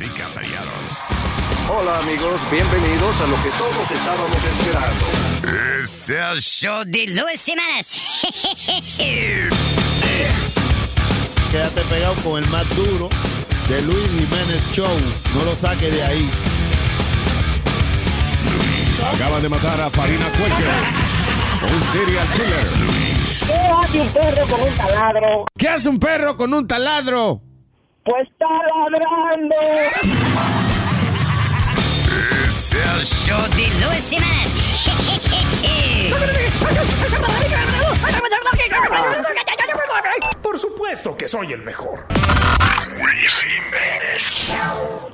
Y caballeros. Hola amigos, bienvenidos a lo que todos estábamos esperando. Es el show de Luis Semanas. Quédate pegado con el más duro de Luis Jiménez Show. No lo saque de ahí. Acaban de matar a Farina Cuellar, un serial killer. ¿Qué hace un perro con un taladro? ¿Qué hace un perro con un taladro? Pues está ladrando. Es el show de Luis Semanas. Por supuesto que soy el mejor.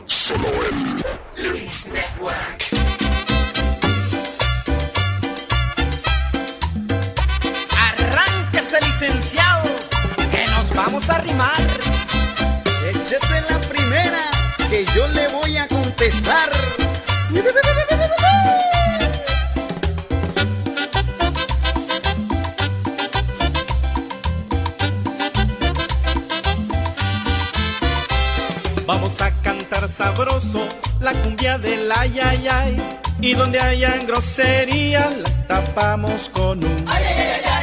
Solo en Luis Network. Licenciado, que nos vamos a rimar. Échese la primera, que yo le voy a contestar. Vamos a cantar sabroso la cumbia del ay ay ay. Y donde hayan groserías las tapamos con un Las minifaldas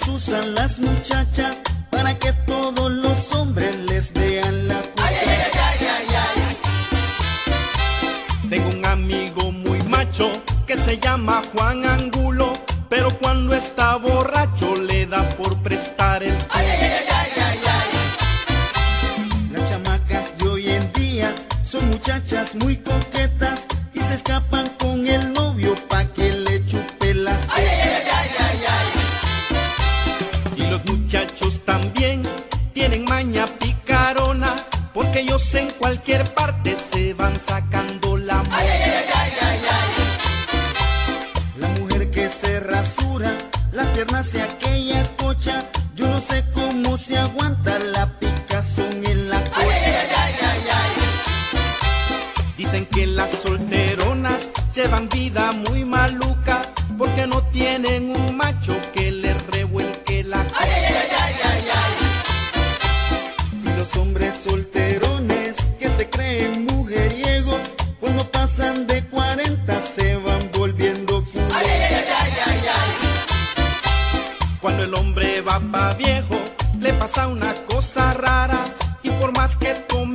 las usan las muchachas para que todos los hombres les vean la cuca. Tengo un amigo muy macho que se llama Juan Angulo, pero cuando está borracho le da por prestar el Las chamacas de hoy en día son muchachas muy coquetas y se escapan con el en cualquier parte se van sacando la mano. La mujer que se rasura, la pierna hacia el hombre va pa' viejo, le pasa una cosa rara. Y por más que tome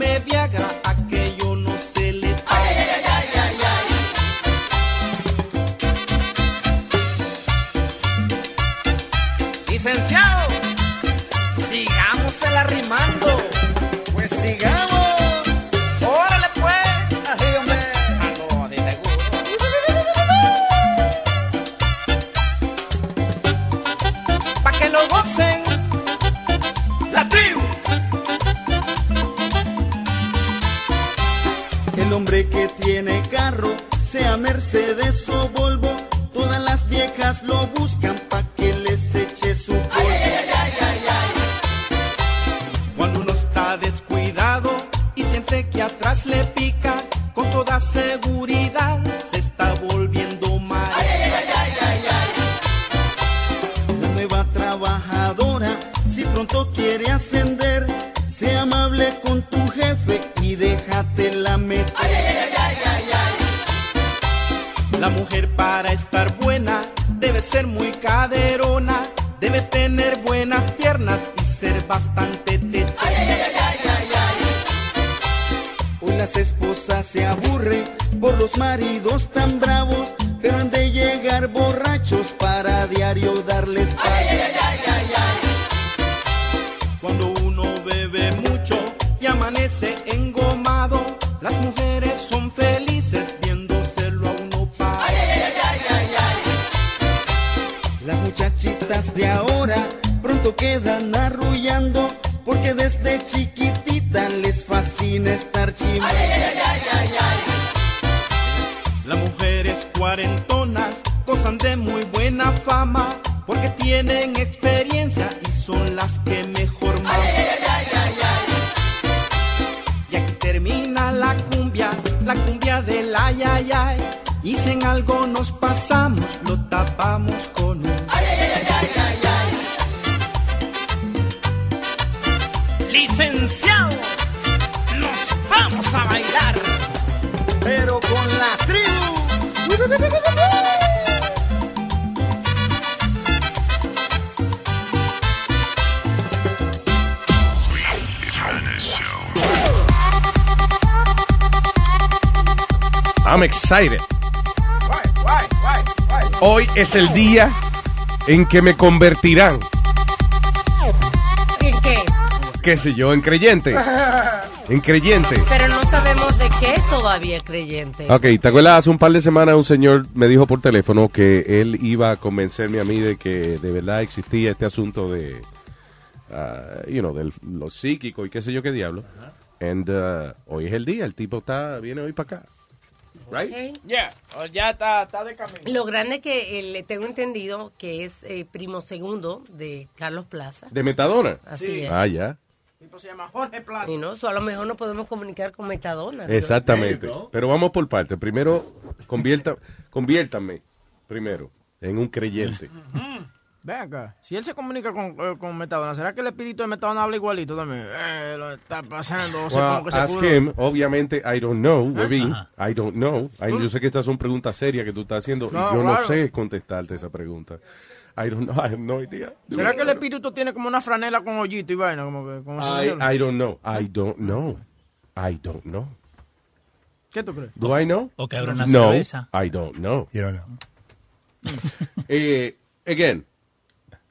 I'm excited. Hoy es el día en que me convertirán, ¿En qué? qué sé yo, en creyente. En creyente. Pero no sabemos de qué todavía es creyente. Ok, ¿te acuerdas? Hace un par de semanas un señor me dijo por teléfono que él iba a convencerme a mí de que de verdad existía este asunto de, ah, you know, de lo psíquico y qué sé yo qué diablo. And uh, hoy es el día, el tipo está viene hoy para acá. Right? Ok. Ya, oh, ya está, está de camino. Lo grande que eh, le tengo entendido que es eh, primo segundo de Carlos Plaza. ¿De Metadona? Así Sí. es. Ah, ya. Tipo se llama Jorge Plaza. Y no, eso a lo mejor no podemos comunicar con Metadona. Exactamente. Pero vamos por parte. Primero, convierta, conviértame primero en un creyente. Ven acá, si él se comunica con, eh, con Metadona, ¿será que el espíritu de Metadona habla igualito también? Eh, lo está pasando, o sea, Well, como que se ask pudo- him. Obviamente, I don't know, Webin. Ajá. I don't know. I- yo sé que estas son preguntas serias que tú estás haciendo No, y yo no sé contestarte esa pregunta. I don't know. I have no idea. ¿Será que el espíritu tiene como una franela con hoyito y vaina? Como que, como I, se I don't know. I don't know. I don't know. ¿Qué tú crees? Do I know? O que abra una no, cerveza. I don't know. You don't know. Eh, again,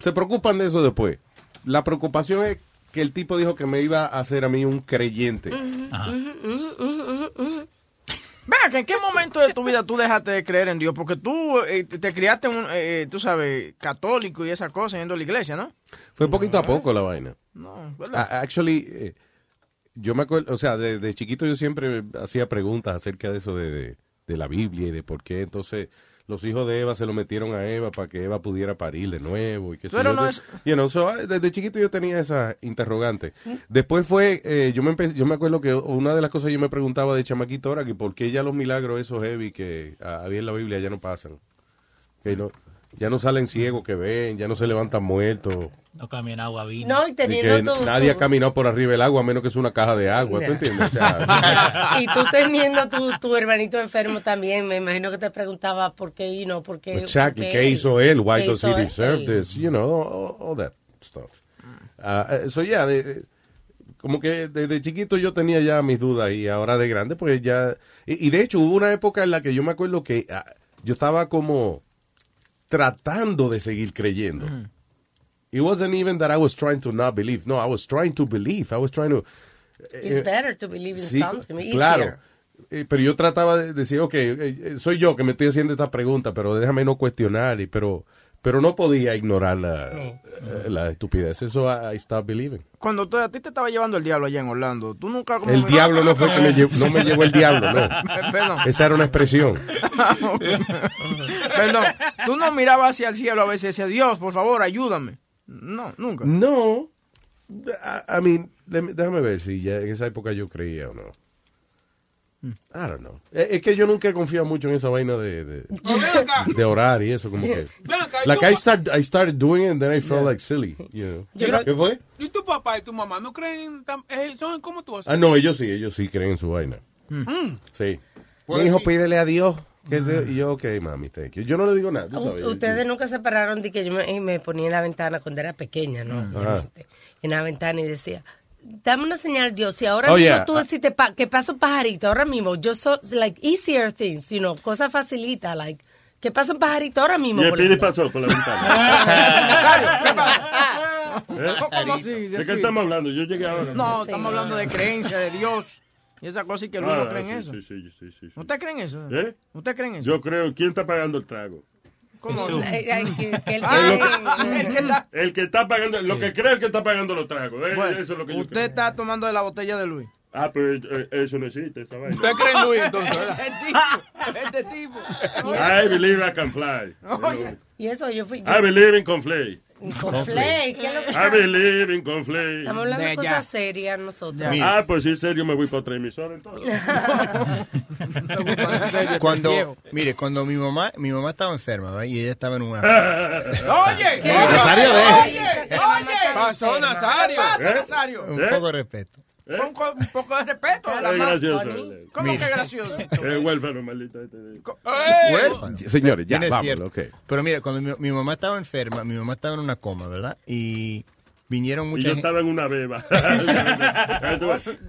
se preocupan de eso después. La preocupación es que el tipo dijo que me iba a hacer a mí un creyente. Ven acá, ¿en qué momento de tu vida tú dejaste de creer en Dios? Porque tú eh, te criaste, un, eh, tú sabes, católico y esas cosas, yendo a la iglesia, ¿no? Fue poquito a poco la vaina. No, ¿verdad? Actually, eh, yo me acuerdo, o sea, de, de chiquito yo siempre hacía preguntas acerca de eso de, de- de la Biblia y de por qué entonces los hijos de Eva se lo metieron a Eva para que Eva pudiera parir de nuevo y sé Pero yo. no De- es- you know, so, ah, desde chiquito yo tenía esa interrogante. Después fue, eh, yo me yo me acuerdo que una de las cosas que yo me preguntaba de chamaquito era que por qué ya los milagros esos heavy que ah, había en la Biblia ya no pasan. Que no, ya no salen ciegos que ven, ya no se levantan muertos. No cambian agua vino. No, y Y teniendo que tu, nadie ha tu- caminado por arriba del agua a menos que es una caja de agua, ¿tú entiendes? O sea, y tú teniendo tu, tu hermanito enfermo también, me imagino que te preguntaba por qué y no, por qué. exactly, por ¿qué hizo él? Why ¿Qué does he él? deserve Sí. this? You know, all, all that stuff. Ah, eh, so yeah, de- de- como que desde chiquito yo tenía ya mis dudas y ahora de grande pues ya... Y, y de hecho hubo una época en la que yo me acuerdo que ah, yo estaba como tratando de seguir creyendo. It wasn't even that I was trying to not believe. No, I was trying to believe. I was trying to... It's eh, better to believe in Sí, something. easier. claro. Eh, pero yo trataba de decir, ok, eh, eh, soy yo que me estoy haciendo esta pregunta, pero déjame no cuestionar, y, pero, pero no podía ignorar la, eh, la estupidez. Eso I, I stopped believing. Cuando tú- a ti te estaba llevando el diablo allá en Orlando, tú nunca... Como El diablo no fue que me llevó, no me llevó el diablo, no. Perdón. Esa era una expresión. Perdón, tú no mirabas hacia el cielo a veces y decías, Dios, por favor, ayúdame. No, nunca. No. I, I mean, déjame ver si ya en esa época yo creía o no. I don't know. Es, es que yo nunca he confiado mucho en esa vaina de, de, de orar y eso, como que. Ven acá, ¿y Like I, start, I started doing it and then I felt like silly. You know. Yo ¿Qué fue? ¿Y tu papá y tu mamá no creen eh, son como tú? Ah, no, ellos sí, ellos sí creen en su vaina. Mm. Sí. Pues Mi hijo, sí. pídele a Dios. Que te- y yo, ok, mami, thank you. Yo no le digo nada, tú sabes. Ustedes nunca se pararon de que yo me, me ponía en la ventana cuando era pequeña, ¿no? En la ventana y decía, dame una señal, Dios. Si ahora Oh, mismo yeah. tú si te pa- que pasa un pajarito, ahora mismo, yo soy, like, easier things, you know, cosas facilita, like, que pasa un pajarito ahora mismo. Y el ventana. pasó por la ventana. ¿Eh? ¿De qué estamos hablando? Yo llegué ahora. No, estamos hablando de creencia, de Dios. Y esa cosa y que Luis Ah, no cree en sí, eso. Sí, sí, sí, sí, sí. ¿Usted cree en eso? ¿Eh? ¿Usted cree en eso? Yo creo. ¿Quién está pagando el trago? Ah, el que está- pagando, lo que cree el que está pagando los tragos. ¿eh? Bueno, eso es lo que yo usted creo. está tomando de la botella de Luis. Ah, pero eh, eso no existe, esa vaina. ¿Usted cree en Luis entonces? Este tipo, este tipo. I believe I can fly. Oye, y eso yo fui. I believe in conflay. Con Flay, ¿qué es lo que I believe in conflay. Estamos hablando de cosas serias nosotros. Ah, pues sí, serio, me voy para otra emisora entonces. Cuando, mire, cuando mi mamá, mi mamá estaba enferma, ¿verdad? y ella estaba en una... Oye, de- oye, oye. Pasó. Nazario. ¿Qué pasa. Nazario? Un ¿Eh? poco de respeto. Un, co- un poco de respeto. Es gracioso. ¿Cómo Mira. que gracioso? Es huérfano, maldita. este. Huérfano. Señores, ya, vámonos, cierto. ok. Pero mira, cuando mi, mi mamá estaba enferma, mi mamá estaba en una coma, ¿verdad? Y vinieron Y mucha yo gente. estaba en una beba.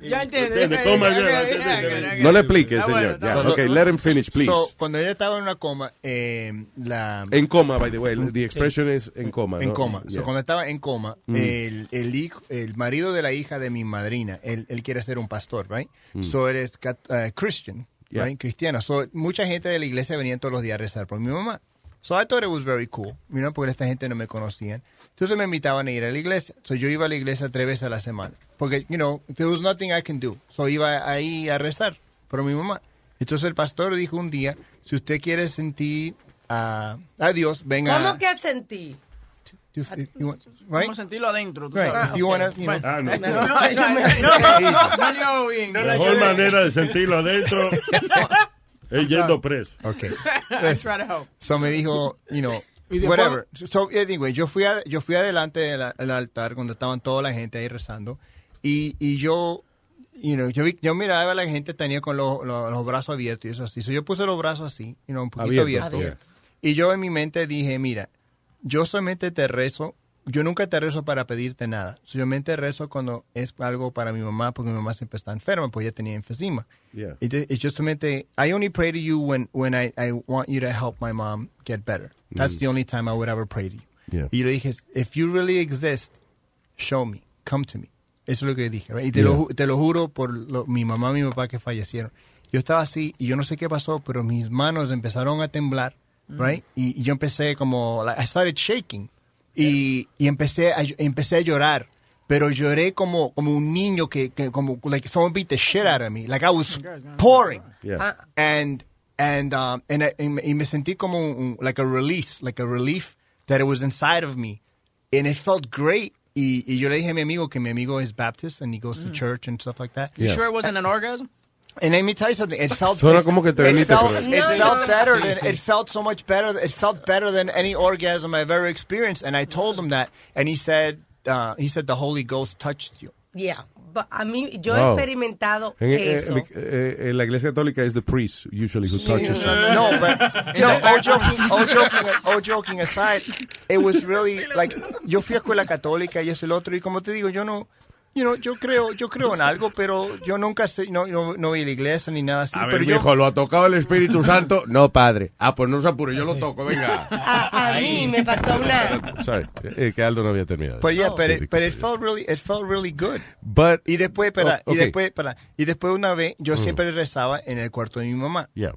Ya entiende. ¿Entiendes? Coma Ya, beba, ya, ¿entiendes? ya, ¿Entiendes? ya, ya. No le explique, Está señor. bueno, ok, let him finish, please. So, cuando ella estaba en una coma, eh, la, en coma, by the way. The expression is en coma. en ¿no? coma. So, Yeah. cuando estaba en coma, Mm. el, el hijo, el marido de la hija de mi madrina, él, él quiere ser un pastor, right? So él es cat- uh, Christian, Mm. Yeah. right? Cristiano. So mucha gente de la iglesia venían todos los días a rezar por mi mamá. So I thought it was very cool, you know, porque esta gente no me conocían. Entonces me invitaban a ir a la iglesia. So yo iba a la iglesia tres veces a la semana. Porque, you know, there was nothing I can do. So iba ahí a rezar por mi mamá. Entonces el pastor dijo un día, si usted quiere sentir a, a Dios, venga. ¿Cómo que sentí? You- you want- right? Vamos a sentirlo adentro. tú Right. sabes. If you wanna, you know. Ah, no. No. La mejor manera de sentirlo adentro es yendo preso. Okay. I try to help. So me dijo, you know, whatever. So anyway, yo fui a, yo fui adelante del altar cuando estaban toda la gente ahí rezando y, y yo, you know, yo, vi- yo miraba a la gente tenía con los, los, los brazos abiertos y eso así. So yo puse los brazos así, you know, un poquito Abierto, abiertos. Abierto. Y yo en mi mente dije, mira, yo solamente te rezo, yo nunca te rezo para pedirte nada. Solamente rezo cuando es algo para mi mamá, porque mi mamá siempre está enferma, pues ella tenía enfisema. Yeah. Y te- y yo solamente, I only pray to you when, when I, I want you to help my mom get better. That's the only time I would ever pray to you. Yeah. Y yo le dije, if you really exist, show me, come to me. Eso es lo que dije. right? Y te, lo, Yeah. ju- te lo juro por lo- mi mamá y mi papá que fallecieron. Yo estaba así y yo no sé qué pasó, pero mis manos empezaron a temblar, right? Y, y yo empecé como, like, I started shaking. Y, y empecé, a, empecé a llorar. Pero lloré como, como un niño que, que como, like someone beat the shit out of me. Like I was pouring. Yeah. Ah, And, and, um, and, I- y me- y me sentí como un, like a release, like a relief that it was inside of me. And it felt great. Y, y yo le dije a mi amigo que mi amigo is Baptist and he goes to church and stuff like that. You Yeah. sure it wasn't an orgasm? And let me tell you something. It felt. Suena it, como que te it veniste, felt, pero- it No, felt no. better Sí, than sí. it felt so much better. It felt better than any orgasm I've ever experienced. And I told him that, and he said, uh, he said the Holy Ghost touched you. yeah. But a mí, yo he experimentado En, eh, eso. eh, eh, en la iglesia católica es the priest usually who touches you. No, but no. All joking, all joking, all joking aside, it was really like yo fui a escuela católica y eso y lo otro y como te digo, yo no, you know, yo creo, yo creo en algo, pero yo nunca sé, no, no, no voy a la iglesia ni nada así. A pero ver, yo, viejo, ¿lo ha tocado el Espíritu Santo? No, padre. Ah, pues no se apure, yo lo toco, venga. A, a mí me pasó una... Sorry, eh, que Aldo no había terminado. But yeah, but it, Típico but it de- felt really, it felt really good. But, Y después, espera, Oh, y ok. después, espera, y después una vez, yo siempre rezaba en el cuarto de mi mamá. yeah.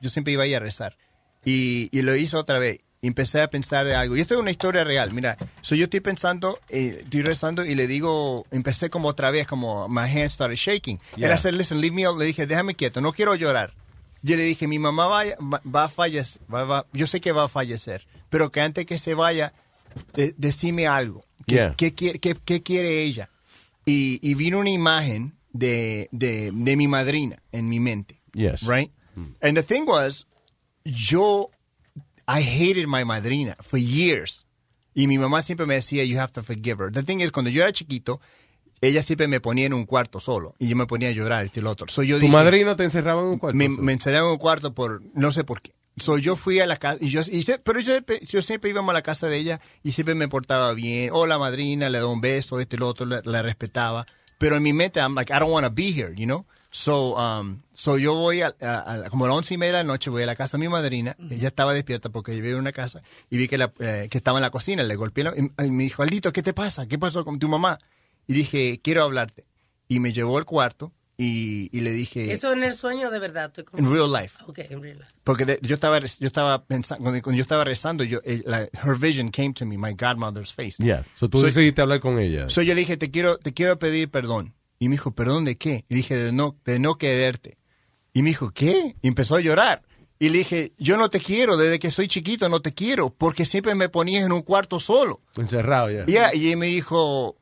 Yo siempre iba ahí a rezar. Y, y lo hice otra vez. Y empecé a pensar de algo. Y esto es una historia real. Mira, so yo estoy pensando, eh, estoy rezando y le digo, empecé como otra vez, como my hands started shaking. Yeah. Era hacer, listen, leave me alone. Le dije, déjame quieto, no quiero llorar. Yo le dije, mi mamá va, va, va a fallecer, va- va- yo sé que va a fallecer, pero que antes que se vaya, de- decime algo. ¿Qué, Yeah. qué quiere, qué- qué quiere ella? Y, y vino una imagen de, de, de mi madrina en mi mente. Yes. Right? And the thing was, yo, I hated my madrina for years. Y mi mamá siempre me decía, you have to forgive her. The thing is, cuando yo era chiquito, ella siempre me ponía en un cuarto solo. Y yo me ponía a llorar, este y lo otro. So yo ¿Tu dije- madrina te encerraba en un cuarto? me, me encerraron en un cuarto por no sé por qué. So, yo fui a la casa, y yo, y pero yo siempre, yo siempre íbamos a la casa de ella y siempre me portaba bien. Hola, madrina, le doy un beso, este y lo otro, la, la respetaba. Pero en mi mente, I'm like, I don't want to be here, you know? So, um, so yo voy a, a- a- como a las once y media de la noche, voy a la casa de mi madrina. Ella estaba despierta porque yo vivía en una casa y vi que, la, eh, que estaba en la cocina. Le golpeé la- y, y me dijo, Aldito, ¿qué te pasa? ¿Qué pasó con tu mamá? Y dije, quiero hablarte. Y me llevó al cuarto y, y le dije, Eso en el sueño de verdad. Como- real life. Ok, en real life. Porque de- yo estaba yo estaba pensando cuando, cuando yo estaba rezando yo eh, la- her vision came to me my godmother's face. Yeah. So tú So- decidiste hablar con ella. So yo le dije te quiero te quiero pedir perdón y me dijo perdón de qué y dije de no de no quererte y me dijo qué y empezó a llorar y le dije yo no te quiero desde que soy chiquito no te quiero porque siempre me ponías en un cuarto solo. Encerrado ya. Yeah, y me dijo,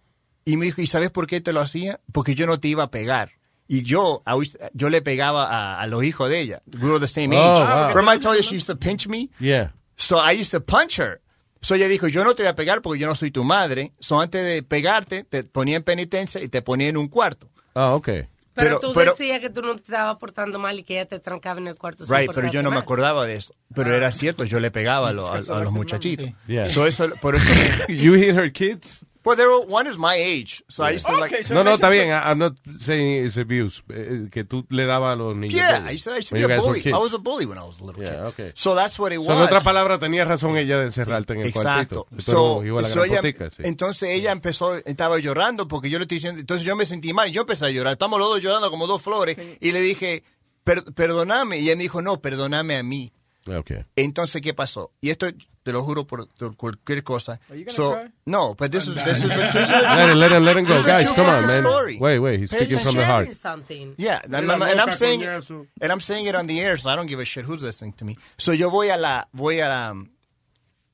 y me dijo, ¿y sabes por qué te lo hacía? Porque yo no te iba a pegar. Y yo, I was- yo le pegaba a, a los hijos de ella. We were the same Oh, age. wow. Remember I told you she used to pinch me? Yeah. So I used to punch her. So ella dijo, yo no te voy a pegar porque yo no soy tu madre. So antes de pegarte, te ponía en penitencia y te ponía en un cuarto. Ah, ok. Pero, Pero- tú pero- decías que tú no te estabas portando mal y que ella te trancaba en el cuarto. Right, pero yo no me acordaba de eso. Pero era cierto, yo le pegaba a, lo- a- a los muchachitos. Yeah. So eso, por eso You hit her kids? Well, they were, one is my age. So I used to like. No, no, está bien. I'm not saying it's abuse. eh, Que tú le dabas a los niños. Yeah, I used to, I used to be a bully. I was a bully when I was a little Yeah, kid. okay. So that's what it was. So, en otras palabras, tenía razón ella de encerrarte en el Exacto. cuartito. So, la so ella- putica, sí. Entonces ella empezó, estaba llorando porque yo le estoy diciendo, entonces yo me sentí mal, yo empecé a llorar, estamos los dos llorando como dos flores y le dije, "Per- perdóname, y ella me dijo, no, perdóname a mí. Okay. Entonces, ¿qué pasó? Y esto te lo juro por, por cualquier cosa. So, cry? no, but this is, this is, a- this is a Let him, let him, let him go. Guys, come on, man. story. Wait, wait. He's speaking from the heart. Something. Yeah, and, I'm, and I'm saying and I'm saying it on the air, so I don't give a shit who's listening to me. So yo voy a la, voy a la,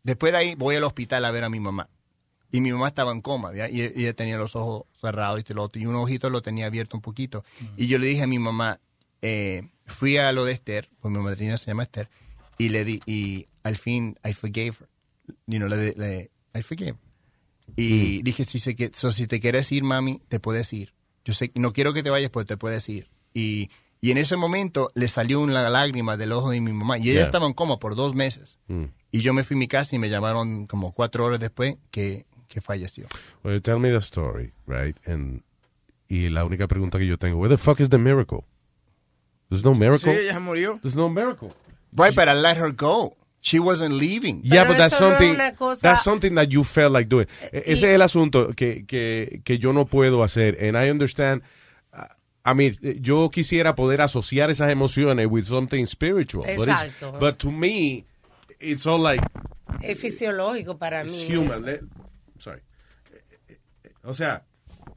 después de ahí voy al hospital a ver a mi mamá. Y mi mamá estaba en coma, ¿ya? y, y ella tenía los ojos cerrados y, todo lo otro, y un ojito lo tenía abierto un poquito. Y yo le dije a mi mamá, eh, fui a lo de Esther, pues mi madrina se llama Esther, y le di, y al fin, I forgave her. You know, le, le- I forgave. Y dije, si, se, que- so, si te quieres ir, mami, te puedes ir. Yo sé, no quiero que te vayas, pero te puedes ir. Y, y en ese momento le salió una lágrima del ojo de mi mamá. Y ella Yeah. estaba en coma por dos meses. Mm. Y yo me fui a mi casa y me llamaron como cuatro horas después que, que falleció. Well, tell me the story, right? And, y la única pregunta que yo tengo, where the fuck is the miracle? There's no Sí, miracle? ella se murió. There's no miracle. Right, but I let her go. She wasn't leaving. Yeah, Pero but that's no something, cosa- that's something that you felt like doing. E- Ese es el asunto que, que, que yo no puedo hacer. And I understand, I mean, eh, yo quisiera poder asociar esas emociones with something spiritual. But, it's- Exacto. but to me, it's all like, Es fisiológico para mí. it's human. Let- sorry. O sea,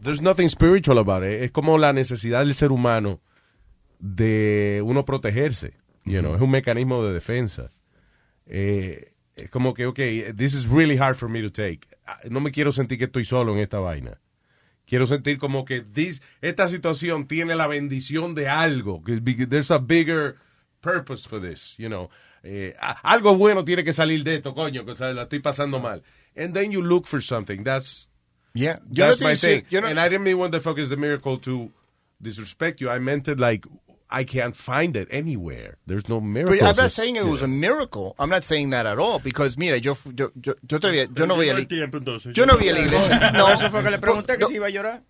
there's nothing spiritual about it. Es como la necesidad del ser humano de uno protegerse. You know, es un mecanismo de defensa. Eh, es como que, ok, this is really hard for me to take. Ah, No me quiero sentir que estoy solo en esta vaina. Quiero sentir como que this, esta situación tiene la bendición de algo. There's a bigger purpose for this, you know. Eh, algo bueno tiene que salir de esto, coño, que o sea, la estoy pasando mal. And then you look for something. That's, Yeah. No that's te my thing. no- And I didn't mean what the fuck is the miracle to disrespect you. I meant it like, I can't find it anywhere. There's no miracle. I'm not saying it was a miracle. I'm not saying that at all. Because, mira, yo, fu- yo, yo, yo, todavía- yo no voy a la tiempo, entonces. Yo no voy a la iglesia. No, No, eso fue que le pregunté que no. si iba a llorar.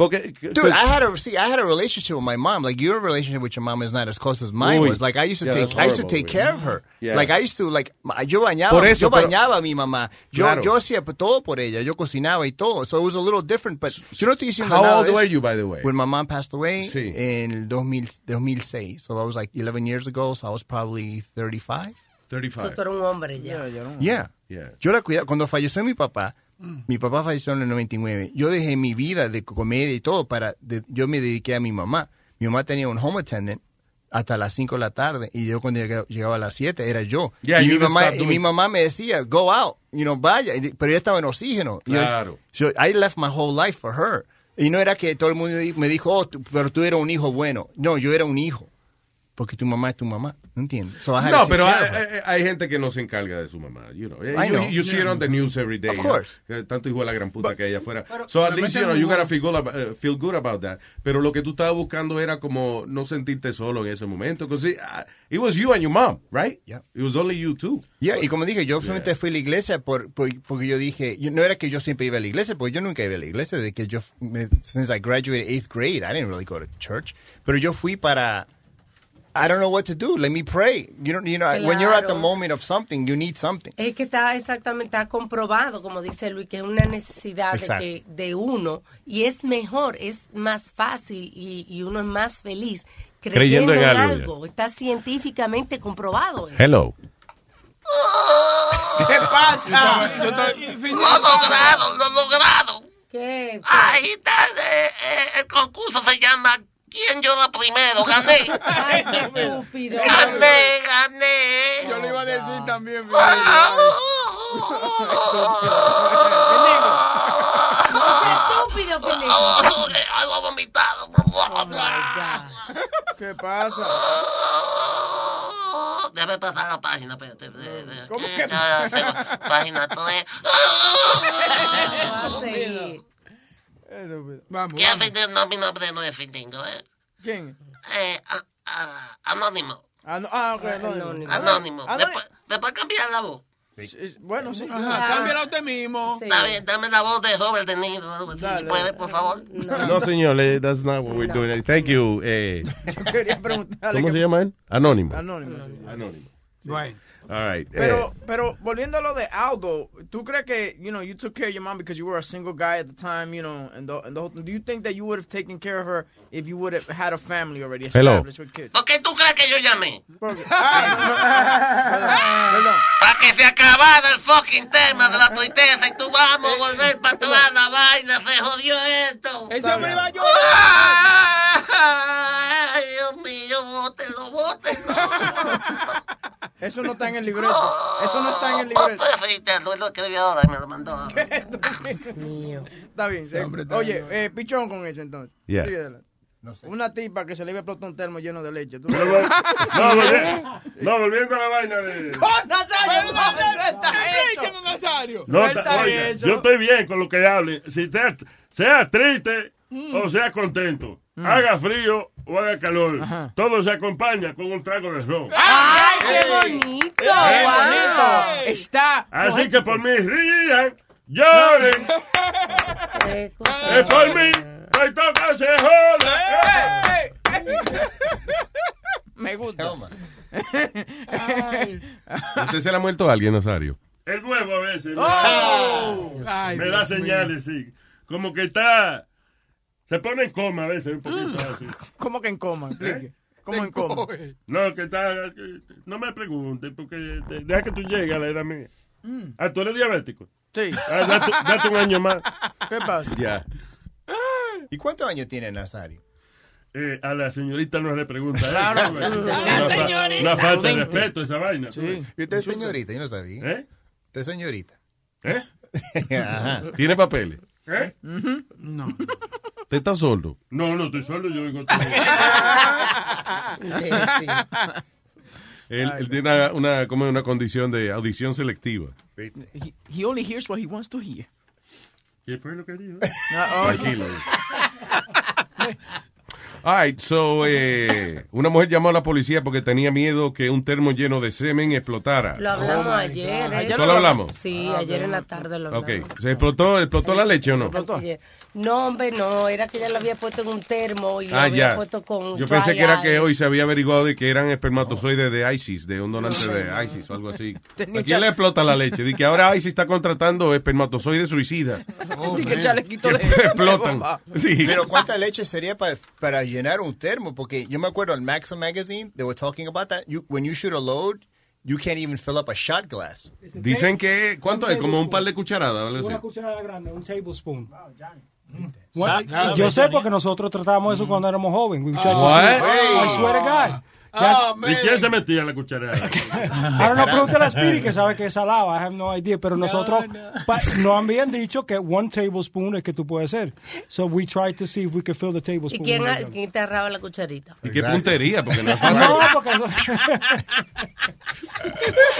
Porque, Dude, I had a see. I had a relationship with my mom. Like your relationship with your mom is not as close as mine Uy. was. Like I used to Yeah, take, that's I used to take güey. care of her. Yeah. Like I used to, like ma- yo bañaba, Por eso, yo pero- bañaba a mi mamá. Yo, Claro. yo hacía todo por ella. Yo cocinaba y todo. So it was a little different. But yo no estoy diciendo How nada old were you, by the way? When my mom passed away Sí. in el 2000, 2006. So that was like 11 years ago. So I was probably 35. 35. Tú eres un hombre ya. Yeah. Yeah. Yo la cuidaba. Cuando falleció mi papá, mi papá falleció en el 99. Yo dejé mi vida de comedia y todo para. de- yo me dediqué a mi mamá. Mi mamá tenía un home attendant hasta las 5 de la tarde y yo cuando llegaba, a las 7 era yo. Yeah, y mi, mamá, y mi mamá me decía, go out, you know, vaya. Pero ella estaba en oxígeno. Yo- Claro. yo- I left my whole life for her. Y no era que todo el mundo me dijo, oh, tú- pero tú eras un hijo bueno. No, yo era un hijo. Porque tu mamá es tu mamá. ¿No entiendes? So No, pero hay, hay- hay gente que no se encarga de su mamá. You know, I you, know. you see it on the news every day. Of course. que Tanto hijo de la gran puta que ella fuera. So at pero least, you know, you gotta feel good, about, uh, feel good about that. Pero lo que tú estabas buscando era como no sentirte solo en ese momento. Because it, uh, it was you and your mom, right? Yeah. It was only you two. Yeah, y como dije, yo solamente fui a la iglesia por, por- porque yo dije, yo- no era que yo siempre iba a la iglesia, porque yo nunca iba a la iglesia, de que yo, me- since I graduated eighth grade, I didn't really go to church, pero yo fui para, I don't know what to do, let me pray. You know, you know when you're at the Claro. moment of something, you need something. Es que está exactamente, está comprobado, como dice Luis, que es una necesidad de, que- de uno y es mejor, es más fácil y, y uno es más feliz Creyendo creyendo, en en algo, algo. Está científicamente comprobado. eso. Hello. ¿Qué pasa? Yo estoy- Lo lograron, lo lograron. ¿Qué? Ahí está, eh, eh, el concurso se llama ¿Quién llora primero? Gané. Ay, qué estúpido. Gané, gané. Yo le iba a decir también. Estúpido, Felipe. Algo vomitado. Oh. ¿Qué pasa? oh, déjame pasar la página, espérate. ¿Cómo que? Página 3. Vamos, ¿Quién vamos. Findingo? No, mi nombre no es Findingo, ¿eh? ¿Quién? Eh, a- a- anónimo. Ah, no, ah, ok, anónimo. Anónimo. Ah, Después, después cambiar la voz. Sí, Bueno, sí. Ajá, cámbiala usted mismo. Está bien, dame la voz de Robert De Niro. Dale. ¿Puede, por favor? No, señor, eh, that's not what we're doing. Thank you. Eh, Yo quería preguntarle. ¿Cómo que- se llama él? Anónimo. Anónimo. sí. Anónimo. Bueno. All right. Pero, eh, pero volviendo a lo de Aldo, ¿tú crees que, you know, you took care of your mom because you were a single guy at the time, you know, and the, and the whole thing. Do you think that you would have taken care of her if you would have had a family already Hello. established with kids? ¿Por qué tú crees que yo llamé? Para que se acabara el fucking tema de la tristeza y tú vamos a volver para atrás la vaina, se jodió esto. Ese hombre va a Ay, Dios mío, bótenlo, bótenlo. Eso no está en el libreto. Eso no está en el libreto. Te lo escribió ahora y me lo mandó. Está bien. sí. Oye, eh, pichón con eso entonces. Yeah. Sigue adelante. Una tipa que se le iba a explotar un termo lleno de leche. ¿Tú No, no, volviendo a la vaina de... ¡Oh, Nazario! no, suelta eso! Explíqueme, Nazario. No, oiga, yo estoy bien con lo que hable. Si sea, sea triste o sea contento, haga frío o haga calor, todo se acompaña con un trago de ron. ¡Ay, qué bonito! ¡Qué bonito! Está. Así que por mí rían, lloren. Es por mí, no toca se joda. Me gusta. ¿Usted se le ha muerto a alguien, Nazario? El huevo a veces. ¿no? ¡Oh! Ay, Me Dios da mío. señales, sí. Como que está. Se pone en coma a veces, un poquito así. ¿Cómo que en coma? Explique. ¿Cómo en coma? No, que está. que- No me preguntes, porque de- deja que tú llegues a la edad mía. Mm. Ah, tú eres diabético. Sí. Ah, date, date un año más. ¿Qué pasa? Ya. ¿Y cuántos años tiene Nazario? Eh, a la señorita no le pregunta. eso, Claro. Sí, Una, fa- señorita. una falta de respeto esa vaina. ¿Y usted es señorita? Yo no sabía. ¿Eh? ¿Usted es señorita? ¿Eh? Ajá. ¿Tiene papeles? ¿Eh? No. ¿Usted está sordo? No, no estoy solo, yo oigo todo. Él, él tiene una, una, como una condición de audición selectiva. He, he only hears what he wants to hear. ¿Qué fue lo que dijo? Ah, oh, Tranquilo. All right, so, eh, una mujer llamó a la policía porque tenía miedo que un termo lleno de semen explotara. Lo hablamos ayer. ¿eh? ¿Solo hablamos? Sí, ayer en la tarde lo hablamos. Ok, ¿se explotó, explotó la leche o no? Ayer. No, hombre, no, era que ella lo había puesto en un termo y lo Ah, había ya. puesto con Yo pensé dry que era que hoy se había averiguado de que eran espermatozoides de ISIS, de un donante de ISIS o algo así. ¿A quién le explota la leche? Dice que ahora ISIS está contratando espermatozoides suicidas. Di que de- explotan. Sí. Pero ¿cuánta leche sería para, para llenar un termo? Porque yo me acuerdo en Maxim Magazine, they were talking about that. You, when you shoot a load, you can't even fill up a shot glass. Dicen que, ¿cuánto es? Como un par de cucharadas. Una cucharada grande, un tablespoon. Sa- Bueno, yo sé porque nosotros tratábamos eso cuando éramos jóvenes. We see- I swear to God. Ah, ¿Y quién se metía en la cucharada? Ahora no pregunte a Speedy que sabe que es salado. I have no idea. Pero nosotros pa- nos habían dicho que one tablespoon es que tú puedes hacer. So we tried to see if we could fill the ¿Y tablespoon. quién, with it. quién te agarraba la cucharita? ¿Y qué puntería? Porque no es fácil. No, porque no-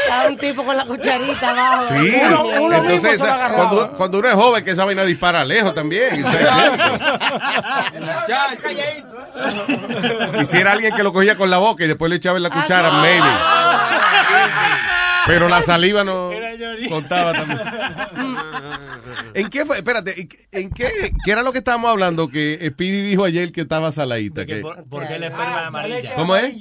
Estaba un tipo con la cucharita abajo. Sí, Uno- uno mismo entonces se lo esa- agarraba. cuando, cuando uno es joven que esa vaina dispara lejos también. Quisiera alguien que lo cogía con la boca y después le echaba en la cuchara, Ah, maybe. Pero la saliva no contaba también. ¿En qué fue? Espérate, ¿en qué, qué era lo que estábamos hablando? Que Speedy dijo ayer que estaba saladita. Que que- por, ¿por qué la esperma es amarilla? ¿Cómo es?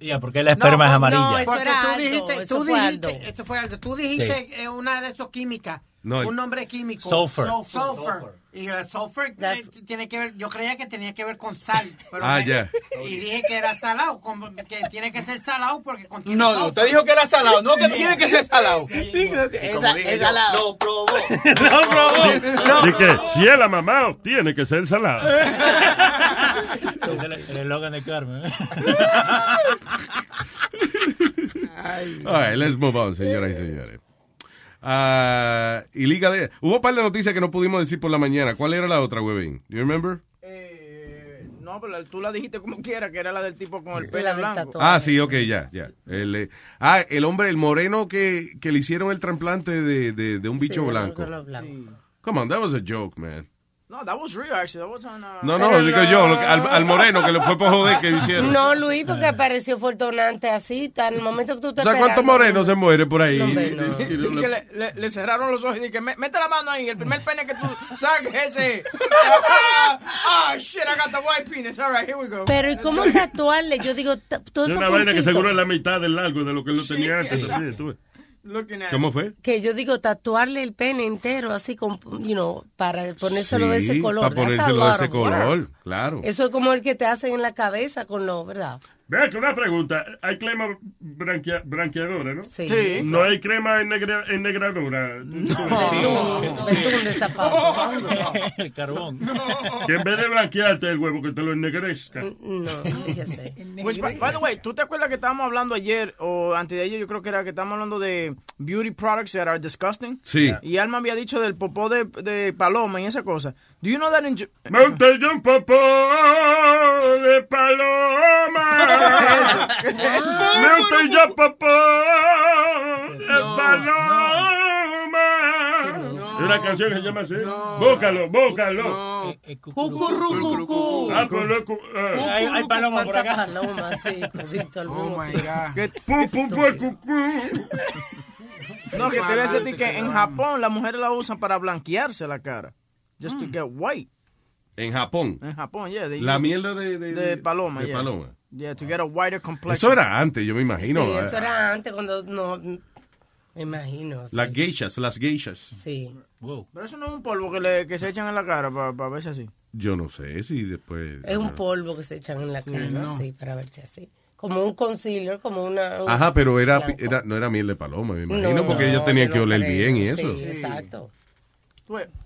Ya, ¿Por qué la esperma es amarilla? Porque era tú Aldo, dijiste, eso tú fue dijiste, Aldo. esto fue algo, tú dijiste eh, una de esos químicas, No, un nombre químico. Sulfur. Sulfur. Y el sulfur tiene que ver, yo creía que tenía que ver con sal. Pero Ah, me- ya. Y dije que era salado, que tiene que ser salado porque contiene No, no, usted dijo que era salado, no que tiene que ser salado. Como dije yo, lo probó. Y que si es la mamá, tiene que ser salado. Es el el eslogan de Carmen. ¿eh? All right, let's move on, señoras y señores. Ah, y Liga de... Hubo un par de noticias que no pudimos decir por la mañana. ¿Cuál era la otra, huevín? Do you remember? No, pero tú la dijiste como quiera, que era la del tipo con el pelo blanco. Ah, sí, ok, ya, ya. El, eh, ah, el hombre, el moreno que, que le hicieron el trasplante de, de, de un bicho Sí, blanco. Come on, that was a joke, man. No, that was real, actually. That was on, uh, No, no, digo yo, lo que- al, al moreno que le fue por joder que hicieron. No, Luis, porque apareció fortunante así, tan el momento que tú te ¿Sabes cuántos morenos se mueren por ahí? No, no. Y- y- Y que le, le- le cerraron los ojos y dije, "Me- mete la mano ahí, el primer pene que tú saques ese. Ah, shit, I got the white penis. All right, here we go. Pero ¿y cómo tatuarle? Yo digo, todo Es eso una vaina que seguro es la mitad del largo de lo que él lo tenía antes. Looking at ¿Cómo fue? Que yo digo, tatuarle el pene entero, así, con, you know, para ponérselo de ese Sí, color. Para ponérselo de ese color, claro. Eso es como el que te hacen en la cabeza con lo, ¿verdad? Vea que una pregunta. Hay crema branquea- branqueadora, ¿no? Sí. Sí. No hay crema ennegra- ennegradora. Betún de zapato. El carbón. Que en vez de blanquearte el huevo, que te lo ennegrezca. No, fíjese. Which, by, by the way, ¿tú te acuerdas que estábamos hablando ayer o antes de ayer? Yo creo que era que estábamos hablando de beauty products that are disgusting. Sí. Y Alma había dicho del popó de, de paloma y esa cosa. Do you know that in... Yo un popó de paloma. Monte yo popó de paloma. Es una canción que se llama así. Búscalo, búscalo. Cucurrucucú. Ah, pues ah. Hay, paloma por acá. Paloma, sí, Oh my. God. Pum, pum, pum, cucú. No, que te voy a decir que en Japón las mujeres la usan para blanquearse la cara. Just to get white. En Japón. En Japón, yeah. they La mierda de, de, de paloma, de yeah. paloma. Yeah, to get a whiter complexion. Eso era antes, yo me imagino. Sí, eso era antes cuando no... Me imagino. sí. Las geishas, las geishas. Sí. Pero eso no es un polvo que, le, que se echan en la cara para verse así. Yo no sé si después... Es un polvo que se echan en la cara, sí, para verse así. Como un concealer, como una... un Ajá, pero era, era, no era miel de paloma, me imagino, No, porque ellos tenían que no oler creo, bien y sí, eso. exacto.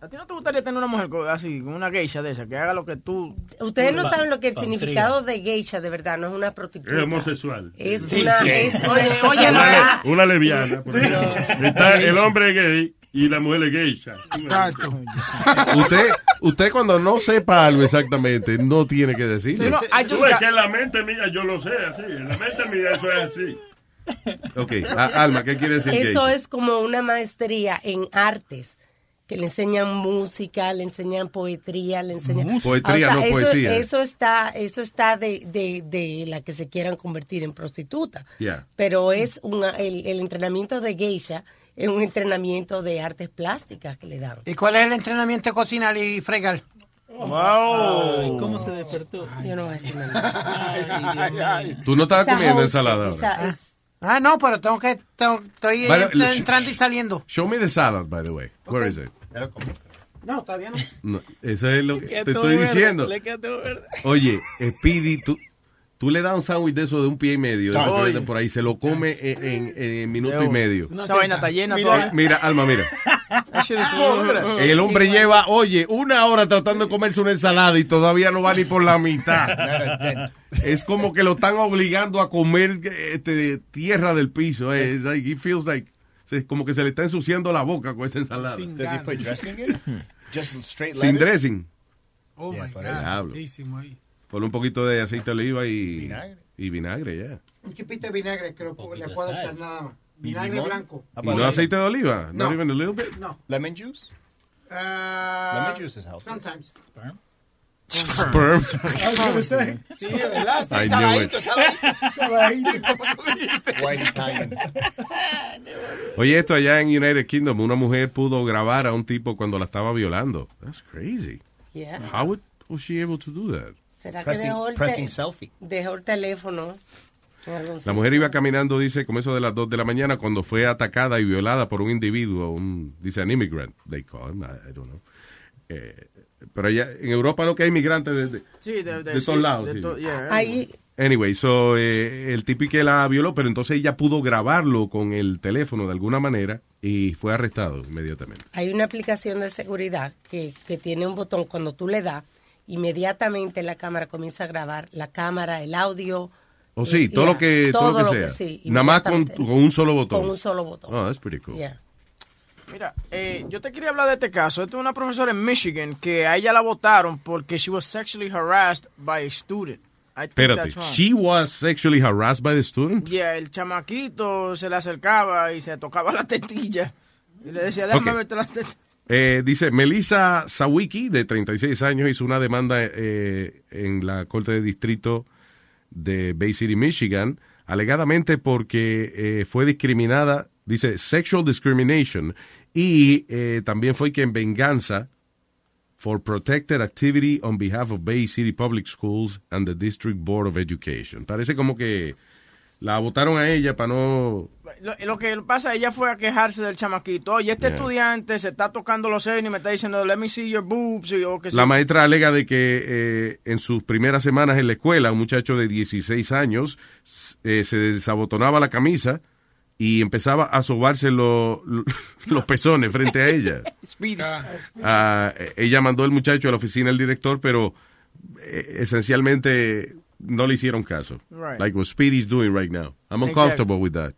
¿A ti no te gustaría tener una mujer así, con una geisha de esa, que haga lo que tú... Ustedes no saben lo que el pantría. significado de geisha de verdad, no es una prostituta. Es homosexual. Es Sí, una... sí. Es una Oye, oye, no, Una, ejemplo. Está el hombre gay y la mujer es geisha. Usted, usted cuando no sepa algo exactamente, no tiene que decirlo. No, I Tú just ves got- que en la mente mía yo lo sé así. En la mente mía eso es así. Ok, Alma, ¿qué quiere decir Eso geisha? es como una maestría en artes, que le enseñan música, le enseñan poetría, le enseñan... Música. Poetría, Ah, no eso, poesía. Eso está, eso está de, de, de la que se quieran convertir en prostituta. Ya. Pero es una, el, el entrenamiento de geisha es un entrenamiento de artes plásticas que le dan. ¿Y cuál es el entrenamiento de cocinar y fregar? Ay, ¿Cómo se despertó? Yo no voy a decir nada. Tú no estabas Esa comiendo host, ensalada esa- es- Ah, no, pero tengo que... tengo- estoy Vale, entrando y saliendo. Show me the salad, by the way. Where is it? No, todavía no. No, eso es lo que te estoy verde, diciendo. Oye, Speedy, tú, tú le das un sándwich de eso de un pie y medio, de lo por ahí, se lo come en, en- en minuto y medio. Esa vaina está llena Mira, todavía. mira, Alma, mira. El hombre lleva, oye, una hora tratando de comerse una ensalada y todavía no va ni por la mitad. es como que lo están obligando a comer este, tierra del piso. eh. It's like, feels like, es como que se le está ensuciando la boca con esa ensalada. Does he put dressing? Just straight Sin dressing. Oh, Yeah, my por God. ahí. Ponle un poquito de aceite de oliva y Vinagre. y vinagre, ya. Un chipito de vinagre que lo, le puedo echar nada más. ¿Y Vinagre blanco. ¿Y no aceite de oliva? No. Not even a little bit? No. Lemon juice? Uh, Lemon juice is healthy. Sometimes. Sperm. Sí, es verdad. I Sí, knew it. saladito, saladito. White Italian. Oye, esto allá en United Kingdom, una mujer pudo grabar a un tipo cuando la estaba violando. That's crazy. Yeah. How would, was she able to do that? ¿Será Pressing- que dejó el, pressing selfie. dejó el teléfono? La mujer iba caminando, dice, como eso de las 2 de la mañana, cuando fue atacada y violada por un individuo, un, dice, an immigrant, they call him, I, I don't know. Eh, pero allá, en Europa lo que hay inmigrantes de, de, Sí, de, de todos lados. de sí. to- yeah, Ahí, Anyway, so, eh, el tipo que la violó, pero entonces ella pudo grabarlo con el teléfono de alguna manera y fue arrestado inmediatamente. hay una aplicación de seguridad que, que tiene un botón, cuando tú le das, inmediatamente la cámara comienza a grabar, la cámara, el audio. O sí, eh, todo yeah, lo que, todo lo que sea. sí, Nada más con, con un solo botón. Con un solo botón. Oh, that's pretty cool. Yeah. Mira, eh, yo te quería hablar de este caso. Esta es una profesora en Michigan que a ella la votaron porque she was sexually harassed by a student. Espérate, she was sexually harassed by the student? Yeah, el chamaquito se le acercaba y se tocaba la tetilla. Y le decía, déjame Ok. verte la tetilla. Eh, dice, Melissa Sawicki, de 36 años, hizo una demanda eh, en la Corte de Distrito de Bay City, Michigan, alegadamente porque eh, fue discriminada, dice, sexual discrimination, y eh, también fue que en venganza for protected activity on behalf of Bay City Public Schools and the District Board of Education. Parece como que la votaron a ella para no... Lo, lo que pasa, ella fue a quejarse del chamaquito. Oye, este Yeah. estudiante se está tocando los senos y me está diciendo, let me see your boobs. y- o que La maestra alega de que eh, en sus primeras semanas en la escuela, un muchacho de 16 años eh, se desabotonaba la camisa y empezaba a sobarse lo- lo- los pezones frente a ella. Speedy. Ah, eh, ella mandó al muchacho a la oficina del director, pero eh, esencialmente no le hicieron caso. Right. Like what Speedy's doing right now. I'm Exactly. uncomfortable with that.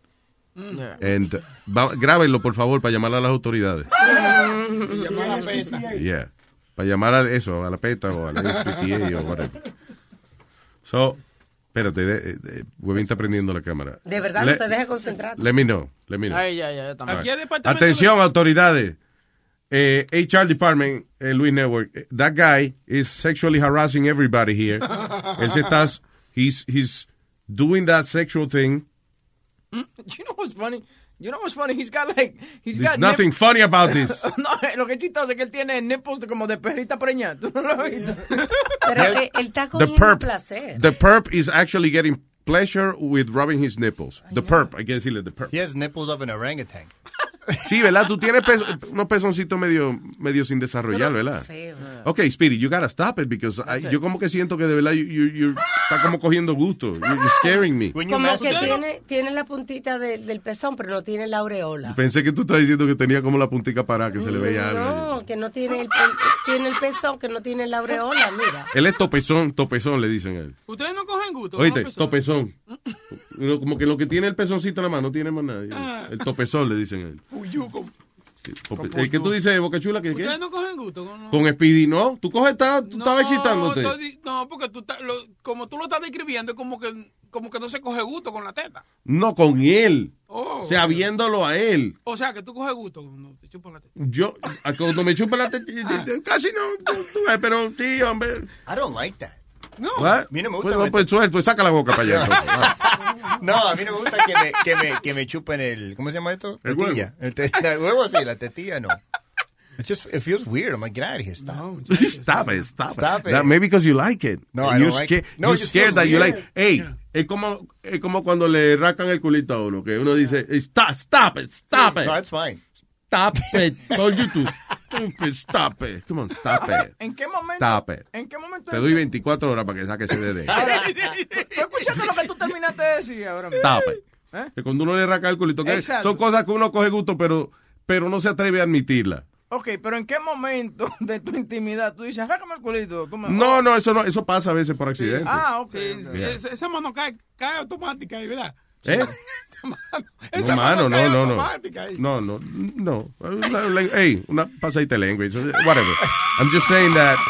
Yeah. And uh, va- grábenlo, por favor, para llamar a las autoridades. Llamar a la pesta. Yeah. Para llamar a eso, a la PETA o a la SPCA o whatever. So, espérate, de, de, Huevín está prendiendo la cámara. De verdad, Le- no te deja concentrar. Let me know, let me know. Ay, ya, ya. All right. Atención, autoridades. Eh, HR Department, eh, Luis Network. eh, That guy is sexually harassing everybody here. Él se está, he's, he's doing that sexual thing. You know what's funny? You know what's funny? He's got like, he's There's got nothing funny about this. no, eh, lo que es chistoso es que él tiene nipples de- como de perrita preñada. ¿Tú no lo has visto? Pero que él está The cogiendo placer. the perp is actually getting pleasure with rubbing his nipples. The perp, hay que decirle the perp. He has nipples of an orangutan. Sí, ¿verdad? Tú tienes peso- unos pezoncitos medio, medio sin desarrollar, ¿verdad? Ok, Speedy, you gotta stop it because I- yo como que siento que de verdad you, you, you- está como cogiendo gusto. You're, you're scaring me. Como que tiene, tiene la puntita de- del pezón, pero no tiene la aureola. Pensé que tú estabas diciendo que tenía como la puntica para que se le veía algo. No, que no tiene el, el- tiene el pezón, que no tiene la aureola, mira. Él es topezón, topezón, le dicen a él. Ustedes no cogen gusto. Oíste, topezón. Como que lo que tiene el pezoncito en la mano no tiene más nadie. Ah. El topezón le dicen a él. Puyuco. Pope- El que tú dices, Boca Chula, que qué? Ustedes no cogen gusto. Con, los- Con Speedy, ¿no? Tú coges, estás- tú estabas excitándote. estoy no, porque tú estás- lo- como tú lo estás describiendo, es como que, como que no se coge gusto con la teta. No, con él. Oh. O sea, viéndolo a él. O sea, que tú coges gusto cuando te chupan la teta. Yo, cuando me chupa la teta, casi no, tú- tú ves, pero sí, hombre. I don't like that. No. ¿What? A mí no me Pues, gusta. no, meter- pues suelto, pues saca la boca para allá. entonces. No, a mí no me gusta que me, que me, que me chupen el, ¿cómo se llama esto? El Tetilla. El, te- el huevo sí, la tetilla no. It just, it feels weird. I'm like, get out of here, stop. Stop it, stop, Stop it. it. Maybe because you like it. No, I don't like it. No, you're scared that you like. Hey, es como, es como cuando le racan el culito a uno, que uno dice, stop, stop it, stop it. No, it's fine. Stop it. Told you to. Stop it. Come on, stop it. ¿En qué momento? Stop it. ¿En qué momento? Te doy 24 horas para que saque ese dedo. Ahora, ¿Tú escuchaste lo que tú terminaste de decir ahora mismo? Stop it. ¿Eh? Que cuando uno le raca el culito, que Exacto. son cosas que uno coge gusto, pero, pero no se atreve a admitirla. Ok, pero ¿en qué momento de tu intimidad tú dices, arrácame el culito? Tú me- No, no, eso no, eso pasa a veces por accidente. Ah, ok. Sí, ok. sí, esa, esa mano cae, cae automática ahí, ¿verdad? ¿Eh? Esa No, mano, no, no, no. No, no, no. Hey, una pasadita de lengua. Whatever. I'm just saying that.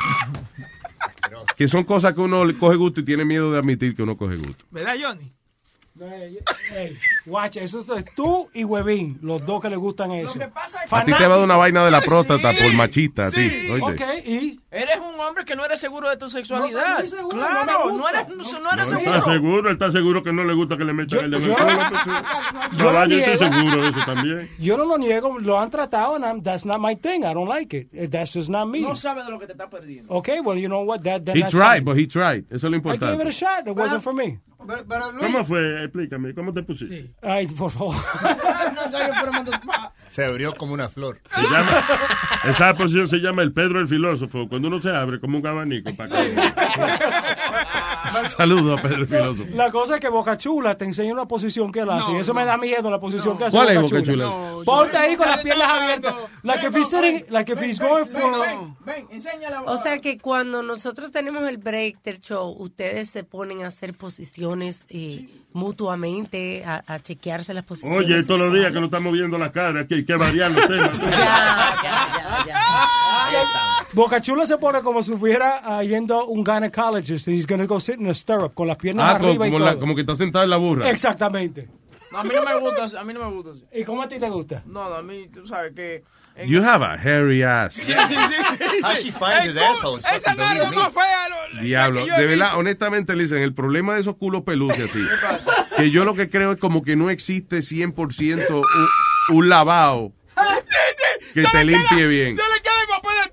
Que son cosas que uno le coge gusto y tiene miedo de admitir que uno coge gusto. ¿Verdad, Johnny? Hey, hey, watch, eso es tú y Huevín, los dos que le gustan eso. A ti te va dar una vaina de la próstata por machista, a ti. Oye. Ok, y Eres un hombre que no eres seguro de tu sexualidad. No seguro, claro, no no, eres, no, no eres No seguro. está seguro, está seguro que no le gusta que le metan el dedo en el yo- pues, sí. yo lo estoy niego. seguro de eso también. yo no lo niego, lo han tratado, and I'm- that's not my thing. I don't like it. That's just not me. No sabes de lo que te estás perdiendo. Okay, well, you know what? That, then He tried, but he tried. Eso es lo I gave it a importante. shot. It wasn't for me. Pero, pero Luis, ¿Cómo fue? Explícame, ¿cómo te pusiste? Ay, por favor. Se abrió como una flor. Se llama, esa posición se llama el Pedro el filósofo, cuando uno se abre como un abanico para que... Saludos a Pedro el filósofo. La cosa es que Boca Chula te enseña una posición que él hace. y eso me da miedo, la posición que hace ¿Cuál es Boca Chula. Chula? Ponte ahí con las piernas abiertas. He's sitting, like if he's going for... Ven, enséñala. O sea que cuando nosotros tenemos el break del show, ustedes se ponen a hacer posiciones eh, mutuamente, a, a chequearse las posiciones. Oye, todos los días que nos estamos viendo la cara, que hay que variar los temas. Ya, ya, ya, ya. Boca Chula se pone como si fuera ah, yendo a un gynecologist and he's going to go sit in a stirrup con las piernas Ah, como, arriba y como la- todo. como que está sentado en la burra. Exactamente. No, a mí no me gusta, así, a mí no me gusta. así. ¿Y cómo a ti te gusta? No, no, a mí, tú sabes que... en- You have a hairy ass. Sí, sí, sí. How she finds his asshole Esa más fea. Diablo, de verdad, honestamente, dicen, el problema de esos culos peluces así, que yo lo que creo es como que no existe 100% un, un lavado que te limpie bien.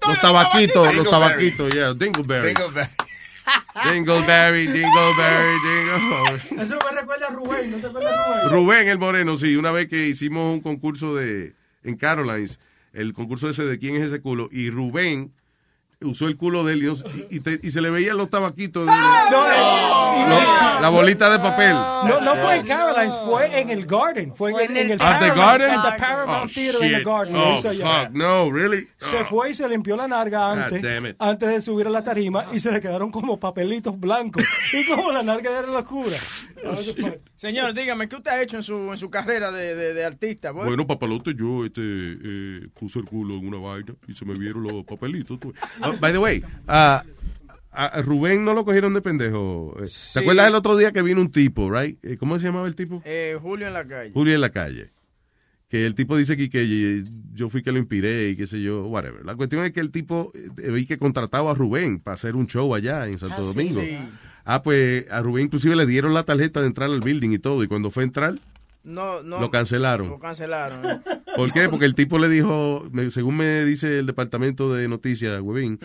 Los tabaquitos, los tabaquitos, yeah, dingleberry. Dingleberry. Dingleberry, dingleberry, dingle. Eso me recuerda a Rubén, ¿no te acuerdas de Rubén? Rubén el Moreno, sí, una vez que hicimos un concurso de en Carolines, el concurso ese de quién es ese culo, y Rubén usó el culo de él y, y te- y se le veían los tabaquitos, de- No, la bolita de papel. No, no fue en Caroline's, fue en el Garden. Fue, en, en el At the Paramount- Garden? en the Paramount Oh, Theater in the shit. Garden. Oh, allá. fuck, no, really? Se fue y se limpió la narga antes, antes de subir a la tarima y se le quedaron como papelitos blancos. Y como la narga era locura. Señor, dígame, ¿qué usted ha hecho en su, en su carrera de, de, de artista? pues? Bueno, papalote, yo este, eh, puse el culo en una vaina y se me vieron los papelitos. tú. Ah, by the way, a, a Rubén no lo cogieron de pendejo. Eh, Sí. ¿Te acuerdas el otro día que vino un tipo, right? Eh, ¿Cómo se llamaba el tipo? Eh, Julio en la calle. Julio en la calle. Que el tipo dice que, que yo fui que lo inspiré y qué sé yo, whatever. La cuestión es que el tipo, eh, vi que contrataba a Rubén para hacer un show allá en Santo Ah, sí, Domingo. sí. Ah, pues a Rubén inclusive le dieron la tarjeta de entrar al building y todo. Y cuando fue a entrar, No, no. Lo cancelaron. Lo cancelaron. ¿eh? ¿Por qué? Porque el tipo le dijo, según me dice el departamento de noticias, Webin,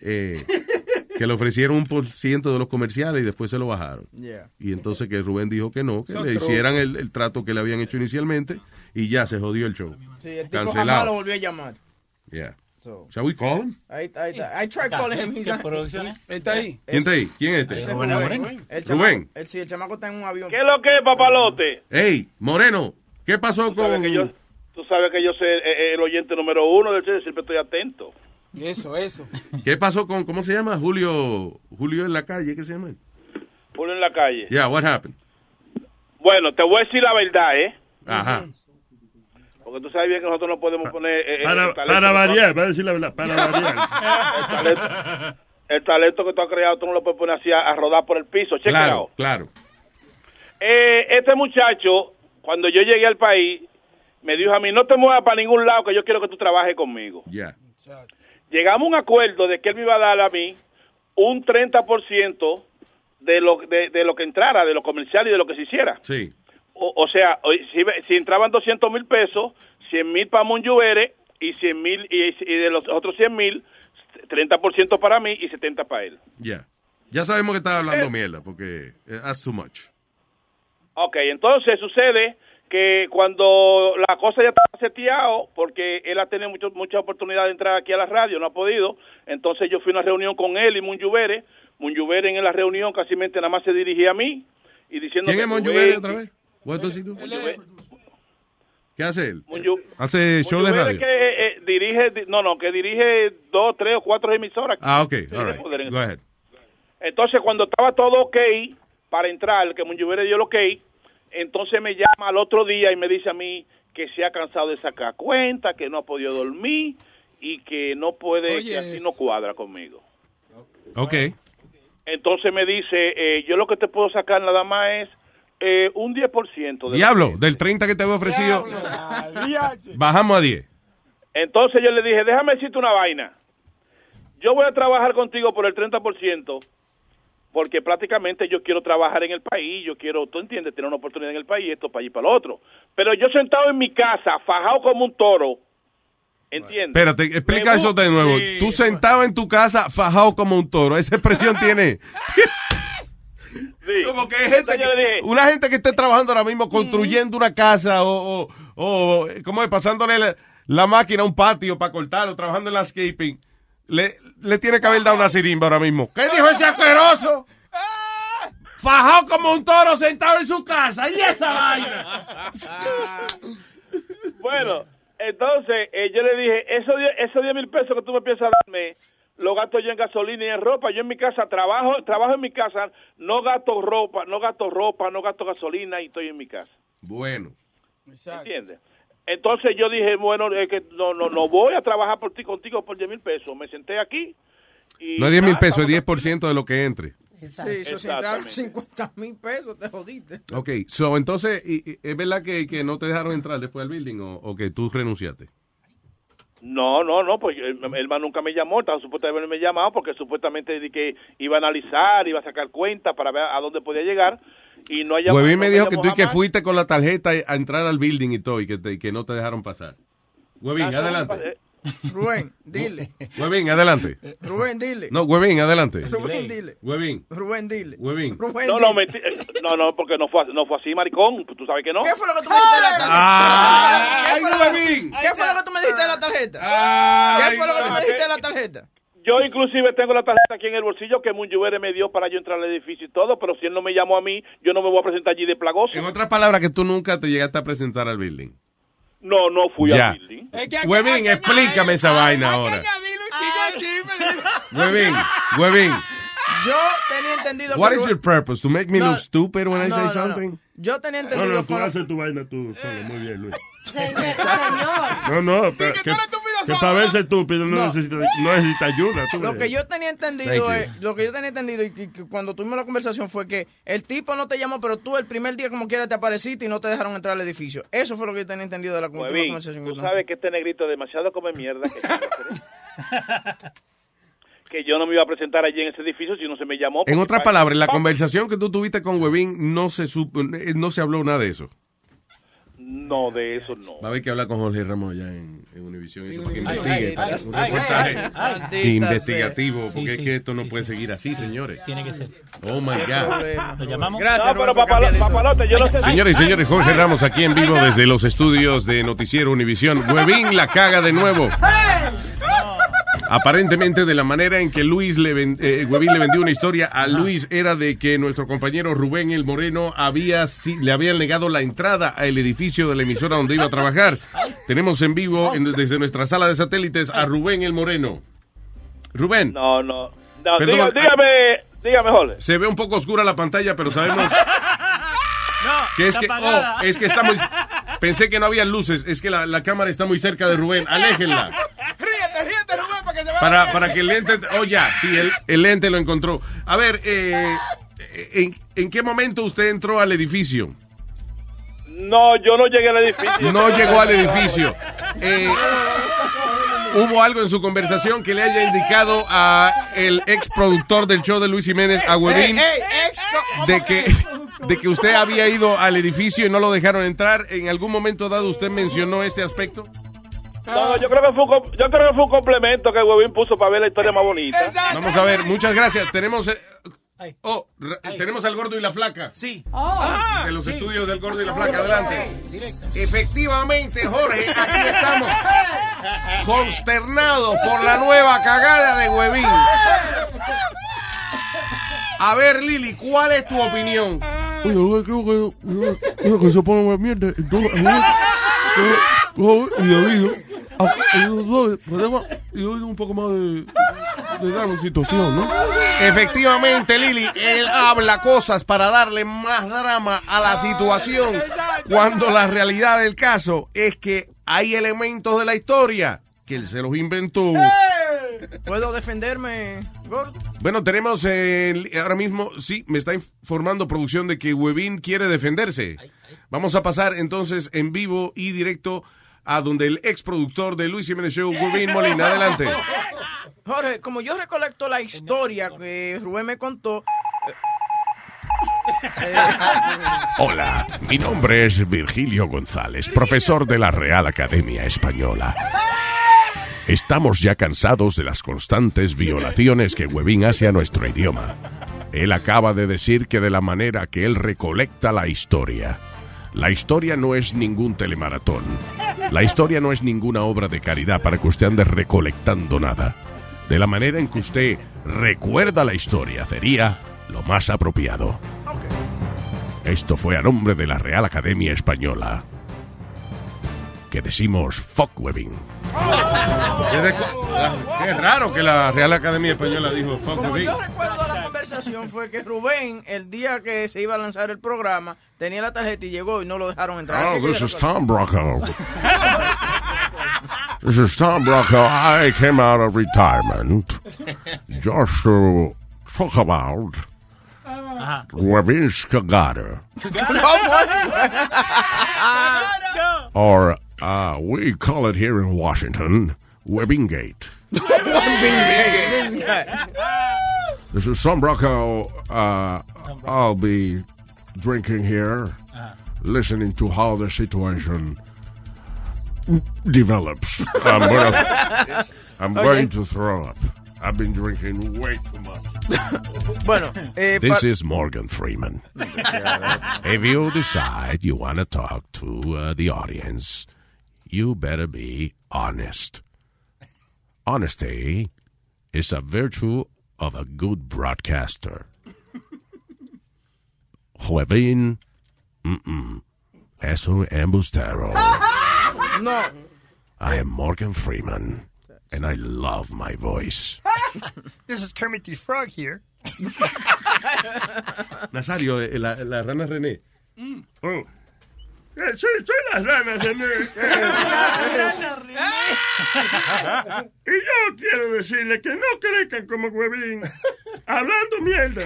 eh, que le ofrecieron un por ciento de los comerciales y después se lo bajaron. Yeah. Y entonces que Rubén dijo que no, que Son le hicieran el, el trato que le habían hecho inicialmente y ya se jodió el show. Sí, el tipo jamás lo Cancelado. volvió a llamar. Yeah. So. Shall we call him? Ahí está, ahí está. I tried calling him. He's ¿Él está ahí? ¿Quién está ahí? ¿Quién es este? Es Rubén. El chamaco- Rubén. el, sí, el chamaco está en un avión. ¿Qué es lo que es, papalote? Hey, Moreno, ¿qué pasó Tú con...? que yo, tú sabes que yo soy el oyente número uno del show, siempre estoy atento. Eso, eso. ¿Qué pasó con, cómo se llama? Julio, Julio en la calle, ¿qué se llama? Uno en la calle. Yeah, what happened? Bueno, te voy a decir la verdad, ¿eh? Ajá. Porque tú sabes bien que nosotros no podemos poner... eh, eh, Para, el talento para que variar, va a decir la verdad, para variar. el, talento, el talento que tú has creado, tú no lo puedes poner así a, a rodar por el piso. Check Claro, out. claro. Eh, este muchacho, cuando yo llegué al país, me dijo a mí, no te muevas para ningún lado, que yo quiero que tú trabajes conmigo. Ya. Llegamos a un acuerdo de que él me iba a dar a mí un 30% de lo, de, de lo que entrara, de lo comercial y de lo que se hiciera. Sí. O, o sea, si, si entraban 200 mil pesos, 100 mil para Monjuvere y 100 mil, y, y de los otros 100 mil, 30% para mí y 70 para él. Ya. Ya sabemos que estás hablando Eh. mierda, porque eh, that's too much. Ok, entonces sucede que cuando la cosa ya estaba seteado, porque él ha tenido mucho, mucha oportunidad de entrar aquí a la radio, no ha podido, entonces yo fui a una reunión con él y Munjubere, Munjubere en la reunión casi nada más se dirigía a mí y diciendo ¿Quién que es Monjubere Rubén- otra vez? What does he do? Monjubere- ¿Qué hace él? Hace show de radio. que eh, eh, dirige, di- no, no, que dirige dos, tres o cuatro emisoras. Ah, ok. Tiene All right. poder en Go ahead. Entonces, cuando estaba todo ok para entrar, que Monjubere dio el ok, entonces me llama al otro día y me dice a mí que se ha cansado de sacar cuenta, que no ha podido dormir y que no puede, Oye, que así no cuadra conmigo. Ok. Entonces me dice, eh, yo lo que te puedo sacar nada más es eh, un 10%. De Diablo, del 30 que te había ofrecido, bajamos a 10. Entonces yo le dije, déjame decirte una vaina. Yo voy a trabajar contigo por el 30%, porque prácticamente yo quiero trabajar en el país, yo quiero, tú entiendes, tener una oportunidad en el país, esto para allí para lo otro. Pero yo sentado en mi casa, fajado como un toro, ¿entiendes? Espérate, explica eso de nuevo. Sí, Tú sentado en tu casa, fajado como un toro. Esa expresión tiene. Sí. Como que hay gente que- dije, una gente que esté trabajando ahora mismo construyendo una casa o, o, o, ¿cómo es? Pasándole la, la máquina a un patio para cortarlo, trabajando en landscaping. Le, le tiene que haber dado una sirimba ahora mismo. ¿Qué dijo ese asqueroso? fajó como un toro sentado en su casa. Y esa vaina. Bueno, entonces eh, yo le dije, esos 10 esos 10 mil pesos que tú me piensas darme, lo gasto yo en gasolina y en ropa. Yo en mi casa trabajo, trabajo en mi casa, no gasto ropa, no gasto ropa, no gasto gasolina y estoy en mi casa. Bueno. ¿Entiendes? Entonces yo dije, bueno, es que no, no, no voy a trabajar por ti contigo por 10 mil pesos. Me senté aquí y... No es 10 mil pesos, es vamos 10% de lo que entre. Sí, eso si entraron 50 mil pesos, te jodiste. Ok, so, entonces, ¿es verdad que, que no te dejaron entrar después del building o, o que tú renunciaste? No, no, no, pues el, el man nunca me llamó, estaba supuesto haberme llamado porque supuestamente di que iba a analizar, iba a sacar cuenta para ver a dónde podía llegar y no ha llamado. Huevín no me dijo que tú y que fuiste con la tarjeta a entrar al building y todo y que, te- y que no te dejaron pasar. Huevín, Ah, no, adelante. Rubén, dile. Huevín, adelante. Rubén, dile. No, Huevín, adelante. Rubén, dile. Huevín, Rubén, dile. Huevín. Rubén, No, no, eh, no, no, porque no fue, no fue así, maricón, tú sabes que no. ¿Qué fue lo que tú me dijiste de la tarjeta? ¡Ay, ¿Qué fue lo que- Huevín! ¿Qué fue lo que tú me dijiste de la tarjeta? Ay, ¿Qué fue lo que tú me dijiste de la tarjeta? Yo inclusive tengo la tarjeta aquí en el bolsillo que Munyubere me dio para yo entrar al edificio y todo, pero si él no me llamó a mí, yo no me voy a presentar allí de plagoso. En otras palabras, que tú nunca te llegaste a presentar al building. No, no fui Ya. al building. Huevín, explícame esa vaina ahora. Huevín, Huevín. Yo tenía entendido What que is your purpose? To make me No, look stupid when I no, say no, no. something? Yo tenía No, entendido no, tú con- haces tu vaina tú solo. Muy bien, Luis. Señor. No, no, que, que, que para verse estúpido no, No. necesita, no necesita ayuda. tú Lo ves. que yo tenía entendido Thank you. es, lo que yo tenía entendido y que, que cuando tuvimos la conversación fue que el tipo no te llamó, pero tú el primer día como quiera te apareciste y no te dejaron entrar al edificio. Eso fue lo que yo tenía entendido de la Huevín, conversación. tú sabes que este negrito demasiado come mierda que no. que yo no me iba a presentar allí en ese edificio si no se me llamó. En otras pa- palabras, en la conversación que tú tuviste con Huevín no se supo, eh, no se habló nada de eso. No, de eso no. Va a haber que hablar con Jorge Ramos ya en, en Univision. Eso, porque Ay, investigue. un reportaje investigativo. Porque Sí, es sí, que esto no puede seguir así, señores. Tiene que ser. Oh my God. ¿Lo llamamos? no, pero papalo- papalote, yo no sé. Señores y señores, Jorge Ramos aquí en vivo desde los estudios de Noticiero Univisión. Huevín la caga de nuevo. Aparentemente de la manera en que Luis le ven- eh, Huevín le vendió una historia a Luis era de que nuestro compañero Rubén el Moreno había si- le habían negado la entrada al edificio de la emisora donde iba a trabajar. Tenemos en vivo en- desde nuestra sala de satélites a Rubén el Moreno. Rubén. No, no. no Perdón, diga- dígame, dígame, Jorge. Se ve un poco oscura la pantalla, pero sabemos que es que oh, es que está muy pensé que no había luces, es que la, la cámara está muy cerca de Rubén. Aléjenla. Para. Para, que el lente. Oh, ya, sí, el, el lente lo encontró. A ver, eh, ¿en, en qué momento usted entró al edificio? No, yo no llegué al edificio. No llegó al edificio. Eh, ¿Hubo algo en su conversación que le haya indicado a el ex productor del show de Luis Jiménez, a Huevín, Ey, ey, ex, ¿cómo de que, de que usted había ido al edificio y no lo dejaron entrar? ¿En algún momento dado usted mencionó este aspecto? No, no, yo creo que fue un, yo creo que fue un complemento que Huevín puso para ver la historia más bonita. Vamos a ver, muchas gracias. Tenemos, eh, oh, tenemos al gordo y la flaca. Sí. de los estudios del gordo y la flaca. Adelante. Efectivamente, Jorge, aquí estamos consternados por la nueva cagada de Huevín. A ver, Lili, ¿cuál es tu opinión? Oye, yo creo que, yo- que se pone mierda. Entonces, y debido a que yo soy, tenemos- yo doy un poco más de, de drama en situación, ¿no? Efectivamente, Lili, él habla cosas para darle más drama a la situación, cuando la realidad del caso es que hay elementos de la historia que él se los inventó. ¿Puedo defenderme, gordo? Bueno, tenemos eh, ahora mismo, sí, me está informando producción de que Webin quiere defenderse. Vamos a pasar entonces en vivo y directo a donde el ex productor de Luis Jiménez Show, Webin Molina. Adelante. Jorge, como yo recolecto la historia que Rubén me contó, Hola, mi nombre es Virgilio González, profesor de la Real Academia Española. Estamos ya cansados de las constantes violaciones que Webin hace a nuestro idioma. Él acaba de decir que de la manera que él recolecta la historia. La historia no es ningún telemaratón. La historia no es ninguna obra de caridad para que usted ande recolectando nada. De la manera en que usted recuerda la historia sería lo más apropiado. Esto fue a nombre de la Real Academia Española. Que decimos fuck webbing. Qué, recu- qué raro que la Real Academia Española dijo fuck Como with yo recuerdo la conversación fue que Rubén, el día que se iba a lanzar el programa, tenía la tarjeta y llegó y no lo dejaron entrar. Oh, Así this is Tom Brocco. This is Tom Brocco. I came out of retirement just to talk about Webbing's Cagada. Or uh, we call it here in Washington, Webbing Gate. This is Tom Brocco. Uh, I'll be drinking here, listening to how the situation develops. I'm, gonna, I'm Okay. going to throw up. I've been drinking way too much. Bueno, eh, This is Morgan Freeman. if you decide you want to talk to uh, the audience, you better be honest. Honesty is a virtue of a good broadcaster. Joaquín, mm-mm, es un embustero. no. I am Morgan Freeman, and I love my voice. This is Kermit the Frog here. Nazario, eh, la, la rana René. Oh. Eh, sí, soy la rana, René. y yo quiero decirle que no crezcan como huevín, hablando mierda.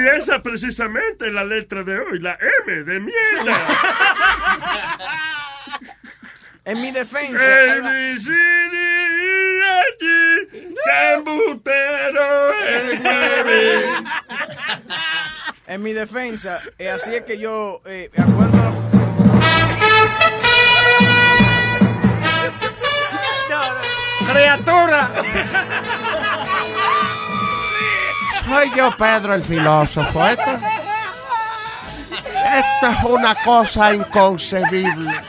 Y esa precisamente es la letra de hoy, la M de mierda. En mi defensa. El el huevín. En mi defensa, eh, así es que yo eh, me acuerdo. Criatura. Soy yo, Pedro, el filósofo. Esto, esto es una cosa inconcebible.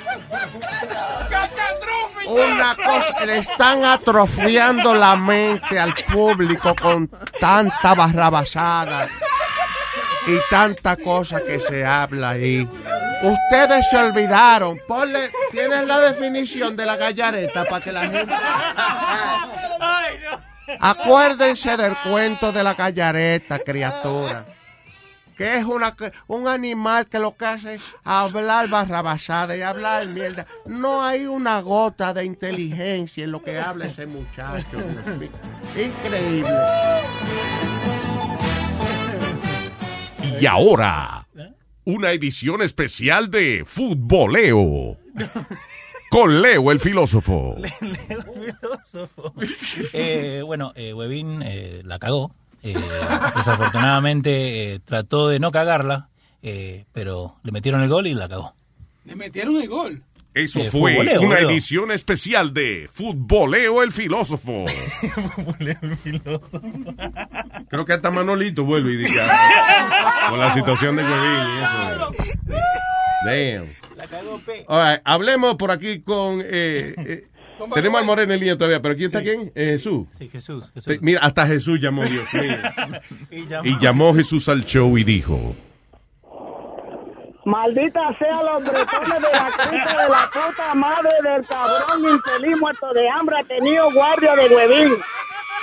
Una cosa, le están atrofiando la mente al público con tanta barrabasada y tanta cosa que se habla ahí. Ustedes se olvidaron. Ponle, tienes la definición de la gallareta para que la gente. Acuérdense del cuento de la gallareta, criatura. Que es una, un animal que lo que hace es hablar barrabasada y hablar mierda. No hay una gota de inteligencia en lo que habla ese muchacho. Increíble. Y ahora, una edición especial de Futboleo. Con Leo el filósofo. filósofo. Eh, bueno, eh, Webin eh, la cagó. Eh, desafortunadamente eh, trató de no cagarla, eh, pero le metieron el gol y la cagó. Le metieron el gol. Eso Eh, fue futboleo, una boludo. edición especial de Futboleo el filósofo. Creo que hasta Manolito vuelve y diga "Ah, con la situación de Huevín y eso. Damn. La cagó P. All right, hablemos por aquí con. eh, eh, tenemos al Moreno en línea todavía, pero ¿quién está quién? Eh, Jesús. Sí, Jesús. Jesús. Te- mira, hasta Jesús llamó, Dios mío. Y llamó- Y llamó Jesús al show y dijo: Maldita sea los bretones de la puta de la puta madre del cabrón infeliz muerto de hambre ha tenido guardia de huevín.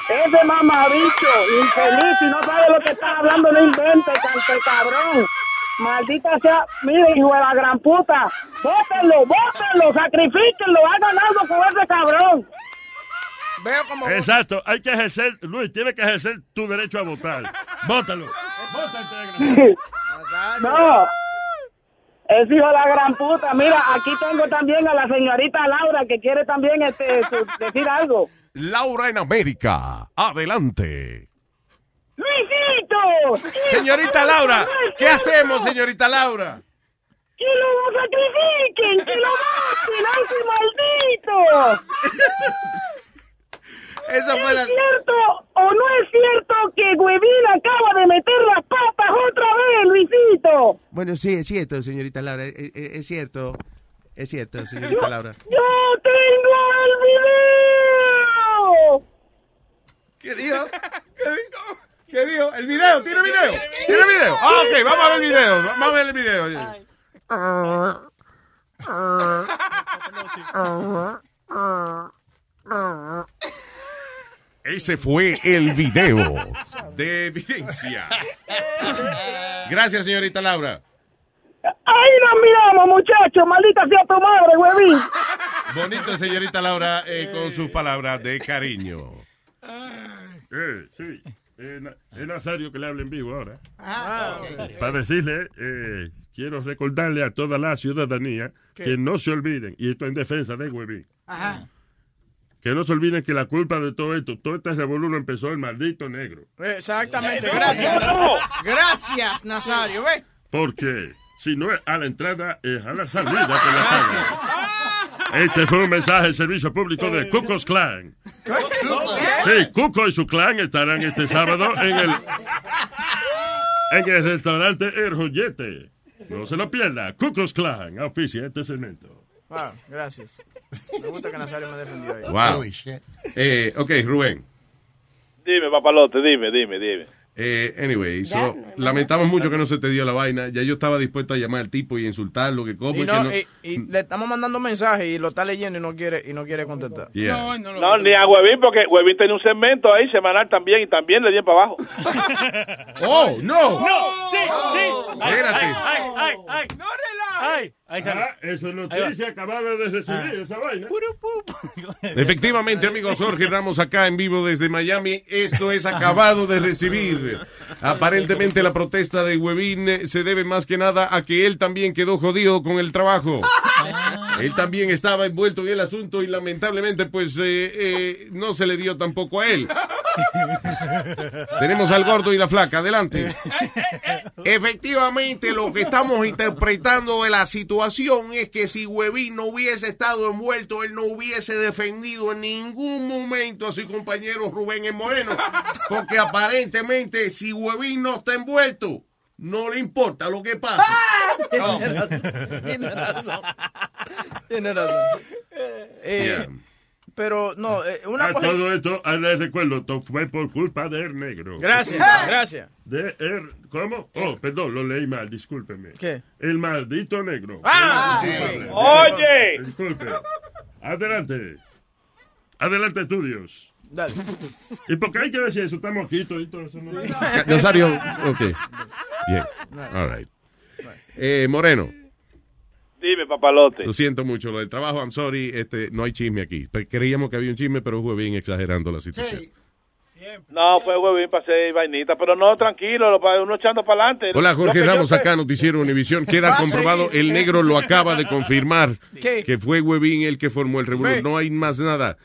Ese mamabicho, infeliz, si no sabe lo que está hablando, no invente, cante cabrón. Maldita sea, mire, hijo de la gran puta, bótenlo, bótenlo, sacrifíquenlo, hagan algo con ese cabrón. Veo como. Exacto, hay que ejercer, Luis, tienes que ejercer tu derecho a votar. Vótalo. No. Es hijo de la gran puta. Mira, aquí tengo también a la señorita Laura que quiere también este, su- decir algo. Laura en América. Adelante. ¡Luisito! Señorita Laura, ¿qué hacemos, señorita Laura? ¡Que lo sacrifiquen! ¡Que lo maten! ¡Ay, qué maldito! Eso fue la- ¿Es cierto o no es cierto que Huevín acaba de meter las patas otra vez, Luisito? Bueno, sí, es cierto, señorita Laura. Es, es- es cierto. Es cierto, señorita Laura. ¡Yo tengo el video! ¿Qué dijo? ¿Qué dijo? ¿Qué dijo? El video, tiene video. Tiene video. Ah, ok, vamos a ver el video. Vamos a ver el video. Ese fue el video de evidencia. Gracias, señorita Laura. Ahí nos miramos, muchachos. Maldita sea tu madre, huevín. Bonito, señorita Laura, eh, con sus palabras de cariño. Eh, sí. Eh, es Nazario que le habla en vivo ahora. Ah, Para decirle, eh, quiero recordarle a toda la ciudadanía ¿Qué? que no se olviden, y esto en defensa de Huevín, Ajá. Que no se olviden que la culpa de todo esto, todo este revolú empezó el maldito negro. Exactamente, gracias. Gracias, Nazario, ¿ves? Porque si no es a la entrada, es a la salida que la pagan. Este fue un mensaje del servicio público de Cuco's Clan. Sí, Cuco y su clan estarán este sábado en el en el restaurante El Joyete. No se lo pierda. Cuco's Clan auspicia este segmento. Wow, gracias. Me gusta que Nazario me defendió ahí. Wow. Eh, ok, Rubén. Dime, papalote, dime, dime, dime. Eh, anyway, so, lamentamos mucho que no se te dio la vaina. Ya yo estaba dispuesto a llamar al tipo y insultarlo, que cómo Y, no... y- y le estamos mandando mensajes y lo está leyendo y no quiere y no quiere contestar. Yeah. No, ni a Huevín, porque Huevín tenía un segmento ahí semanal también y también le di para abajo. ¡Oh, no! No, sí, sí. Espérate. Ay, ay, ay. No relajes. Ahí sale. Ah, eso es noticia acabada de recibir esa vaina. Efectivamente, amigos, Jorge Ramos acá en vivo desde Miami. Esto es acabado de recibir. Aparentemente la protesta de Huevín eh, se debe más que nada a que él también quedó jodido con el trabajo. Él también estaba envuelto en el asunto y lamentablemente pues eh, eh, no se le dio tampoco a él. Tenemos al gordo y la flaca, adelante. Efectivamente, lo que estamos interpretando de la situación es que si Huevín no hubiese estado envuelto, él no hubiese defendido en ningún momento a su compañero Rubén el Moreno. Porque aparentemente, si Huevín no está envuelto, no le importa lo que pase. Tiene razón. Tiene razón. Tiene razón. Eh, Pero no, eh, una a cosa- todo esto, ah, les recuerdo, todo fue por culpa de Er Negro. Gracias, gracias. De Er, ¿cómo? Oh, perdón, lo leí mal, discúlpeme. ¿Qué? El maldito negro. ¡Ah! Oye. Disculpe. Adelante. Adelante, estudios. Dale. ¿Y por qué hay que decir eso? Estamos aquí y todo eso. ¿no? Nazario, ok. Bien. All right. Eh, Moreno, Dime, papalote. lo siento mucho, lo del trabajo, I'm sorry, este, no hay chisme aquí. Creíamos que había un chisme, pero fue bien exagerando la situación. No, fue Huevín para hacer vainita, pero no, tranquilo, uno echando para adelante. Hola, Jorge Ramos, sé- acá, Noticiero Univisión. Queda Va a comprobado, el negro lo acaba de confirmar, ¿Qué? que fue Huevín el que formó el revuelo. No hay más nada.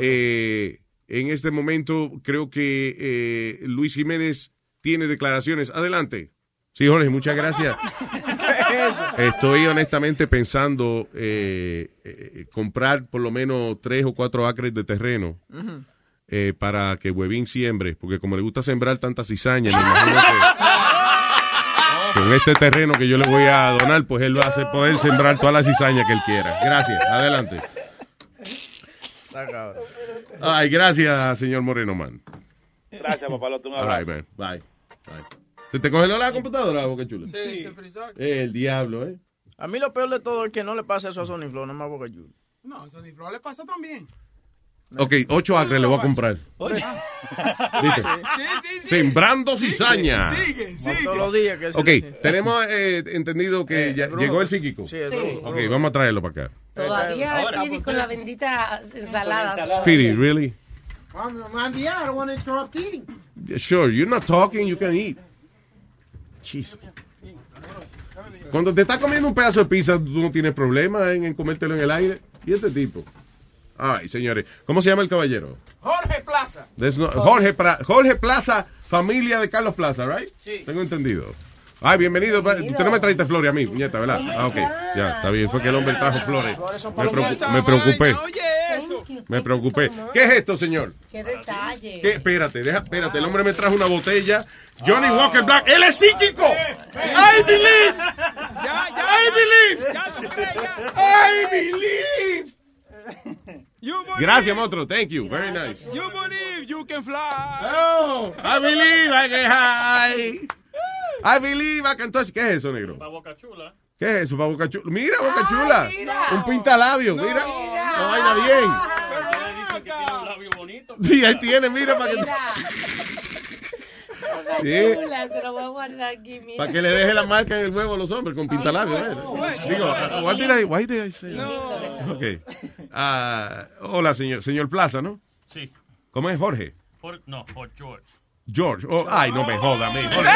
Eh, en este momento, creo que eh, Luis Jiménez tiene declaraciones. Adelante. Sí, Jorge, muchas gracias. Estoy honestamente pensando eh, eh, comprar por lo menos tres o cuatro acres de terreno eh, para que Huevín siembre, porque como le gusta sembrar tantas cizañas, me imagino que con este terreno que yo le voy a donar, pues él va a poder sembrar todas las cizañas que él quiera. Gracias, adelante. Ay, gracias, señor Moreno, man. Gracias, papalote, un All abrazo. right, man. Bye. Bye. ¿Se te congeló la computadora, Boca Chula? Sí. Eh, el diablo, ¿eh? A mí lo peor de todo es que no le pasa eso a Sony Flow, nada más Boca Juniors. No, eso ni Flor le pasa también. Ok, ocho acres le voy a comprar. ¿Viste? Sembrando cizaña. Sigue, sigue. Todos los días que se Ok, tenemos eh, entendido que ya Bruno. llegó el psíquico. Sí, el. Ok, vamos a traerlo para acá. Todavía Ahora. Speedy con la bendita ensalada. Speedy, really? I'm, I'm yeah, I don't want to interrupt eating. Yeah, Sure, you're not talking, you can eat. Jesus. Cuando te estás comiendo un pedazo de pizza, tú no tienes problema en, en comértelo en el aire. ¿Y este tipo? Ay, señores. ¿Cómo se llama el caballero? Jorge Plaza. No- Jorge, Jorge Plaza, familia de Carlos Plaza, right? Sí. Tengo entendido. Ay, bienvenido. Usted no me trajiste flores a mí, nieta, ¿verdad? ah, ok. Ya, está bien. Fue que el hombre trajo flores. Me, preocu- me preocupé. Me preocupé. ¿Qué es esto, señor? Qué detalle. ¿Qué? Espérate, deja, espérate. El hombre me trajo una botella. Johnny Walker Black. ¡Él es psíquico! ¡I believe! ¡I believe! ¡I believe! Gracias, monstruo. Thank you. Very nice. You believe, believe you can fly. Oh, I believe I can high. I believe I can touch. ¿Qué es eso, negro? Boca Chula. ¿Qué es eso, para Boca Chula? Mira, Boca Chula. Un pintalabio, mira. No vaina bien. Dicen que tiene un labio bonito. Sí, ahí tiene, mira, para que, Sí. Chula, te lo voy a guardar aquí, mira. para que le deje la marca en el huevo a los hombres con pintalabio. ¿eh? Digo, what did I, why did I say that? Okay. Ah, hola, señor, señor Plaza, ¿no? Sí. ¿Cómo es Jorge? Por, no, por George. George. Oh, ay, no me joda, a mí. Jorge.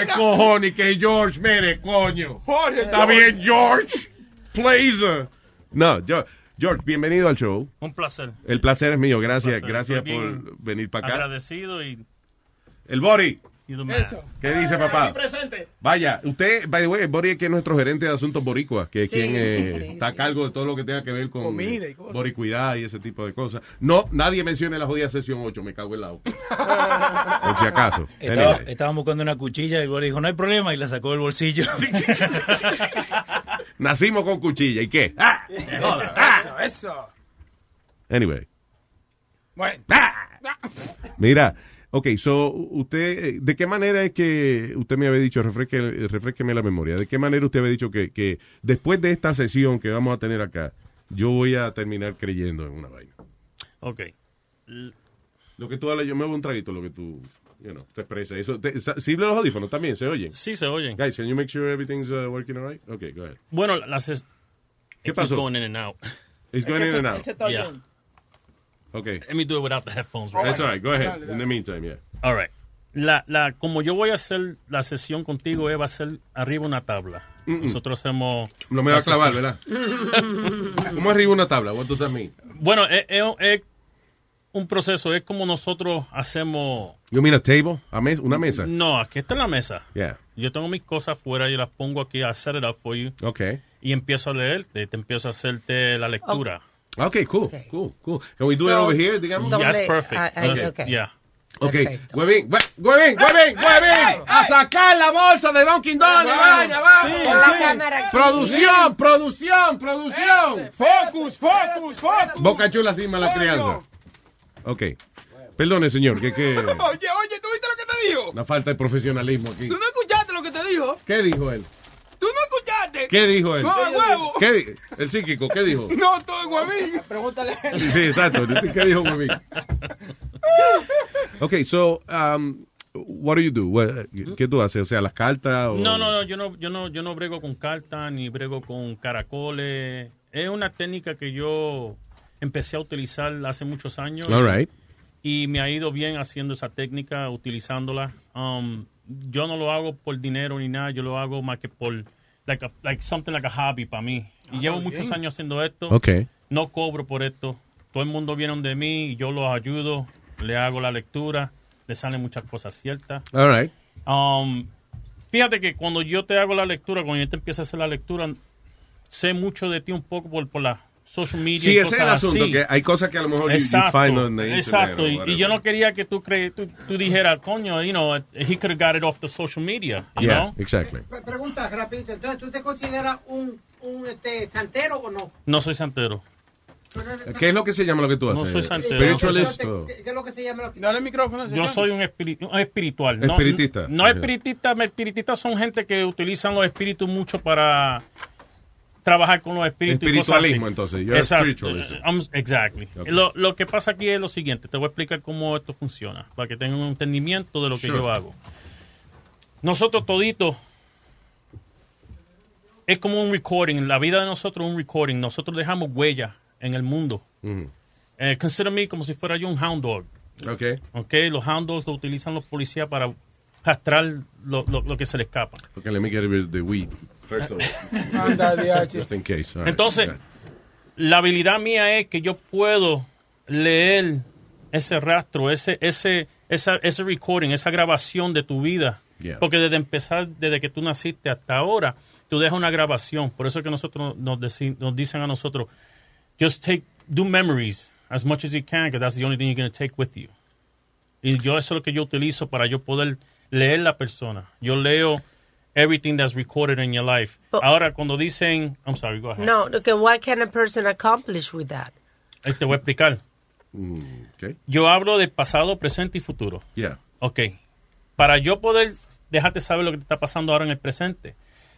¿Qué cojones que George? Mire, coño. Jorge, Está bien, George. Please. No, George, George, bienvenido al show. Un placer. El placer es mío. Gracias, placer. gracias por venir para acá. Agradecido y. El Bori. ¿Qué dice papá? presente. Vaya, usted, by the way, Bori es que es nuestro gerente de asuntos boricuas, que es Sí, quien sí, eh, sí, está a cargo de todo lo que tenga que ver con Comida y cosas. boricuidad y ese tipo de cosas. No, nadie mencione la jodida sesión 8, me cago en la boca. Por si acaso. Estaba, estaban buscando una cuchilla y güey dijo, no hay problema, y la sacó del bolsillo. Nacimos con cuchilla, ¿y qué? Ah, Eso, eso. Anyway. Bueno. Mira, ok, so, usted, eh, ¿de qué manera es que usted me había dicho, refresque, refresqueme la memoria, de qué manera usted había dicho que, que después de esta sesión que vamos a tener acá, yo voy a terminar creyendo en una vaina? Ok. Lo que tú hablas, yo me hago un traguito, lo que tú, you know, te expresas. Eso, te, sa- ¿Sirve los audífonos también? ¿Se oyen? Sí, se oyen. Guys, can you make sure everything's uh, working all right? Okay, go ahead. Bueno, las. es- ¿Qué pasó? going in and out. It's going in and out. Yeah. Okay. Let me do it without the headphones. That's all right. Go ahead. In the meantime, yeah. All right. La, la, como yo voy a hacer la sesión contigo, eh, va a ser arriba una tabla. Nosotros hacemos. No me va a la clavar, sesión- ¿verdad? ¿Cómo arriba una tabla? What does that mean? Bueno, es, un proceso, es como nosotros hacemos. You mean a table? A mes una mesa? No, aquí está en la mesa. Yeah. Yo tengo mis cosas afuera y las pongo aquí a set it up for you. Okay. Y empiezo a leerte, te empiezo a hacerte la lectura. Okay, cool, cool, cool. Can we do it So, over here, digamos? Yes, perfect. ah, I- I- Let's- okay. Yeah. Ok, Huevín, hue- Huevín, Huevín, Huevín, a sacar la bolsa de Dunkin' Donuts, vaina, vamos. Sí, la cámara. Producción, producción, producción. Focus, focus, focus. Boca chula sin mala crianza. Ok. Perdone, señor, que que Oye, oye, ¿tú viste lo que te dijo? una falta de profesionalismo aquí. ¿Tú no escuchaste lo que te dijo? ¿Qué dijo él? ¿Tú no escuchaste? ¿Qué dijo él? No, huevo. ¿Qué di- el psíquico, ¿qué dijo? No, todo es huevín. Pregúntale. Sí, exacto. ¿Qué dijo Huevín? Ok, so, um, what do you do? What- ¿Qué tú haces? O sea, las cartas o... No, no, no, yo no, yo no, yo no brego con cartas ni brego con caracoles. Es una técnica que yo empecé a utilizar hace muchos años. All right. Y me ha ido bien haciendo esa técnica, utilizándola. Um, yo no lo hago por dinero ni nada, yo lo hago más que por like, a- like something like a hobby para mí. Y Ah, llevo bien. muchos años haciendo esto. Ok. No cobro por esto. Todo el mundo viene de mí y yo los ayudo, le hago la lectura, le salen muchas cosas ciertas. All right. Um, fíjate que cuando yo te hago la lectura, cuando yo te empiezo a hacer la lectura, sé mucho de ti un poco por, por la social media. Sí, y ese es el asunto, así. que hay cosas que a lo mejor you- you Exacto, find on the internet Exacto, y, yo no quería que tú, cre tú, tú dijeras, coño, you know, he could have got it off the social media, you Yeah, know? exactly. Pre- Pregunta rapidito. Entonces, ¿tú te consideras un, un este, santero o no? No soy santero. ¿Qué es lo que se llama lo que tú haces? No soy santero. Spiritualist. ¿Qué es lo que se llama? Lo que... Dale el micrófono. Yo soy un, espiri- un espiritual. No, Espiritista. No, espiritista. Espiritistas son gente que utilizan los espíritus mucho para trabajar con los espíritus. y cosas así. Espiritualismo, entonces. You're a Exacto. spiritualist. Um, exactly. Lo, lo que pasa aquí es lo siguiente. Te voy a explicar cómo esto funciona. Para que tengan un entendimiento de lo que Sure. yo hago. Nosotros toditos es como un recording. La vida de nosotros es un recording. Nosotros dejamos huella en el mundo. Eh, consider me como si fuera yo un hound dog. Ok. Ok, los hound dogs lo utilizan los policías para rastrar lo, lo- lo que se le escapa. Okay, let me get rid of the weed. First of all. Anda, DH. Just in case. All right. Entonces, la habilidad mía es que yo puedo leer ese rastro, ese, ese, esa, ese recording, esa grabación de tu vida. Yeah. Porque desde empezar, desde que tú naciste hasta ahora, tú dejas una grabación. Por eso es que nosotros nos, deci- nos dicen a nosotros, just take, do memories as much as you can, because that's the only thing you're going to take with you. Y yo eso es lo que yo utilizo para yo poder leer la persona. Yo leo everything that's recorded in your life. Ahora, cuando dicen, I'm sorry, go ahead. No, que what can a person accomplish with that? Te voy a explicar. Mm, okay. Yo hablo de pasado, presente y futuro. Yeah. Ok. Para yo poder dejarte saber lo que te está pasando ahora en el presente,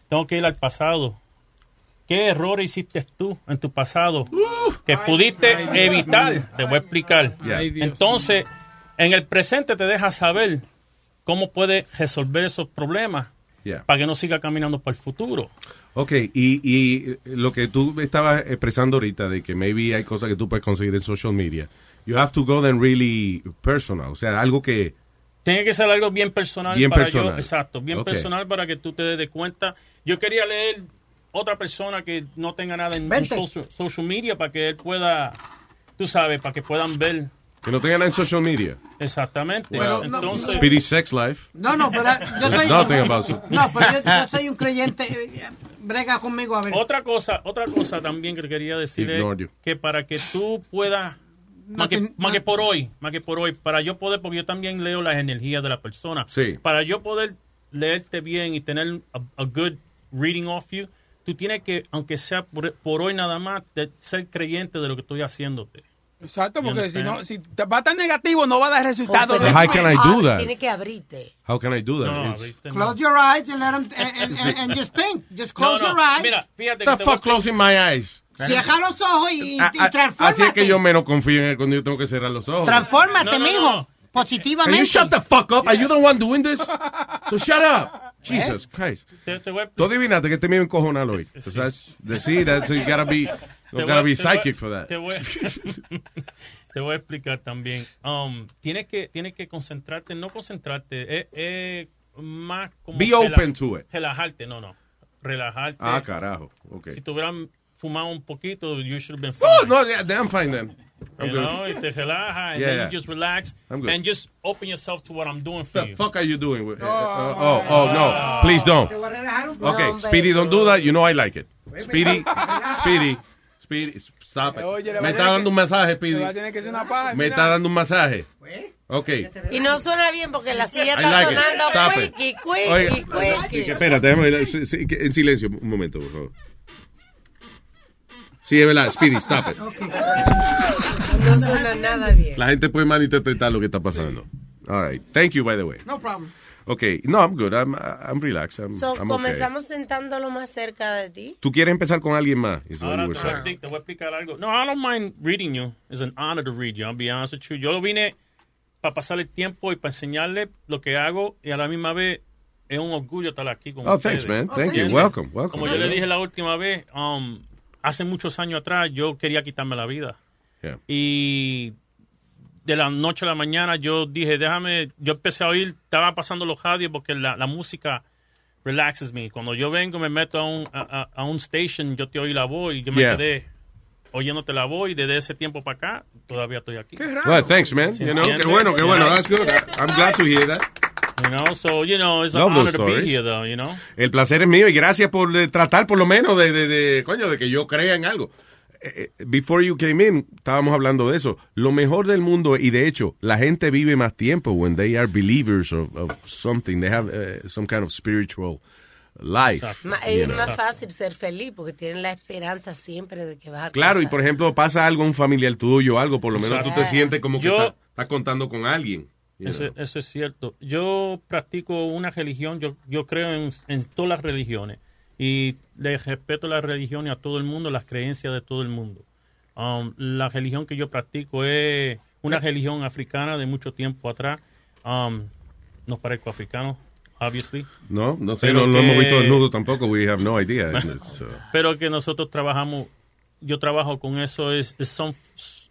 tengo que ir al pasado. ¿Qué errores hiciste tú en tu pasado que pudiste evitar? Te voy a explicar. Yeah. Entonces, en el presente te deja saber cómo puedes resolver esos problemas Yeah. para que no siga caminando para el futuro. Ok, y, y lo que tú estabas expresando ahorita de que maybe hay cosas que tú puedes conseguir en social media, you have to go then really personal, o sea, algo que... Tiene que ser algo bien personal Bien para personal. yo, exacto, bien Ok. personal para que tú te des de cuenta. Yo quería leer otra persona que no tenga nada en, social, social media para que él pueda, tú sabes, para que puedan ver Que no tengan nada en social media. exactamente. Pero no- Entonces, Speedy sex life. No, no, pero yo soy... No, pero yo, yo soy un creyente. eh, Brega conmigo, a ver. otra cosa, otra cosa también que quería decir es you. que para que tú puedas más que, te- más que por hoy, más que por hoy, para yo poder, porque yo también leo las energías de la persona. Sí. Para yo poder leerte bien y tener a, a good reading of you, tú tienes que, aunque sea por, por hoy nada más, de ser creyente de lo que estoy haciéndote. Exacto, porque si no, si te va a estar negativo, no va a dar resultado. Pero- How can I do Ah, that? Tiene que abrirte. How can I do that? No. Close your eyes and let 'em- and, and, and- just think. Just close no, your eyes. Mira, fíjate the te fuck closing my eyes? Cierra los ojos y, y, A- y a- transfórmate. así es que yo menos confío en él cuando yo tengo que cerrar los ojos. Transfórmate, No, no, no, mijo. no. Can Positivamente. you shut the fuck up? Are you the one doing this? So shut up. Jesus Christ. te- te voy a- Tú adivinaste que este me iba a encojonar hoy. So that's, the- sí, that's, you gotta be, voy gotta be psychic for that. Te voy, te voy a explicar también. Um, tienes que tienes que concentrarte, no concentrarte, es es más como Be open to it. Relajarte, no, no. Relajarte. Ah, carajo. Okay. Si te hubieran fumado un poquito, you should have been Oh, fine. no, yeah, I'm fine then. I'm you good. know, y te relajas, and Yeah, then yeah. you just relax, I'm good. and just open yourself to what I'm doing for the you. fuck are you doing? with- uh, uh, oh, oh, no. Please don't. Okay, No, Speedy, don't do that. You know I like it. Speedy, Speedy, Speedy, stop it. Oye, le va Me está dando que- un masaje, Speedy. que una paja. Me está dando un masaje. Okay. Y no suena bien porque la silla I está like it. sonando quickie, quickie. Espérate, déjame en silencio un momento, por favor. Sí, es verdad, Speedy, stop it. No suena nada bien. La gente puede malinterpretar lo que está pasando. All right. Thank you, by the way. No problem. Okay. No, I'm good. I'm, I'm relaxed. I'm, So, I'm okay. comenzamos sentándolo más cerca de ti. ¿Tú quieres empezar con alguien más? Is what Ahora you were te voy, a te voy a explicar algo. No, I don't mind reading you. It's an honor to read you. I'll be honest with you. Yo lo vine para pasar el tiempo y para enseñarle lo que hago y a la misma vez es un orgullo estar aquí con Oh, ustedes. thanks, man. Thank you. ¿Entiendes? Welcome, welcome. Como yo le dije la última vez, um, hace muchos años atrás yo quería quitarme la vida. Yeah. Y de la noche a la mañana yo dije, déjame, yo empecé a oír, estaba pasando los radios porque la, la música relaxes me. Cuando yo vengo, me meto a un, a, un station, yo te oí la voz y yo me Yeah. quedé oyéndote la voz y desde ese tiempo para acá todavía estoy aquí. Well, thanks, man. You know, qué bueno, qué bueno. That's good. I'm glad to hear that. You know, so, you know, it's an Love honor to be here, though, you know. El placer es mío y gracias por eh, tratar por lo menos de, de, de- coño, de que yo crea en algo. Eh, eh, Before you came in, estábamos hablando de eso. Lo mejor del mundo, y de hecho, la gente vive más tiempo when they are believers of, of something. They have eh, some kind of spiritual life. Es know. más fácil ser feliz porque tienen la esperanza siempre de que vas a Claro, y por ejemplo, pasa algo a un familiar tuyo o algo, por lo menos tú te sientes como que estás estás contando con alguien. Eso, eso es cierto. Yo practico una religión, yo, yo creo en, en todas las religiones y le respeto las religiones a todo el mundo, las creencias de todo el mundo. Um, la religión que yo practico es una religión africana de mucho tiempo atrás. Um, no parezco africano, obviously. No, no sé, no, no que- hemos visto desnudo tampoco. We have no idea. It's, uh, Pero que nosotros trabajamos, yo trabajo con eso, es, es, son-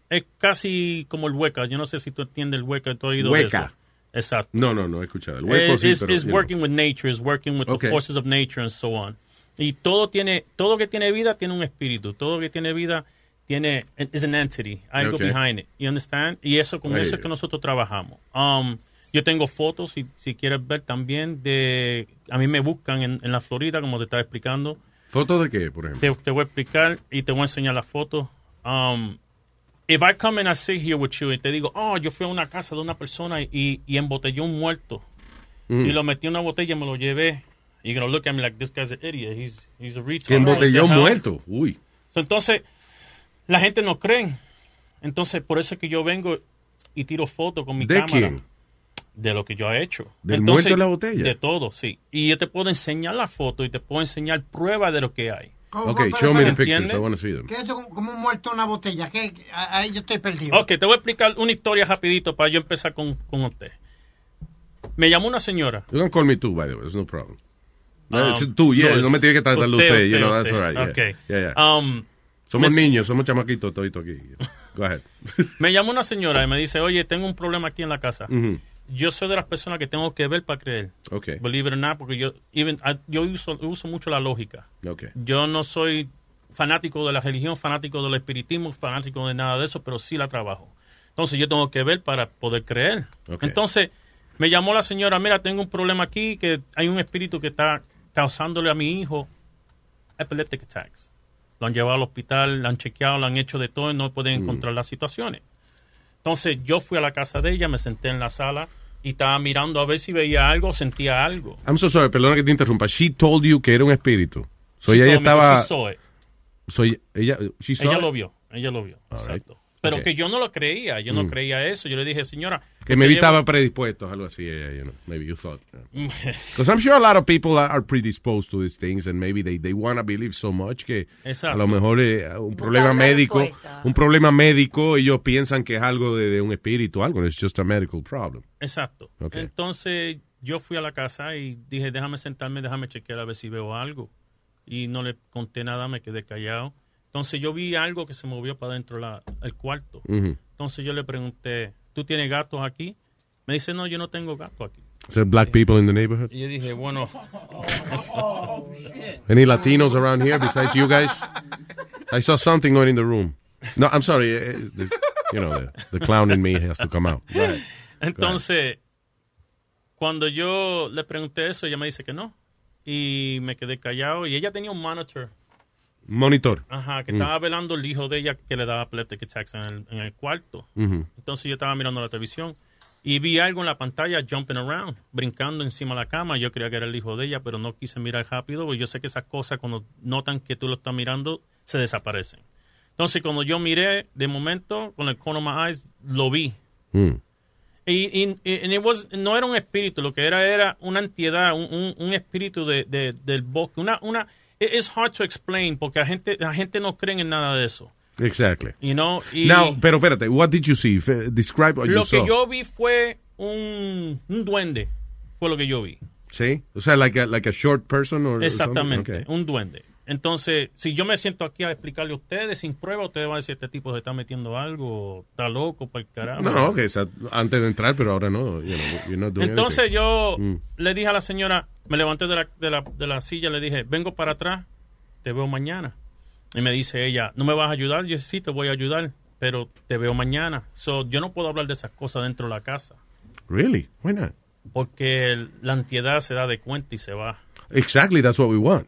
es casi como el hueca. Yo no sé si tú entiendes el hueca, tú has oído de Hueca. eso. Exacto. no, no, no he escuchado. El hueco Es sí, pero, is you know. working with nature, is working with Okay. the forces of nature and so on. Y todo tiene, todo que tiene vida tiene un espíritu. Todo que tiene vida tiene is an entity, algo Okay. behind it. You understand? Y eso con Ahí. eso es que nosotros trabajamos. Um, yo tengo fotos, si, si quieres ver también de, a mí me buscan en, en la Florida, como te estaba explicando. ¿Fotos de qué, por ejemplo? Te, te voy a explicar y te voy a enseñar las fotos. Um, if I come and I sit here with you y te digo, oh, yo fui a una casa de una persona y, y embotellé un muerto Mm. y lo metí en una botella y me lo llevé. You're gonna look at me like this guy's an idiot. He's, he's a retard. Que embotelló muerto. Uy. So, entonces, la gente no cree. Entonces, por eso es que yo vengo y tiro fotos con mi ¿De cámara. quién? De lo que yo he hecho. ¿Del Entonces, muerto en la botella? De todo, sí. Y yo te puedo enseñar la foto y te puedo enseñar pruebas de lo que hay. ¿Cómo, Okay, pero- show me the pictures. ¿Entiende? I want to see them. ¿Qué es eso como- un muerto en una botella? ¿Qué? Ahí yo estoy perdido. Ok, te voy a explicar una historia rapidito para yo empezar con, con usted. Me llamó una señora. You can call me too, by the way. There's no problem. Um, Es tú, yeah, no, no, me es tiene que tratar de usted, usted, you know, usted, that's all right. Yeah, okay. yeah, yeah. Um, somos me- niños, somos chamaquitos todito aquí. Go ahead. Me llama una señora y me dice, oye, tengo un problema aquí en la casa. Yo soy de las personas que tengo que ver para creer. Okay. Believe it or not, porque yo, even, I- yo uso, uso mucho la lógica. Okay. Yo no soy fanático de la religión, fanático del espiritismo, fanático de nada de eso, pero sí la trabajo. Entonces yo tengo que ver para poder creer. Ok. Entonces me llamó la señora, mira, tengo un problema aquí, que hay un espíritu que está causándole a mi hijo epileptic attacks. Lo han llevado al hospital, lo han chequeado, lo han hecho de todo y no pueden encontrar las situaciones. Entonces yo fui a la casa de ella, me senté en la sala y estaba mirando a ver si veía algo, sentía algo. I'm so sorry, perdona que te interrumpa. She told you que era un espíritu. So ella estaba. that she saw it. So ella, she saw Ella it? lo vio, ella lo vio. All right. Pero Okay. que yo no lo creía, yo no Mm. creía eso. Yo le dije, señora. Que lleva- estaba predispuesto, algo así, yeah, you know, maybe you thought. Because I'm sure a lot of people are, are predisposed to these things and maybe they, they want to believe so much que Exacto. a lo mejor eh, un problema médico, respuesta. un problema médico, ellos piensan que es algo de, de un espíritu, algo, it's just a medical problem. Exacto. Entonces yo fui a la casa y dije, déjame sentarme, déjame chequear a ver si veo algo. Y no le conté nada, me quedé callado. Entonces yo vi algo que se movió para dentro del cuarto. Ujú. Entonces yo le pregunté, ¿tú tienes gatos aquí? Me dice, no, yo no tengo gato aquí. There black people in the neighborhood? Y yo dije, bueno. Any Latinos around here besides you guys? I saw something going in the room. No, I'm sorry. eh, eh, this- you know, the, the clown in me has to come out. Entonces, cuando yo le pregunté eso, ella me dice que no. Y me quedé callado. Y ella tenía un monitor. Monitor. Ajá, que Mm. estaba velando el hijo de ella que le daba epileptic attacks en el, en el cuarto. Entonces yo estaba mirando la televisión y vi algo en la pantalla jumping around, brincando encima de la cama. Yo creía que era el hijo de ella, pero no quise mirar rápido, porque yo sé que esas cosas cuando notan que tú lo estás mirando, se desaparecen. Entonces cuando yo miré, de momento, con el corner of my eyes, lo vi. Mm. Y, y- y- it was- no era un espíritu, lo que era era una entidad, un, un- un espíritu de, de- del bosque. Una, una, it's hard to explain porque la gente, la gente no cree en nada de eso. Exactly. You know, y Now, pero espérate, what did you see? Describe what lo you saw. que yo vi fue un, un duende, fue lo que yo vi. ¿Sí? O sea, like a, like a short person or Exactamente, something? Okay. un duende. Entonces, si yo me siento aquí a explicarle a ustedes sin prueba, ustedes van a decir, este tipo se está metiendo algo, está loco, para el carajo. No, no, sea, antes de entrar, pero ahora no. You know, Entonces anything. yo Mm. le dije a la señora, me levanté de la, de, la, de la silla, le dije, vengo para atrás, te veo mañana. Y me dice ella, ¿no me vas a ayudar? Yo sí, te voy a ayudar, pero te veo mañana. So, yo no puedo hablar de esas cosas dentro de la casa, Really? Why not? porque la entidad se da de cuenta y se va. Exactly, that's what we want.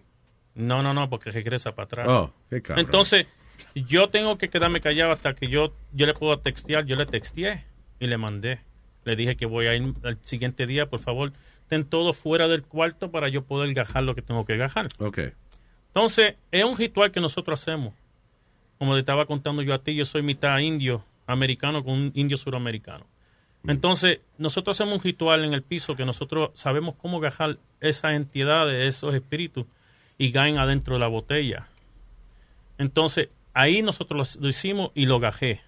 No, no, no, porque regresa para atrás. Oh, qué cabrón. Entonces, yo tengo que quedarme callado hasta que yo, yo le puedo textear. Yo le texteé y le mandé. Le dije que voy a ir al siguiente día, por favor, ten todo fuera del cuarto para yo poder gajar lo que tengo que gajar. Okay. Entonces, es un ritual que nosotros hacemos. Como te estaba contando yo a ti, yo soy mitad indio americano con un indio suramericano. Entonces, nosotros hacemos un ritual en el piso que nosotros sabemos cómo gajar esas entidades, esos espíritus, y caen adentro de la botella. Entonces, ahí nosotros lo, hicimos y lo gajé.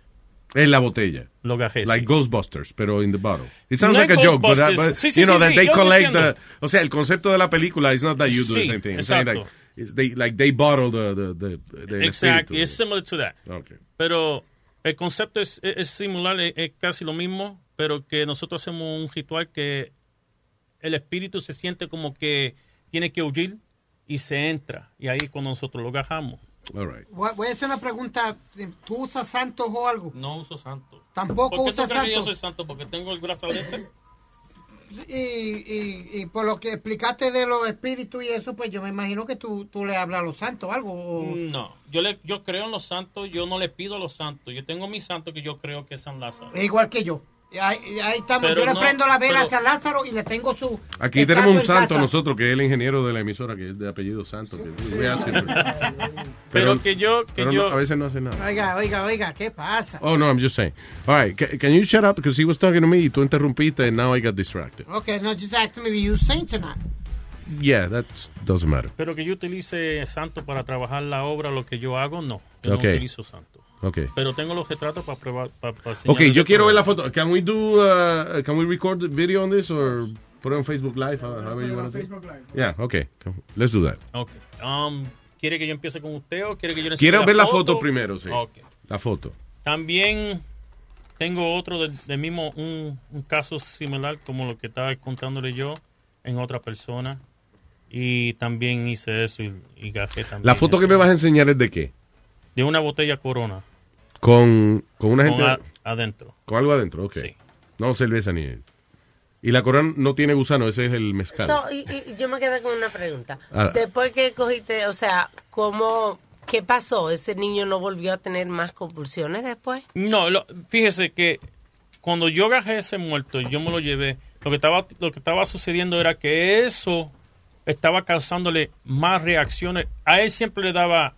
En la botella. Lo gajé. Like sí. Ghostbusters, pero in the bottle. It sounds No like a joke, but, uh, but, Sí, sí, you know, sí, that they collect the... O sea, el concepto de la película is not that you do the same thing. Like, it's they, like they bottle the, the, the, the Exacto, espíritu. es similar to that. Okay. Pero el concepto es, es, es similar, es, es casi lo mismo, pero que nosotros hacemos un ritual que el espíritu se siente como que tiene que huir y se entra. Y ahí cuando nosotros lo gajamos. All right. Voy a hacer una pregunta. ¿Tú usas santos o algo? No uso santo. Tampoco ¿Por qué usas que yo soy santo? Porque tengo el brazalete. Y, y, y por lo que explicaste de los espíritus y eso, pues yo me imagino que tú, tú le hablas a los santos o algo. o- No, yo le, yo creo en los santos, yo no le pido a los santos. Yo tengo mi santo que yo creo que es San Lázaro. Igual que yo. Ahí, ahí estamos. Pero Yo le no, prendo la vela a pero- San Lázaro y le tengo su. Aquí tenemos un santo nosotros, que es el ingeniero de la emisora, que es de apellido Santo. Que ask him. Pero que yo- que pero yo- no, a veces no hace nada. Oiga, oiga, oiga, ¿qué pasa? Oh, no, I'm just saying. All right, ca- can you shut up? Because he was talking to me y tú interrumpiste and now I got distracted. Okay, no, just ask me if you saint or not. Yeah, that doesn't matter. Pero que yo utilice santo para trabajar la obra, lo que yo hago, no. Yo Ok. no utilizo santo. Okay. Pero tengo los retratos para probar. Para, para Ok, yo quiero ver la foto. Can we do, uh, can we record the video on this or put it on Facebook Live? how- however you wanna do it? Yeah, okay. Let's do that. Ok. Um, ¿Quiere que yo empiece con usted o quiere que yo le enseñe Quiero ver la foto primero, sí. Ok. La foto. También tengo otro del del mismo, un, un caso similar como lo que estaba contándole yo en otra persona. Y también hice eso y, y gajé también. La foto que me vas a enseñar es de qué? De una botella corona. Con, con una Con gente... a- adentro. Con algo adentro, ok. No cerveza ni... Y la corona no tiene gusano, ese es el mezcal. So, y, y yo me quedé con una pregunta. Ah. Después que cogiste, o sea, ¿cómo, ¿qué pasó? ¿Ese niño no volvió a tener más convulsiones después? No, lo- fíjese que cuando yo gajé ese muerto, yo me lo llevé. Lo que estaba, lo que estaba sucediendo era que eso estaba causándole más reacciones. A él siempre le daba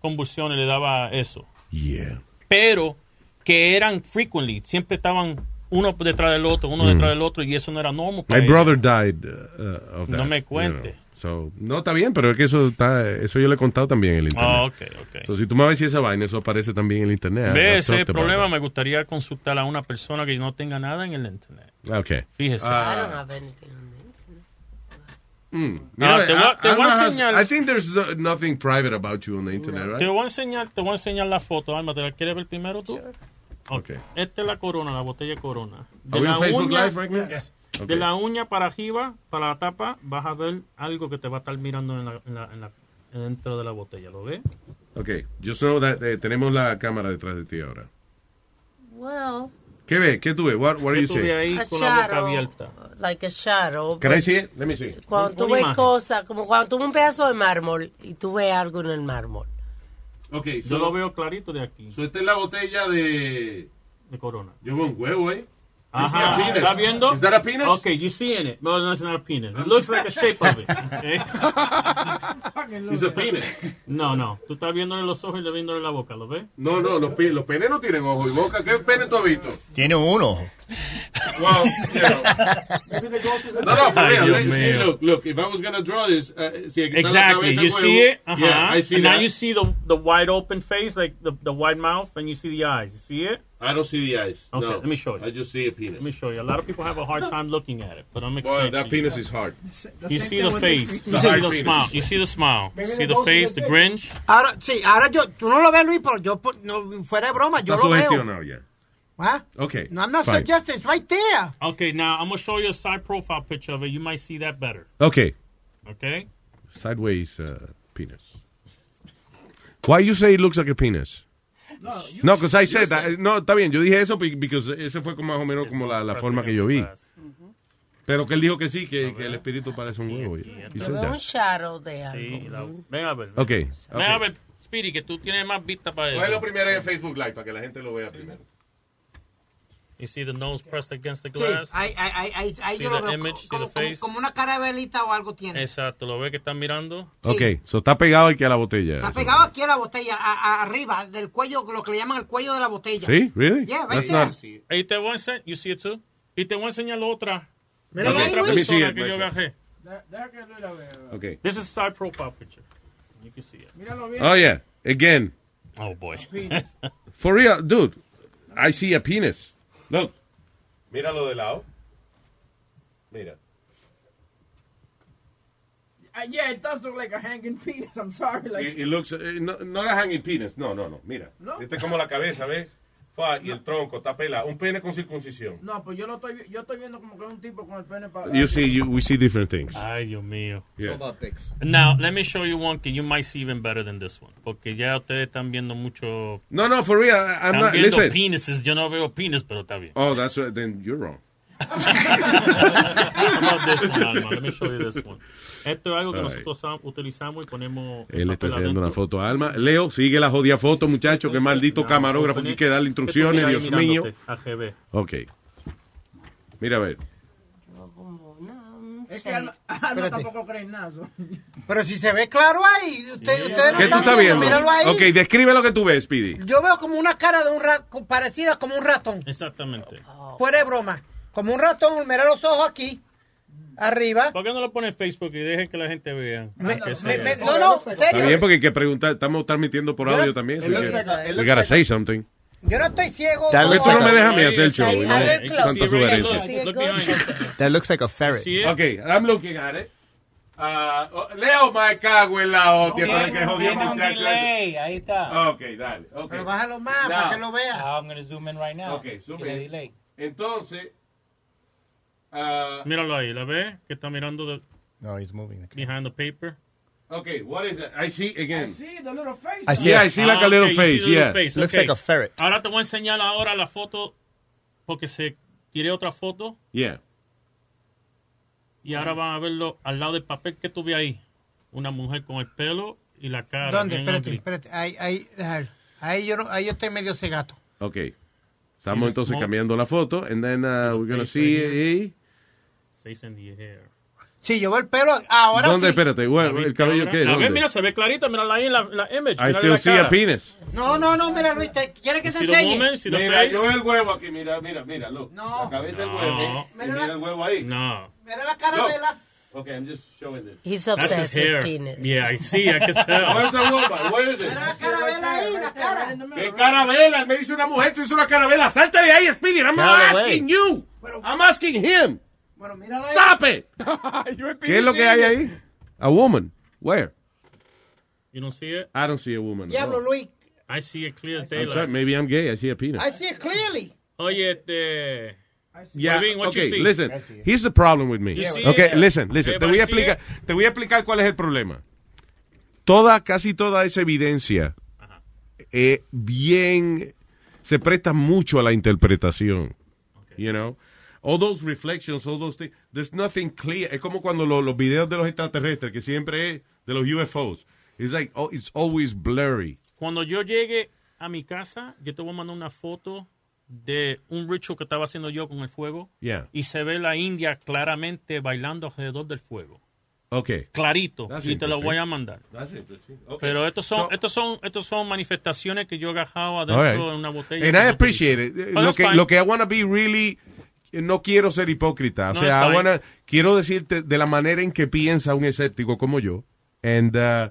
convulsiones, le daba eso. Yeah. Pero que eran frequently, siempre estaban uno detrás del otro, uno Mm. detrás del otro, y eso no era normal. para My brother died uh, uh, of that. No me you cuente. know. So, no, está bien, pero es que eso está, eso yo le he contado también en el internet. Ah, ok, ok. So, si tú me ves esa vaina, eso aparece también en el internet. Ve, ese problema. Me gustaría consultar a una persona que no tenga nada en el internet. Okay. Fíjese. Ah. I don't have anything Mm. Ah, Mira, te voy a- te voy a has- enseñar- I think there's no- nothing private about you on the internet, right? Te voy a enseñar, te voy a enseñar la foto, Alma. ¿Te la quieres ver primero tú? Okay. Esta es la corona, la botella de corona. De Are we la on Facebook uña- Live right now? Yes. Okay. De la uña para arriba, para la tapa, vas a ver algo que te va a estar mirando en la, en la- en la- dentro de la botella. ¿Lo ves? Okay. Just know that eh, tenemos la cámara detrás de ti ahora. Well, ¿Qué ves? ¿Qué tú ves? What, what are ¿Qué saying? ahí a con la boca shadow, abierta? like a shadow. Can I see it? Let me see. Cuando tú ves cosas, como cuando tú ves un pedazo de mármol y tú ves algo en el mármol. Okay, Yo lo veo clarito de aquí. So, esta es la botella de... De corona. Yo veo un huevo ahí. Ajá. penis? ¿Estás viendo? Is that a penis? Okay, you seeing it. No, no, it's not a penis. It looks like the shape of it. Okay? It's a penis. No, no. Tú estás viéndole los ojos y le viéndole la boca. ¿Lo ves? No, no, los, los penes no tienen ojo y boca. ¿Qué pene tú has visto? Tiene un ojo. Well, you know. No, no, for Ay, real. Dios Let's see, look, look, if I was gonna draw this, uh, si aquí está la Exactly. cabeza You huevo, see it? Uh-huh. Yeah, I see and that. now you see the the wide open face, like the, the wide mouth, and you see the eyes. You see it? I don't see the eyes. Okay, no. let me show you. I just see a penis. Let me show you. A lot of people have a hard time looking at it, but I'm Well, explaining. that to you. penis is hard. You see the face. You see the smile. You see the smile. See the the face, is the big. Grinch. Ahora, sí, ahora yo, tú no lo ves, Luis, pero yo, no, fuera de broma, yo lo veo. ¿Ah? Okay. No, I'm not fine. suggesting, it's right there. Okay, now I'm gonna show you a side profile picture of it. You might see that better. Okay. Okay. Sideways uh, penis. Why you say it looks like a penis? No, because I said that. No, está bien, yo dije eso be- because ese fue como más o menos como la, la forma que yo vi. Pero que él dijo que sí, que, que el espíritu parece un huevo. He Yo said veo that. un shadow de algo. Sí, la- ven a ver. Ven a ver, Speedy, que tú tienes más vista para eso. Cógelo primero en Facebook Live para que la gente lo vea primero. You see the nose pressed against the Sí, glass? ahí, ahí, ahí, ahí, ahí See yo lo the veo. image, como, the como- face? como una cara de velita o algo tiene. Exacto, ¿lo ve que están mirando? Ok, so está pegado aquí a la botella. Está pegado aquí a la botella, a- a- arriba, del cuello, lo que le llaman el cuello de la botella. ¿Sí? Really? Yeah, right That's there. not- Ahí te voy a enseñar, you see it too? Y te voy a enseñar la otra. Mira, la ahí, otra persona que yo agarré. Deja que Luis la vea. Okay. This is side profile picture. You can see it. Míralo bien. Oh, yeah. Again. Oh, boy. For real, dude. I see a penis. Look. Míralo de lado. Mira. Uh, yeah, it does look like a hanging penis. I'm sorry. Like, It, it looks, eh, no, no era hanging penis. No, no, no. Mira. No. Este es como la cabeza, ¿ves? Fua, y el tronco está pelado. Un pene con circuncisión. no, pues yo lo estoy, yo estoy viendo como que es un tipo con el pene para. You see, you, we see different things. Ay, Dios mío. Yeah. Now, let me show you one que you might see even better than this one. Porque ya ustedes están viendo mucho... No, no, for real. I'm Están not, viendo listen. penises. Yo no veo penis, pero está bien. Oh, that's right. Then you're wrong. How about this one, Alma? Let me show you this one. Esto es algo que All nosotros utilizamos y ponemos... Él está enseñando adentro. una foto a Alma. Leo, sigue la jodida foto, muchacho. Qué maldito camarógrafo. Hay que darle instrucciones, Dios mío. AGB. Ok. Mira, a ver. Es que Alma, Alma tampoco cree en nada. Pero si se ve claro ahí, usted, ustedes no ¿Qué tú estás viendo? Míralo ahí. Ok, describe lo que tú ves, Speedy. Yo veo como una cara de un ratón, parecida como un ratón. Exactamente. Fuera de broma. Como un ratón, mira los ojos aquí, arriba. ¿Por qué no lo pone en Facebook y dejen que la gente vea? Me- me- no, no, Está serio. bien, porque hay que preguntar. Estamos transmitiendo por audio también. It así looks que like a- it we looks gotta say something. Yo no estoy ciego. Como- eso no me deja a mí hacer el show. No-. Tanta sugerencia. That looks like a ferret. Okay, I'm looking at it. Ah, oh, Leo, me cago en la hostia. para que jodió un delay, ahí está. Ok, dale. Okay. Pero bájalo más Now. para que lo vea. Ah, I'm gonna zoom in right now. Ok, zoom in. delay. Entonces, ah, Míralo ahí, ¿la ve? Que está mirando de, No, he's moving. behind the paper. okay, what is it? I see again. Sí, the little face. I see, yeah, I see like a little Ah, see face, the little yeah. face, Looks ok. like a ferret. Ahora te voy a enseñar ahora la foto porque se tiré otra foto Yeah. y ahora van a verlo al lado del papel que tuve ahí. Una mujer con el pelo y la cara. ¿Dónde? Espérate, espérate. Ahí, ahí, ahí, yo, no- ahí yo estoy medio cegato. Ok. Estamos entonces cambiando la foto. And then uh, we're gonna face see. Face the hair. Sí, el pelo. Ahora ¿Dónde? sí. Espérate. ¿La ¿El cabello ahora? qué? La mira, se ve clarito. En la, la image. I still la see cara. a penis. No, no, no, mira, Luis, te- ¿quieres que te enseñe? woman? Mira, yo veo el huevo aquí. Mira, mira, mira. Look. No. La cabeza del No. huevo. Mira mira la- el huevo ahí. No. Mira la carabela. Okay, I'm just showing this. He's That's his obsessed hair. with penis. Yeah, I see. I can tell. Where's the woman? Where is it? Mira la carabela ahí, la cara. ¿Qué carabela? Me dice una mujer, tú una carabela. Salta de ahí, Speedy. I'm not asking you. I'm asking him. Bueno, mírala ahí. Stop it. ¿Qué es lo que hay ahí? A woman. Where? You don't see it? I don't see a woman. Diablo, all. Luis. I see it clear as I'm sorry, daylight. maybe I'm gay. I see a penis. I see it clearly. Oye, este... Yeah, Webin, what you okay, see? listen. Here's the problem with me. You Okay, it? listen, listen. Te voy a Everybody explicar, te voy a explicar cuál es el problema. Toda, casi toda esa evidencia eh, bien se presta mucho a la interpretación. You know? All those reflections, all those things, there's nothing clear. Es como cuando lo- los videos de los extraterrestres, que siempre es de los UFOs. It's like, oh, it's always blurry. Cuando yo llegue a mi casa, yo te voy a mandar una foto de un ritual que estaba haciendo yo con el fuego. Yeah. Y se ve la India claramente bailando alrededor del fuego. Okay. Clarito. That's y te lo voy a mandar. That's. Okay. Pero estos son, So- estos son, estos son manifestaciones que yo adentro All right. de una botella. And I appreciate it. Lo que, lo que I want to be really, no quiero ser hipócrita. O No, sea, wanna- quiero decirte de la manera en que piensa un escéptico como yo. And, uh,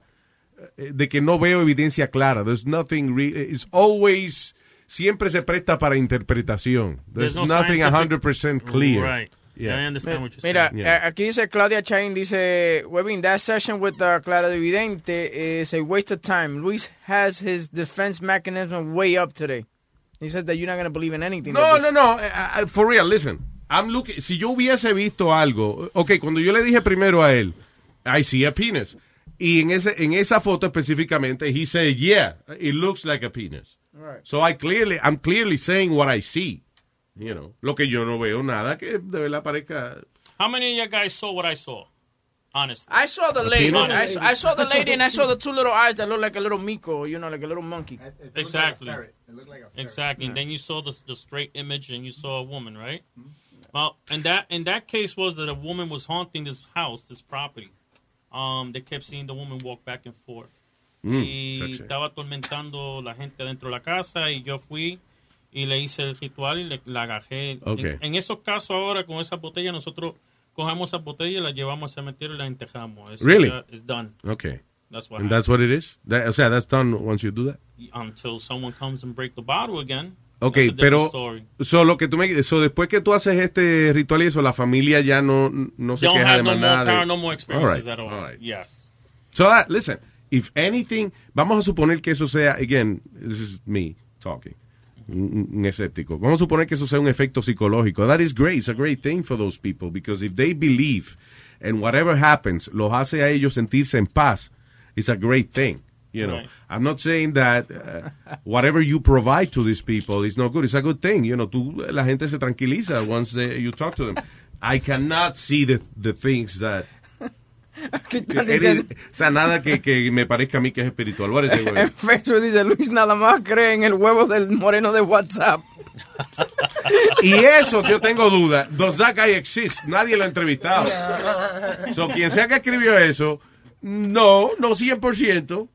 eh, de que no veo evidencia clara. There's nothing, it's always, siempre se presta para interpretación. There's, There's no nothing scientific- 100% clear. Right. Yeah. I understand what you're Mira, saying. aquí dice Claudia Chain, dice, Webin, that session with the clarividente is a waste of time. Luis has his defense mechanism way up today. He says that you're not going to believe in anything. No, no, no. eh, eh, For real, listen. I'm looking, si yo hubiese visto algo, ok, cuando yo le dije primero a él, I see a penis. Y en, ese, en esa foto específicamente, he said, yeah, it looks like a penis. Right. So I clearly, I'm clearly saying what I see. You know, lo que yo no veo nada que de verdad parezca. How many of you guys saw what I saw? Honestly. I saw the The lady. I, saw- I saw the lady and I saw the two little eyes that look like a little Miko, you know, like a little monkey. Exactly. Exactly. And then you saw the, the straight image and you saw a woman, right? Well, and that in that case was that a woman was haunting this house, this property. Um, they kept seeing the woman walk back and forth. Mm, y sexy. estaba atormentando la gente dentro de la casa y yo fui y le hice el ritual y le, la agajé. Ok. En, en esos casos ahora con esa botella nosotros cogemos esa botella la llevamos al cementerio y la enterramos. Really? es done. Okay. That's what And that's what it is? That, o sea, that's done once you do that? until someone comes and break the bottle again. Ok, That's a different pero story. so, lo que tú me, so, después que tú haces este ritual y eso, la familia ya no, no se Don't queja de no más more nada. de- paranormal experiences All at all. all right. Yes. So that, listen, if anything, vamos a suponer que eso sea, again, this is me talking, un, un escéptico. Vamos a suponer que eso sea un efecto psicológico. That is great. It's a great thing for those people because if they believe and whatever happens, los hace a ellos sentirse en paz, it's a great thing. You know, Right. I'm not saying that uh, whatever you provide to these people is not good. It's a good thing. You know, tú, la gente se tranquiliza once they, you talk to them. I cannot see the, the things that Eres- o sea, nada que, que me parezca a mí que es espiritual. Is it, güey? En Facebook dice Luis nada más cree en el huevo del moreno de WhatsApp. Y eso yo tengo duda. Does that guy exist? Nadie lo ha entrevistado. So, quien sea que escribió eso, no, no 100%.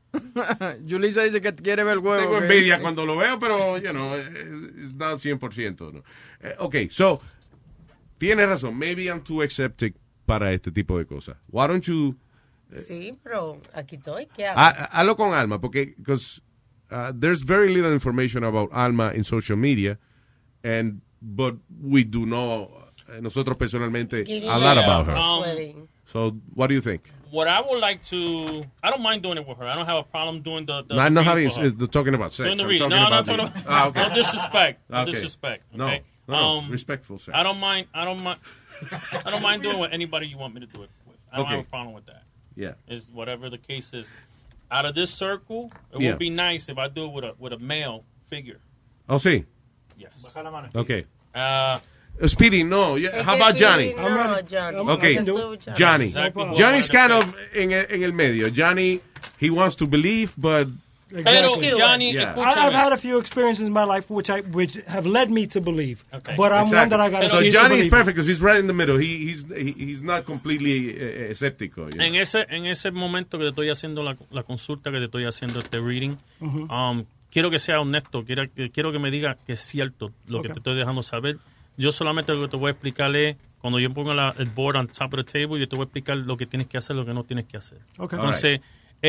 Julissa dice que quiere ver el huevo. Tengo envidia cuando lo veo, pero, you know, eh, it's not 100%. ¿no? Eh, ok, so, tienes razón. Maybe I'm too accepting para este tipo de cosas. Why don't you... Sí, pero aquí estoy. ¿Qué hago? Ha- Hazlo con Alma, porque because, uh, there's very little information about Alma in social media, and but we do know eh, nosotros personalmente a lot about her. Um, So, what do you think? What I would like to, I don't mind doing it with her. I don't have a problem doing the. the No, I'm not reading having for her. uh, talking about sex. Doing the I'm talking No, about no, the- no, no. Ah, okay. No disrespect. No Okay. disrespect. No, okay? no, no. Um, respectful sex. I don't mind. I don't mind. I don't mind doing with anybody you want me to do it with. I don't Okay. have a problem with that. Yeah. Is whatever the case is. Out of this circle, it Yeah. would be nice if I do it with a with a male figure. Oh, see. Yes. Okay. Uh, Uh, Speedy, no. Yeah, How about Johnny? No, Johnny. Okay, Yo soy Johnny. Johnny. Exactly what I Johnny's kind of in, el, en el medio. Johnny, he wants to believe, but Exactly. Johnny, Yeah. I, I've had a few experiences in my life which I which have led me to believe, but I'm one Exactly. that I got to So see to Johnny is believe. perfect because he's right in the middle. He, he's he, he's not completely uh, escéptico. you know. En ese, en ese momento que te estoy haciendo la, la consulta, que te estoy haciendo este reading, Ujú. um, quiero que sea honesto, quiero, que- quiero que me diga que es cierto lo que Ok. te estoy dejando saber. Yo solamente lo que te voy a explicar es, cuando yo pongo la- el board on top of the table, yo te voy a explicar lo que tienes que hacer, lo que no tienes que hacer. Ok. Entonces,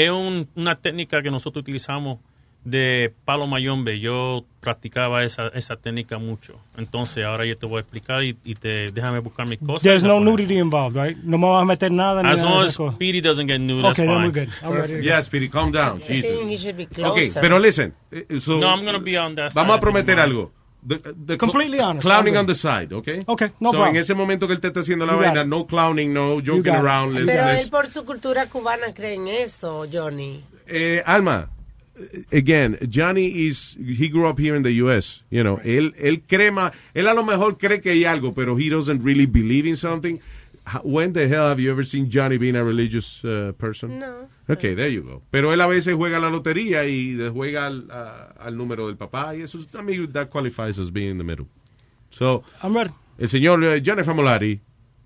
es un- una técnica que nosotros utilizamos de palo mayombe. Yo practicaba esa, esa técnica mucho. Entonces, ahora yo te voy a explicar y, y te déjame buscar mis cosas. There's no nudity involved, right? No me vas a meter nada. As long as. Speedy doesn't get nude, Okay, that's then fine. we're good. I'm ready to go. Yeah, Speedy, calm down. I Jesus. think he should be Okay, closer. pero listen. eh, so- No, I'm gonna be on that Vamos side a prometer algo. The- the Completely cl- honest, Clowning on the side, okay? Okay, no so problem. en ese momento que él te está haciendo la You vaina, no clowning, no joking around. let's- Pero let's- él por su cultura cubana cree en eso, Johnny. Eh, Alma, eh, again, Johnny is, he grew up here in the U.S., you know, él, él cree más, él a lo mejor cree que hay algo, pero he doesn't really believe in something. When the hell have you ever seen Johnny being a religious uh, person? No. Okay, there you go. Pero él a veces juega la lotería y juega al, a- al número del papá y eso, I mean, that qualifies as being in the middle. So, I'm ready. el señor eh, Johnny Famolari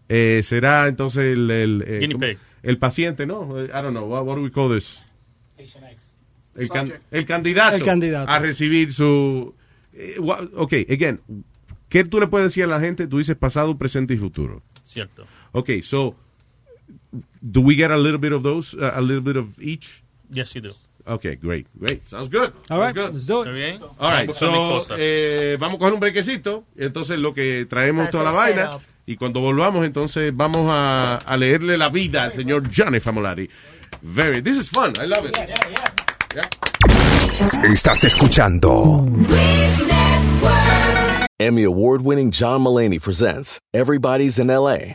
eh, será entonces el, el, eh, Guinea ¿cómo? pig. el paciente, ¿no? Eh, I don't know, what, what do we call this? El, can- el candidato, El candidato. a recibir su... eh, ok, again, ¿qué tú le puedes decir a la gente? Tú dices pasado, presente y futuro. Cierto. Ok, so, do we get a little bit of those, uh, a little bit of each? Yes, you do. Okay, great, great. Sounds good. All Sounds right, good. let's do it. All right, so, eh, vamos a coger un brequecito. Entonces, lo que traemos Para toda la vaina. setup. Y cuando volvamos, entonces, vamos a, a leerle la vida al señor Johnny Famolari. Very, this is fun. I love it. Estás escuchando. Emmy award winning John Mullaney presents Everybody's in LA,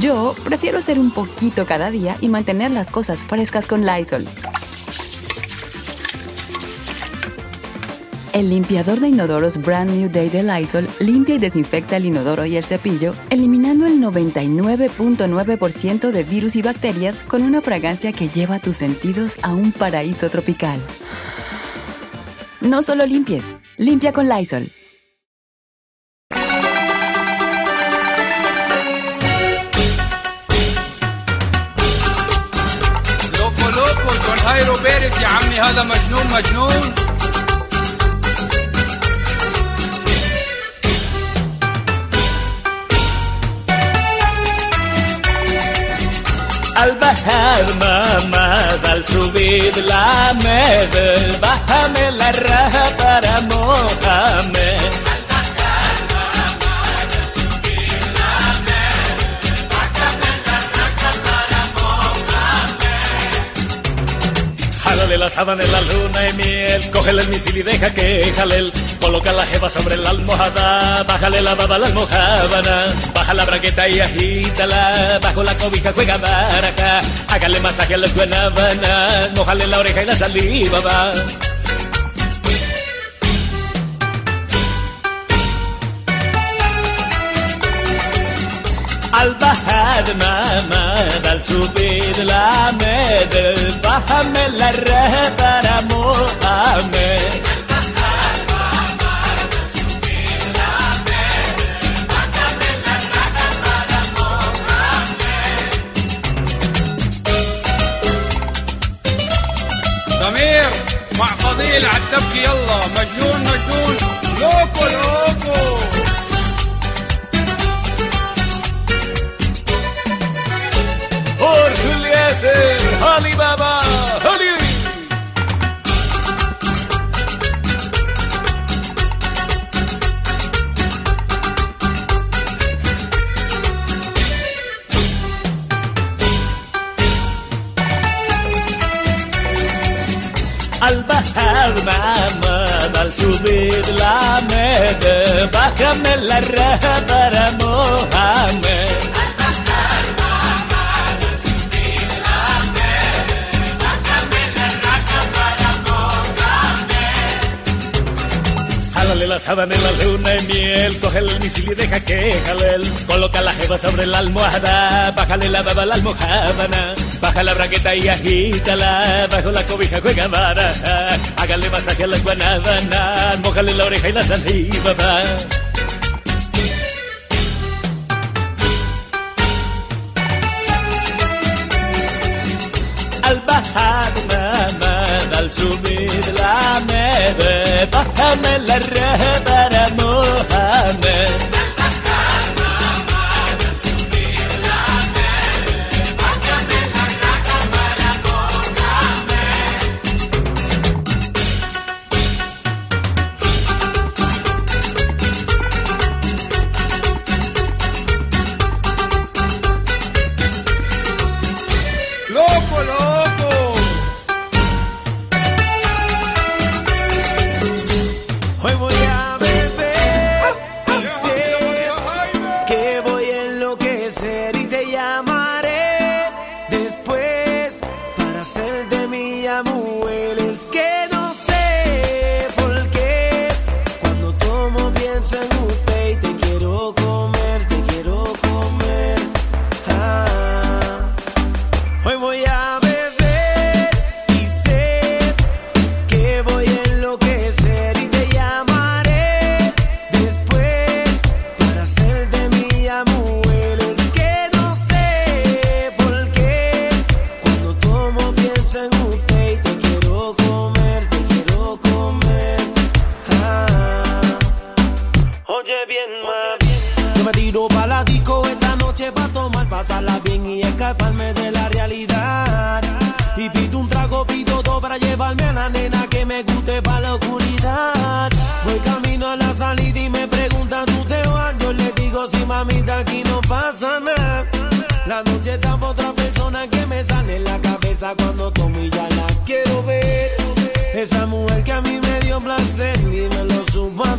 Yo prefiero hacer un poquito cada día y mantener las cosas frescas con Lysol. El limpiador de inodoros Brand New Day de Lysol limpia y desinfecta el inodoro y el cepillo, eliminando el 99.9% de virus y bacterias con una fragancia que lleva tus sentidos a un paraíso tropical. No solo limpies, limpia con Lysol. يا عمي هذا مجنون مجنون. البحر ما مازال سبيد لا مبل بحمل الرهب رموها. Sábana en la luna y miel, cógele el misil y deja que jale. Coloca la jeva sobre la almohada, bájale la baba a la almohábana, baja la braqueta y agítala, bajo la cobija juega baraja, hágale masaje a la mojale la oreja y la saliva va. البحر ما مدى السبيل لا مدى بحمل الرهب أنا مؤمن. ضمير مع فضيل عالدبكي يلا مجنون مجنون. لوكو لوكو. Eliezer, Alibaba, Ali. Al bajar mamá, al subir la med, bájame la raja para Mohamed. La sábana en la luna y miel, coge el misil y deja que jale. Coloca la jeva sobre la almohada, bájale la baba a la almohábana, baja la braqueta y agítala, bajo la cobija juega baraja, hágale masaje a la guanábana, mojale la oreja y la saliva va. Al bajar mamá, al subir la neve,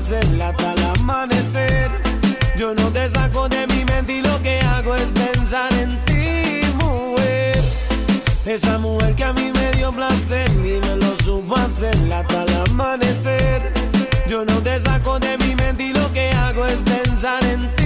hacer hasta el amanecer. Yo no te saco de mi mente y lo que hago es pensar en ti, mujer. Esa mujer que a mí me dio placer y me lo supo hacer hasta el amanecer. Yo no te saco de mi mente y lo que hago es pensar en ti,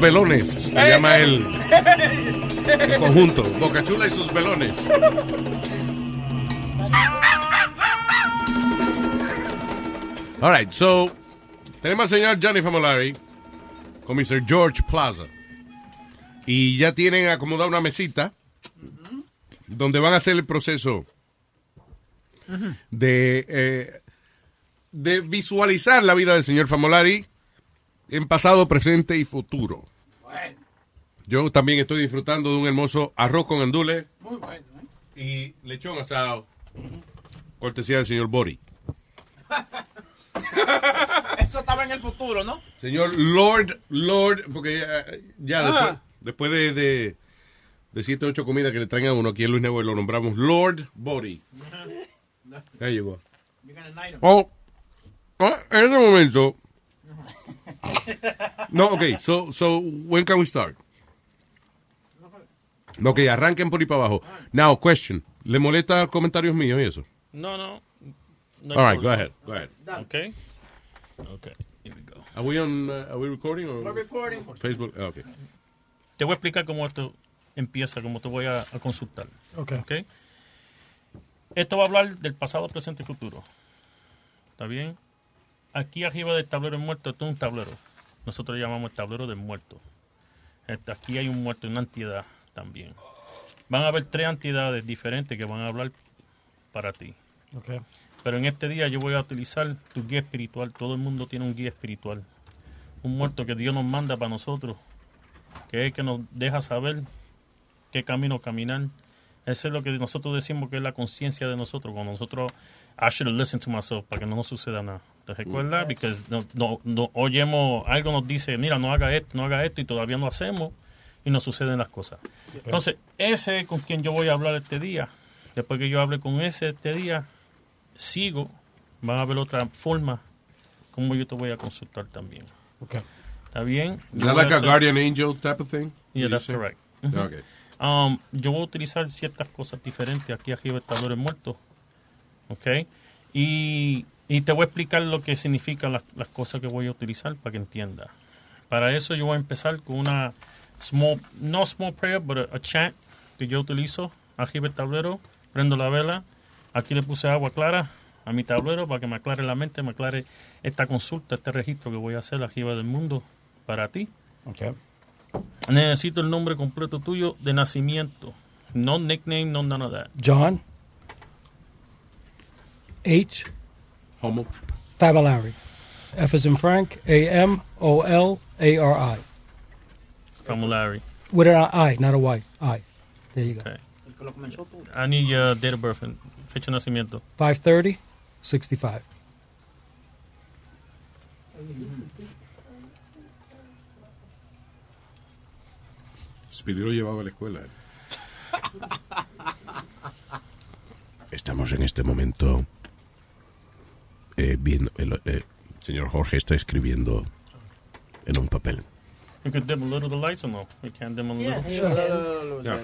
velones. Se eh. llama el, el conjunto. Bocachula y sus velones. All right, so tenemos al señor Johnny Famolari con Mr. George Plaza. Y ya tienen acomodada una mesita donde van a hacer el proceso de, eh, de visualizar la vida del señor Famolari en pasado, presente y futuro. Bueno. Yo también estoy disfrutando de un hermoso arroz con andule Muy bueno, ¿eh? y lechón asado. Uh -huh. Cortesía del señor Bori. Eso estaba en el futuro, ¿no? Señor Lord, Lord, porque ya, después, después, de, de, de siete ocho comidas que le traen a uno aquí en Luis Nebo, lo nombramos Lord Bori. Ya llegó. Oh, ah, en ese momento no, ok, so, so when can we start? Ok, arranquen por ahí para abajo. Now, question. ¿Le molesta comentarios míos y eso? No, no. no All right, go ahead, go ahead. Okay. Okay, here we go. Are we on, uh, are we recording? Or We're recording. Facebook, ah, okay. Te voy a explicar cómo esto empieza, cómo te voy a, a consultar. Okay. okay. Esto va a hablar del pasado, presente y futuro. ¿Está bien? Aquí arriba del tablero del muerto, esto es un tablero. Nosotros llamamos el tablero del muerto. Este, Aquí hay un muerto, una entidad también. Van a haber tres entidades diferentes que van a hablar para ti. Okay. Pero en este día yo voy a utilizar tu guía espiritual. Todo el mundo tiene un guía espiritual. Un muerto que Dios nos manda para nosotros. Que es el que nos deja saber qué camino caminar. Eso es lo que nosotros decimos que es la conciencia de nosotros. Cuando nosotros, I should have listened to myself para que no nos suceda nada. ¿Te recuerdas? Porque no, no, no oyemos, algo nos dice, mira, no haga esto, no haga esto, y todavía no hacemos, y nos suceden las cosas. Entonces, ese es con quien yo voy a hablar este día. Después que yo hable con ese este día, sigo, van a ver otra forma como yo te voy a consultar también. Okay. ¿Está bien? A like a guardian angel type of thing? Yeah, You that's say? correct. Okay. Um, yo voy a utilizar ciertas cosas diferentes aquí arriba del tablero del muerto. ¿Ok? Y, y te voy a explicar lo que significan las, las cosas que voy a utilizar para que entiendas. Para eso yo voy a empezar con una small, no small prayer, but a, a chant que yo utilizo arriba del tablero. Prendo la vela. Aquí le puse agua clara a mi tablero para que me aclare la mente, me aclare esta consulta, este registro que voy a hacer arriba del mundo para ti. Okay. Necesito el nombre completo tuyo de nacimiento. No nickname, no that. John H. Homo. Familari. F is in Frank. A M O L A R I. From Larry. With an I, not a Y. I. There you go. Okay. I need your date of birth, and fecha de nacimiento. 530, 65. Speedy lo llevaba a la escuela. Estamos en este momento eh, viendo. El eh, señor Jorge está escribiendo en un papel. You could dim a little the lights or no? You can't dim a little? Yeah.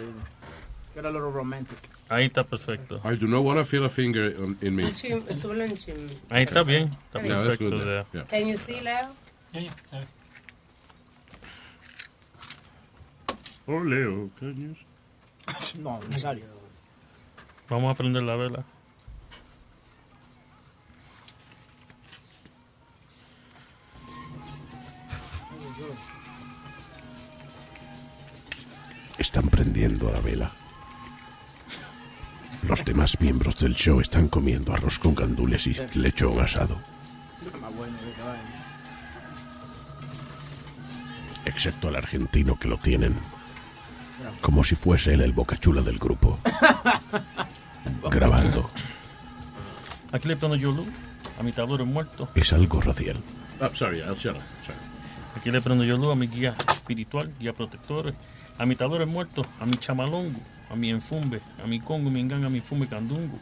Get a little romantic. Ahí está perfecto. I do not want to feel a finger on, in me. Ahí está bien. Está Yeah, that's perfecto. good, there. yeah. Can you see, Leo? Oh, Leo, coño. No, Nazario. Vamos a prender la vela. Están prendiendo la vela. Los demás miembros del show están comiendo arroz con gandules y lechón asado, excepto al argentino que lo tienen como si fuese él el bocachula del grupo, grabando. Aquí le prendo yo luz a mi tablero muerto. Es algo radial. Oh, sorry, I'll shut up. Sorry. Aquí le prendo yo luz a mi guía espiritual, guía protector, a mi tablero muerto, a mi chamalongo, a mi enfumbe, a mi congo, mi enganga, a mi fume candungo.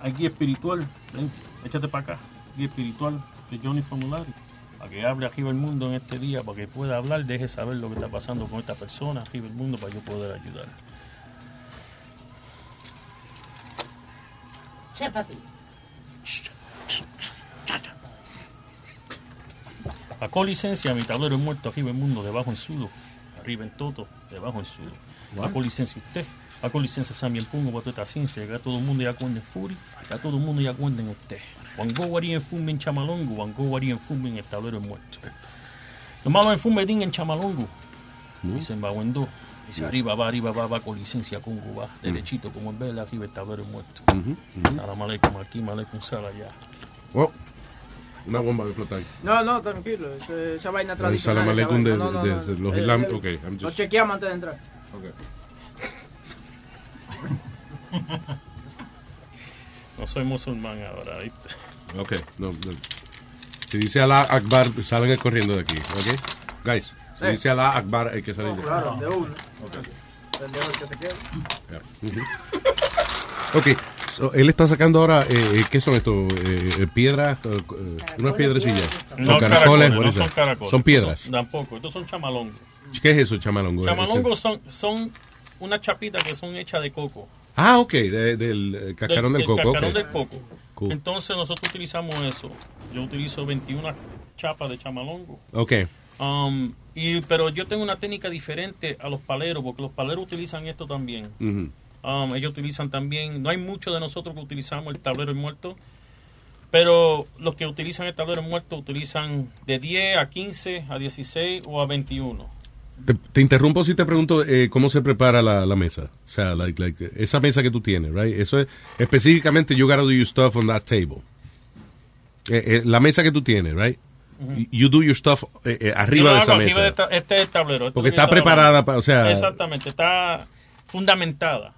Al guía espiritual, ven, échate para acá, guía espiritual de Johnny Formulari, para que hable arriba el mundo en este día, para que pueda hablar, deje saber lo que está pasando con esta persona, arriba el mundo, para yo poder ayudar. Chépate. Sacó licencia mi tablero muerto, arriba el mundo, debajo en sudo, arriba en todo, debajo en sudo. What? Sacó licencia usted, sacó licencia Sammy el Pungo, esta ciencia, que todo el mundo ya cuenta en Fury, ya todo el mundo ya cuenta en usted. Wango Wari en Fumbe en Chamalongo, Wango Wari en Fumbe en el tablero muerto. Lo malo en Fumbe din en Chamalongo, dice en Bawendo. Dice arriba va, arriba va, va con licencia Congo, va, derechito como en vela, arriba el tablero muerto. Salam aleikum aquí, aleikum sala allá. Una bomba de flota ahí. No, no, tranquilo. Esa, esa vaina El tradicional. salam esa aleikum de, vaina. No, no, de- no. de los Eh, islam. eh, Ok, I'm Lo just. chequeamos antes de entrar. No soy musulmán ahora, ¿viste? Ok, no, no. Si dice Allah Akbar, salen corriendo de aquí, ¿ok? Guys, si Sí. dice Allah Akbar, hay que salir de aquí. Claro, de uno. Ok. El de que se. Ok, so, él está sacando ahora, eh, eh, ¿qué son estos? Eh, eh, piedras, unas piedrecillas. No, caracoles, no son caracoles. Son piedras. Son- tampoco, estos son chamalongos. ¿Qué es eso, chamalongo? Chamalongos son, son unas chapitas que son hechas de coco. Ah, ok, de- del cascarón del, coco. cascarón ok. del coco. Cool. Entonces nosotros utilizamos eso. Yo utilizo 21 chapas de chamalongo. Ok, Um, y, pero yo tengo una técnica diferente a los paleros, porque los paleros utilizan esto también. ujú. Um, ellos utilizan también, no hay mucho de nosotros que utilizamos el tablero muerto, Pero los que utilizan el tablero muerto utilizan de 10 a 15, a 16 o a 21. Te, te interrumpo si te pregunto eh, cómo se prepara la, la mesa. O sea, like, like, esa mesa que tú tienes, right? Eso es específicamente you gotta do your stuff on that table. Eh, eh, la mesa que tú tienes, right? You do your stuff eh, eh, arriba de esa arriba mesa. de esta- este es el tablero. esto Porque está preparada mano. pa- o sea- Exactamente, está fundamentada.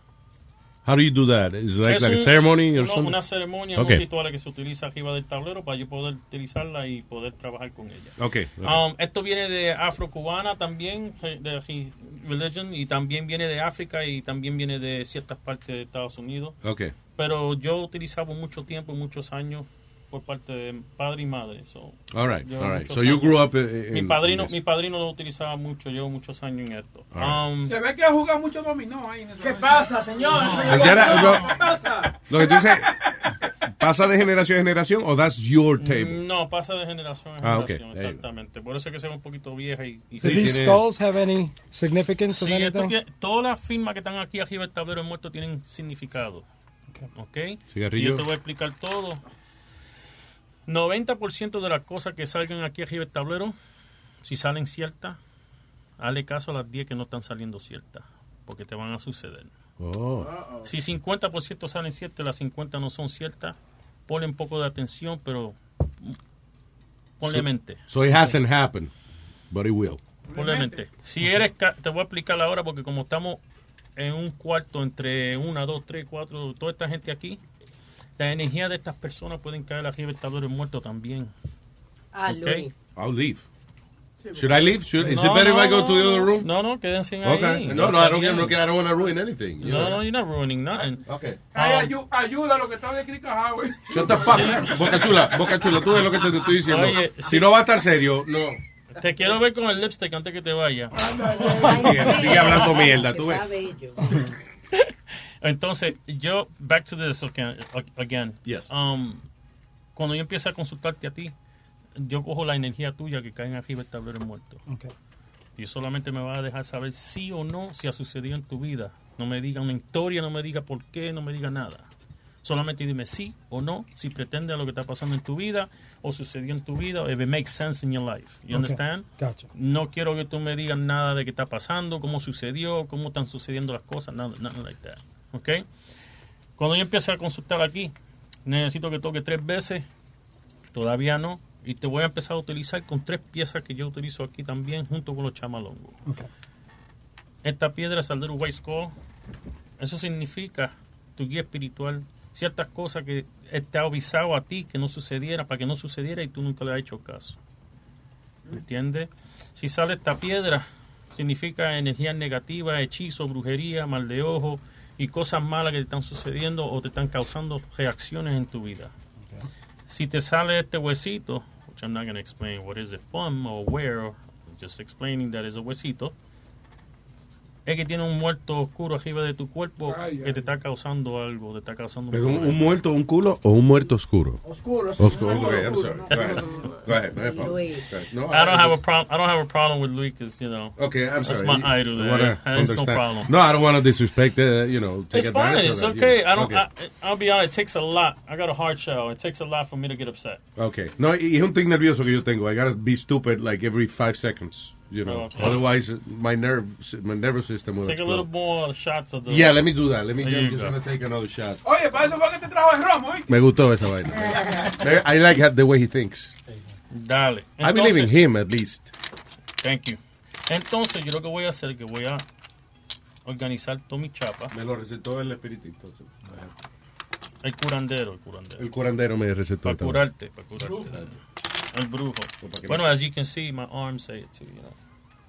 How do you do that? Is like, Es like a un- ceremony or no, something? una ceremonia, Okay. un ritual que se utiliza arriba del tablero para yo poder utilizarla y poder trabajar con ella. Okay, okay. Um, esto viene de afro-cubana también, de re- religion, y también viene de África y también viene de ciertas partes de Estados Unidos. Okay. Pero yo utilizaba mucho tiempo, muchos años, por parte de padre y madre. So, All right, all right. So you años. grew up, eh, mi in- padrino, in mi padrino lo utilizaba mucho, llevo muchos años en esto. All Um, Se ve que ha jugado mucho dominó ahí en ¿Qué pasa, señor? And ya- ¿Qué no. pasa? Lo que tú dices, ¿pasa de generación a generación o that's your table? No, pasa de generación en Ah, ok. generación, you go. exactamente. Por eso es que se ve un poquito vieja y, y Do these skulls have any significance Sí, esto tiene- todas las firmas que están aquí arriba del tablero de muerto tienen significado. ¿Ok? Cigarrillo. Y yo te voy a explicar todo. 90% de las cosas que salgan aquí arriba del tablero, si salen ciertas, hazle caso a las 10 que no están saliendo ciertas, porque te van a suceder. Oh. Si 50% salen ciertas las 50 no son ciertas, ponle un poco de atención, pero ponle So- mente. So it hasn't happened, but it will. Probablemente. Si eres, ca- te voy a explicar ahora porque como estamos en un cuarto entre una, dos, tres, cuatro, toda esta gente aquí, la energía de estas personas pueden caer arriba del tablero muerto también. Ah, ¿Ok? Luis. I'll leave. Should I leave? Should, is No, it better if I no, go to the other room? No, no, quédense Okay. ahí. No, no, I don't, no, I don't want to ruin anything. you No, know. no, you're not ruining nothing. Okay. Ay, ayu- ayuda a lo que está de Crica Howard. Shut the fuck. Boca chula, boca chula, tú ves lo que te, te estoy diciendo. Oye, si no va a estar serio, no. Te quiero ver con el lipstick antes que te vaya. Sigue hablando mierda, tú ves. Entonces, yo, back to this again. again. Yes. Um, cuando yo empiezo a consultarte a ti, yo cojo la energía tuya que cae arriba del tablero muerto. Okay. Y solamente me vas a dejar saber sí o no si ha sucedido en tu vida. No me diga una historia, no me diga por qué, no me diga nada. Solamente dime sí o no, si pretende a lo que está pasando en tu vida o sucedió en tu vida, if it makes sense in your life. You Okay. understand? Gotcha. No quiero que tú me digas nada de qué está pasando, cómo sucedió, cómo están sucediendo las cosas, nada, nada like that. ¿Ok? Cuando yo empiece a consultar aquí, necesito que toque tres veces, todavía no, y te voy a empezar a utilizar con tres piezas que yo utilizo aquí también, junto con los chamalongos. Okay. Esta piedra es White Skull. Eso significa tu guía espiritual. Ciertas cosas que te ha avisado a ti que no sucediera, para que no sucediera y tú nunca le has hecho caso. ¿Entiendes? Si sale esta piedra, significa energía negativa, hechizo, brujería, mal de ojo y cosas malas que te están sucediendo o te están causando reacciones en tu vida. Si te sale este huesito, which I'm not going to explain what is it from or where, just explaining that is a huesito, es que tiene un muerto oscuro arriba de tu cuerpo que te está causando algo, te está causando Pero un, un muerto, un culo o un muerto oscuro? Oscuro, Oscuro. I don't have a problem. I don't have a problem with Luis because you know. Okay, I'm that's sorry. my idol. There. wanna It's no problem. No, I don't want to disrespect, uh, you know, take It's fine. advantage It's of that. okay. I don't. Okay. I, I'll be honest. It takes a lot. I got a hard shell. It takes a lot for me to get upset. Okay. No, y es un tic nervioso que yo tengo. I gotta be stupid like every five seconds, you know. Okay. Otherwise, my nerve, my nervous system will Take a little more shots of the. Yeah, let me do that. Let me I'm just go. gonna take another shot. Oye, para eso fue que te trajo el romo, ¿eh? Me gustó esa vaina. I like the way he thinks. Dale. I believe in him at least. Thank you. Entonces, yo lo que voy a hacer es que voy a organizar todo mi chapa. Me lo recetó el espiritito. El curandero, el curandero. El curandero me recetó. Para curarte, para curarte. El brujo. que Bueno, as you can see, my arms say it too, you know.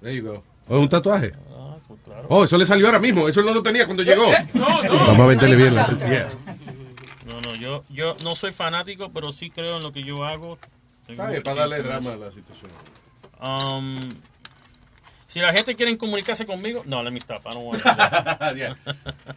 There you go. ¿O un tatuaje? Ah, pues claro. Oh, eso le salió ahora mismo. Eso no lo tenía cuando llegó. no, no. Vamos a venderle bien la Yeah. No, no, yo, yo no soy fanático, pero sí creo en lo que yo hago. Está bien, para darle drama a la situación. Um, si la gente quiere comunicarse conmigo, no, let me stop. I don't want to. Yeah.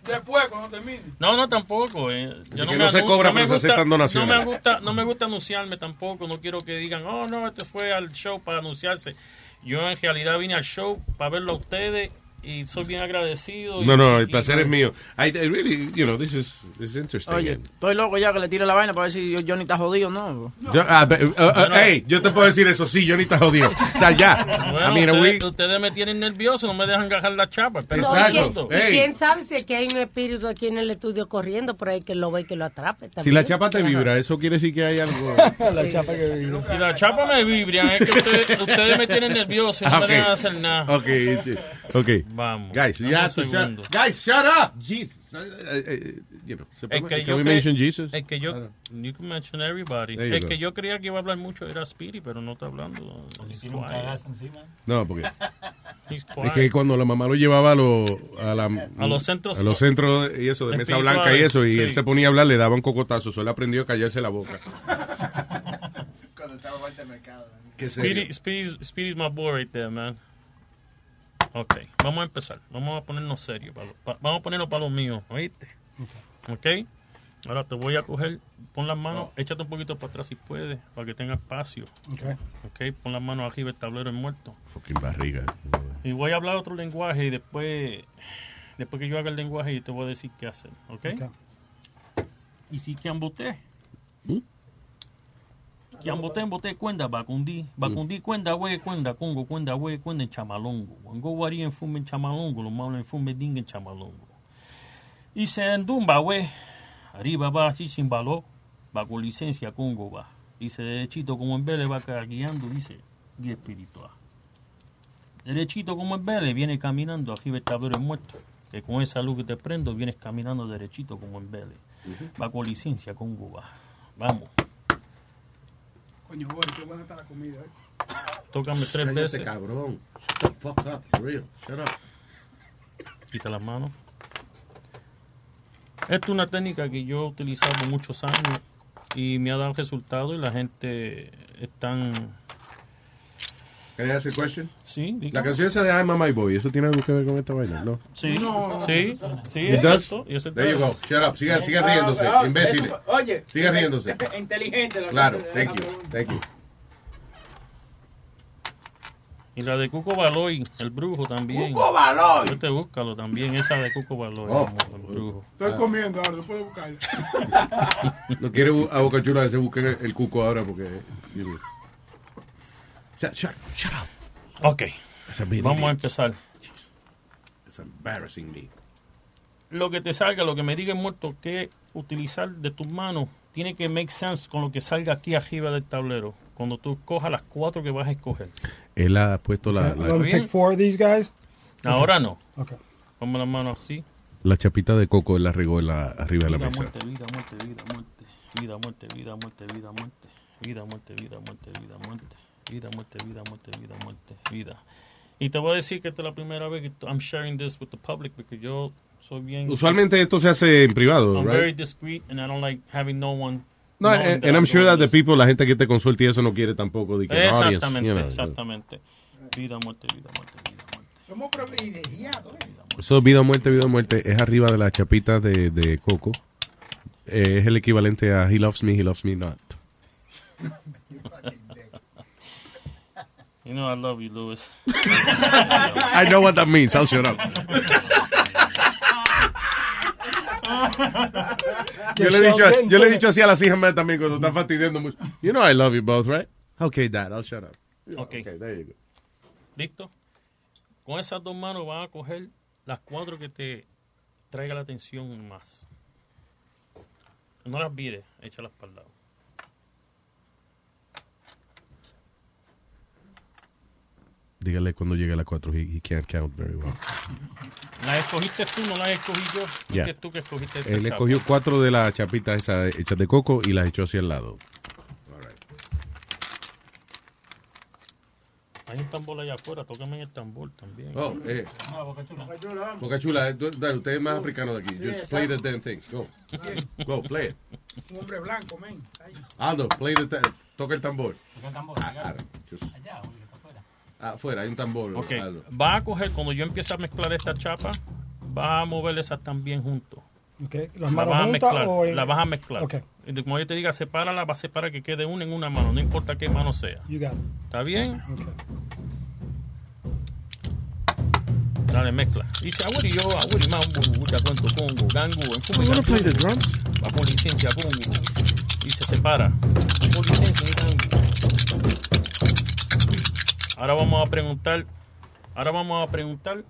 Después, cuando termine. No, no, tampoco. eh. Yo me no se cobra, me pero se aceptan donaciones. No me, gusta, no me gusta anunciarme tampoco. No quiero que digan, oh, no, este fue al show para anunciarse. Yo en realidad vine al show para verlo a ustedes y soy bien agradecido. No, y- no, el y- placer es mío. I, I really, you know, this is, this is interesting. Oye, estoy loco ya que le tire la vaina para ver si Johnny está jodido o no. Yo, ah, be- uh, uh, hey, yo te puedo decir eso, sí, yo ni te jodido. O sea, ya. Bueno, I mean, ustedes, we- ustedes me tienen nervioso, no me dejan gajar la chapa. Pero No, ¿y quién- Exacto. y quién sabe si aquí hay un espíritu aquí en el estudio corriendo por ahí que lo ve y que lo atrape si también. la chapa te vibra, eso quiere decir que hay algo. la chapa que vibra. Si la chapa me vibra, es que ustedes, ustedes me tienen nervioso y no Ah, me dejan hacer nada. Ok, sí. ok. Vamos. Guys, you have to shut, guys, shut up. Jesus. Uh, uh, uh, you know, ¿se Es puede- que can yo mention Jesus? Es que yo, you can mention everybody. Es go. que yo creía que iba a hablar mucho era Speedy, pero no está hablando. No, porque es que cuando la mamá lo llevaba a, lo- a, la- A los centros- a los centros y eso de mesa blanca y eso y él sí. se ponía a hablar le daba un cocotazo, solo aprendió a callarse la boca. Cuando estaba vuelta al mercado. Speedy, Speedy's, Speedy's my boy right there, man. Ok, vamos a empezar. Vamos a ponernos serios. pa- pa- vamos a ponernos para los míos, ¿oíste? Ok. Ahora te voy a coger, pon las manos, échate un poquito para atrás si puedes, para que tenga espacio. Ok. Ok, pon las manos arriba, el tablero es muerto. Fucking barriga. Y voy a hablar otro lenguaje y después, después que yo haga el lenguaje, yo te voy a decir qué hacer, ¿ok? Y si que amboté. Que amboté, emboté, cuenda, bacundi. Bacundi, cuenda, güey, cuenda, congo, cuenda, güey, cuenda en chamalongo. Wango guari en fume en chamalongo, lo malo en fume en chamalongo. Y se endumba, güey. Arriba va así sin valor, va con licencia congo va. Dice derechito como en vele va guiando, dice guía espiritual. Derechito como en vele viene caminando, arriba el tablero es muerto. Que con esa luz que te prendo vienes caminando derechito como en vele. Va con licencia congo va. Vamos, Coño, Boris, qué buena está la comida. ¿eh? tócame tres Cállate, veces. cabrón. Shut the fuck up, for real. Shut up. Quita las manos. Esta es una técnica que yo he utilizado por muchos años y me ha dado resultado y la gente están... Can I ask a question? Sí, La canción esa de I'm a My Boy, ¿eso tiene algo que ver con esta vaina? No. Sí, sí, sí, cierto, y eso es There you go. Shut up. Siga, siga Ah, riéndose, ah, imbécil. eso- Oye. Siga riéndose. Inteligente. la Claro, thank you. Thank you. Y la de Cuco Baloy, el brujo también. ¡Cuco Baloy! Yo te búscalo también, esa de Cuco Baloy, Oh. el brujo. Estoy comiendo ahora, no puedo buscarla. No quiere a Boca Chula que se busque el, el cuco ahora porque. Shut, shut, shut up. Ok, vamos a empezar. It's embarrassing me. Lo que te salga, lo que me diga muerto que utilizar de tus manos tiene que make sense con lo que salga aquí arriba del tablero. Cuando tú cojas las cuatro que vas a escoger. Él ha puesto la, la, pick four of these guys? Ahora no. Okay. Ponme las manos así. la chapita de coco, él la regó en la, arriba de la Vida, mesa. muerte, vida, muerte, vida, muerte. Vida, muerte, vida, muerte, vida, muerte. Vida, muerte, vida, muerte, vida, muerte. Vida, muerte, vida, muerte, vida, muerte, vida. Y te voy a decir que esta es la primera vez que I'm sharing this with the public porque yo soy bien... Usualmente esto se hace en privado, I'm very right? discreet and I don't like having no one... No, and, and I'm sure that the people, la gente que te consulta y eso no quiere tampoco de que an audience, Exactamente, you know. exactamente. Vida, muerte, vida, muerte, vida, muerte. Somos privilegiados. ¿eh? Eso, vida muerte, vida muerte, es arriba de la chapita de, de coco. Eh, es el equivalente a He loves me, he loves me not. You know I love you, Louis. I know what that means. I'll shut up. yo, le he dicho, yo le he dicho así a las hijas mías también cuando están fastidiando mucho. You know I love you both, right? Okay, Dad, I'll shut up. Ok. Okay, there you go. ¿Listo? Con esas dos manos vas a coger las cuatro que te traiga la atención más. No las vires, échalas para el lado. Dígale cuando llegue a las 4, he, he can't count very well. ¿Las escogiste tú, no las escogí yo? Ya. Fuiste tú que escogiste Él chapa. escogió cuatro de las chapitas esas hechas de coco y las echó hacia el lado. Hay un tambor allá afuera, tócame en el tambor también. Oh, eh. Boca Chula, eh, tú- dale, usted es más africano de aquí. Just play the damn thing. Go. Go, play it. Un hombre blanco, men. Aldo, play the toca el tambor. Toca el tambor, Ah, allá. ah, just- Allá, afuera. ah, hay un tambor. Ok, va a coger, cuando yo empiece a mezclar esta chapa, va a mover esas también juntos. Okay. La ¿Las vas manos a mezclar, o en- la vas a mezclar. Ok. Y de- Como yo te diga, sepárala, va a separar que quede una en una mano, no importa qué mano sea. You got it. ¿Está bien? Okay. Dale, mezcla. Dice, yo, Awuri mambo, uta cuento congo, gangu, en the drums. Bajo licencia congo. Y se separa. Ahora vamos a preguntar, ahora vamos a preguntar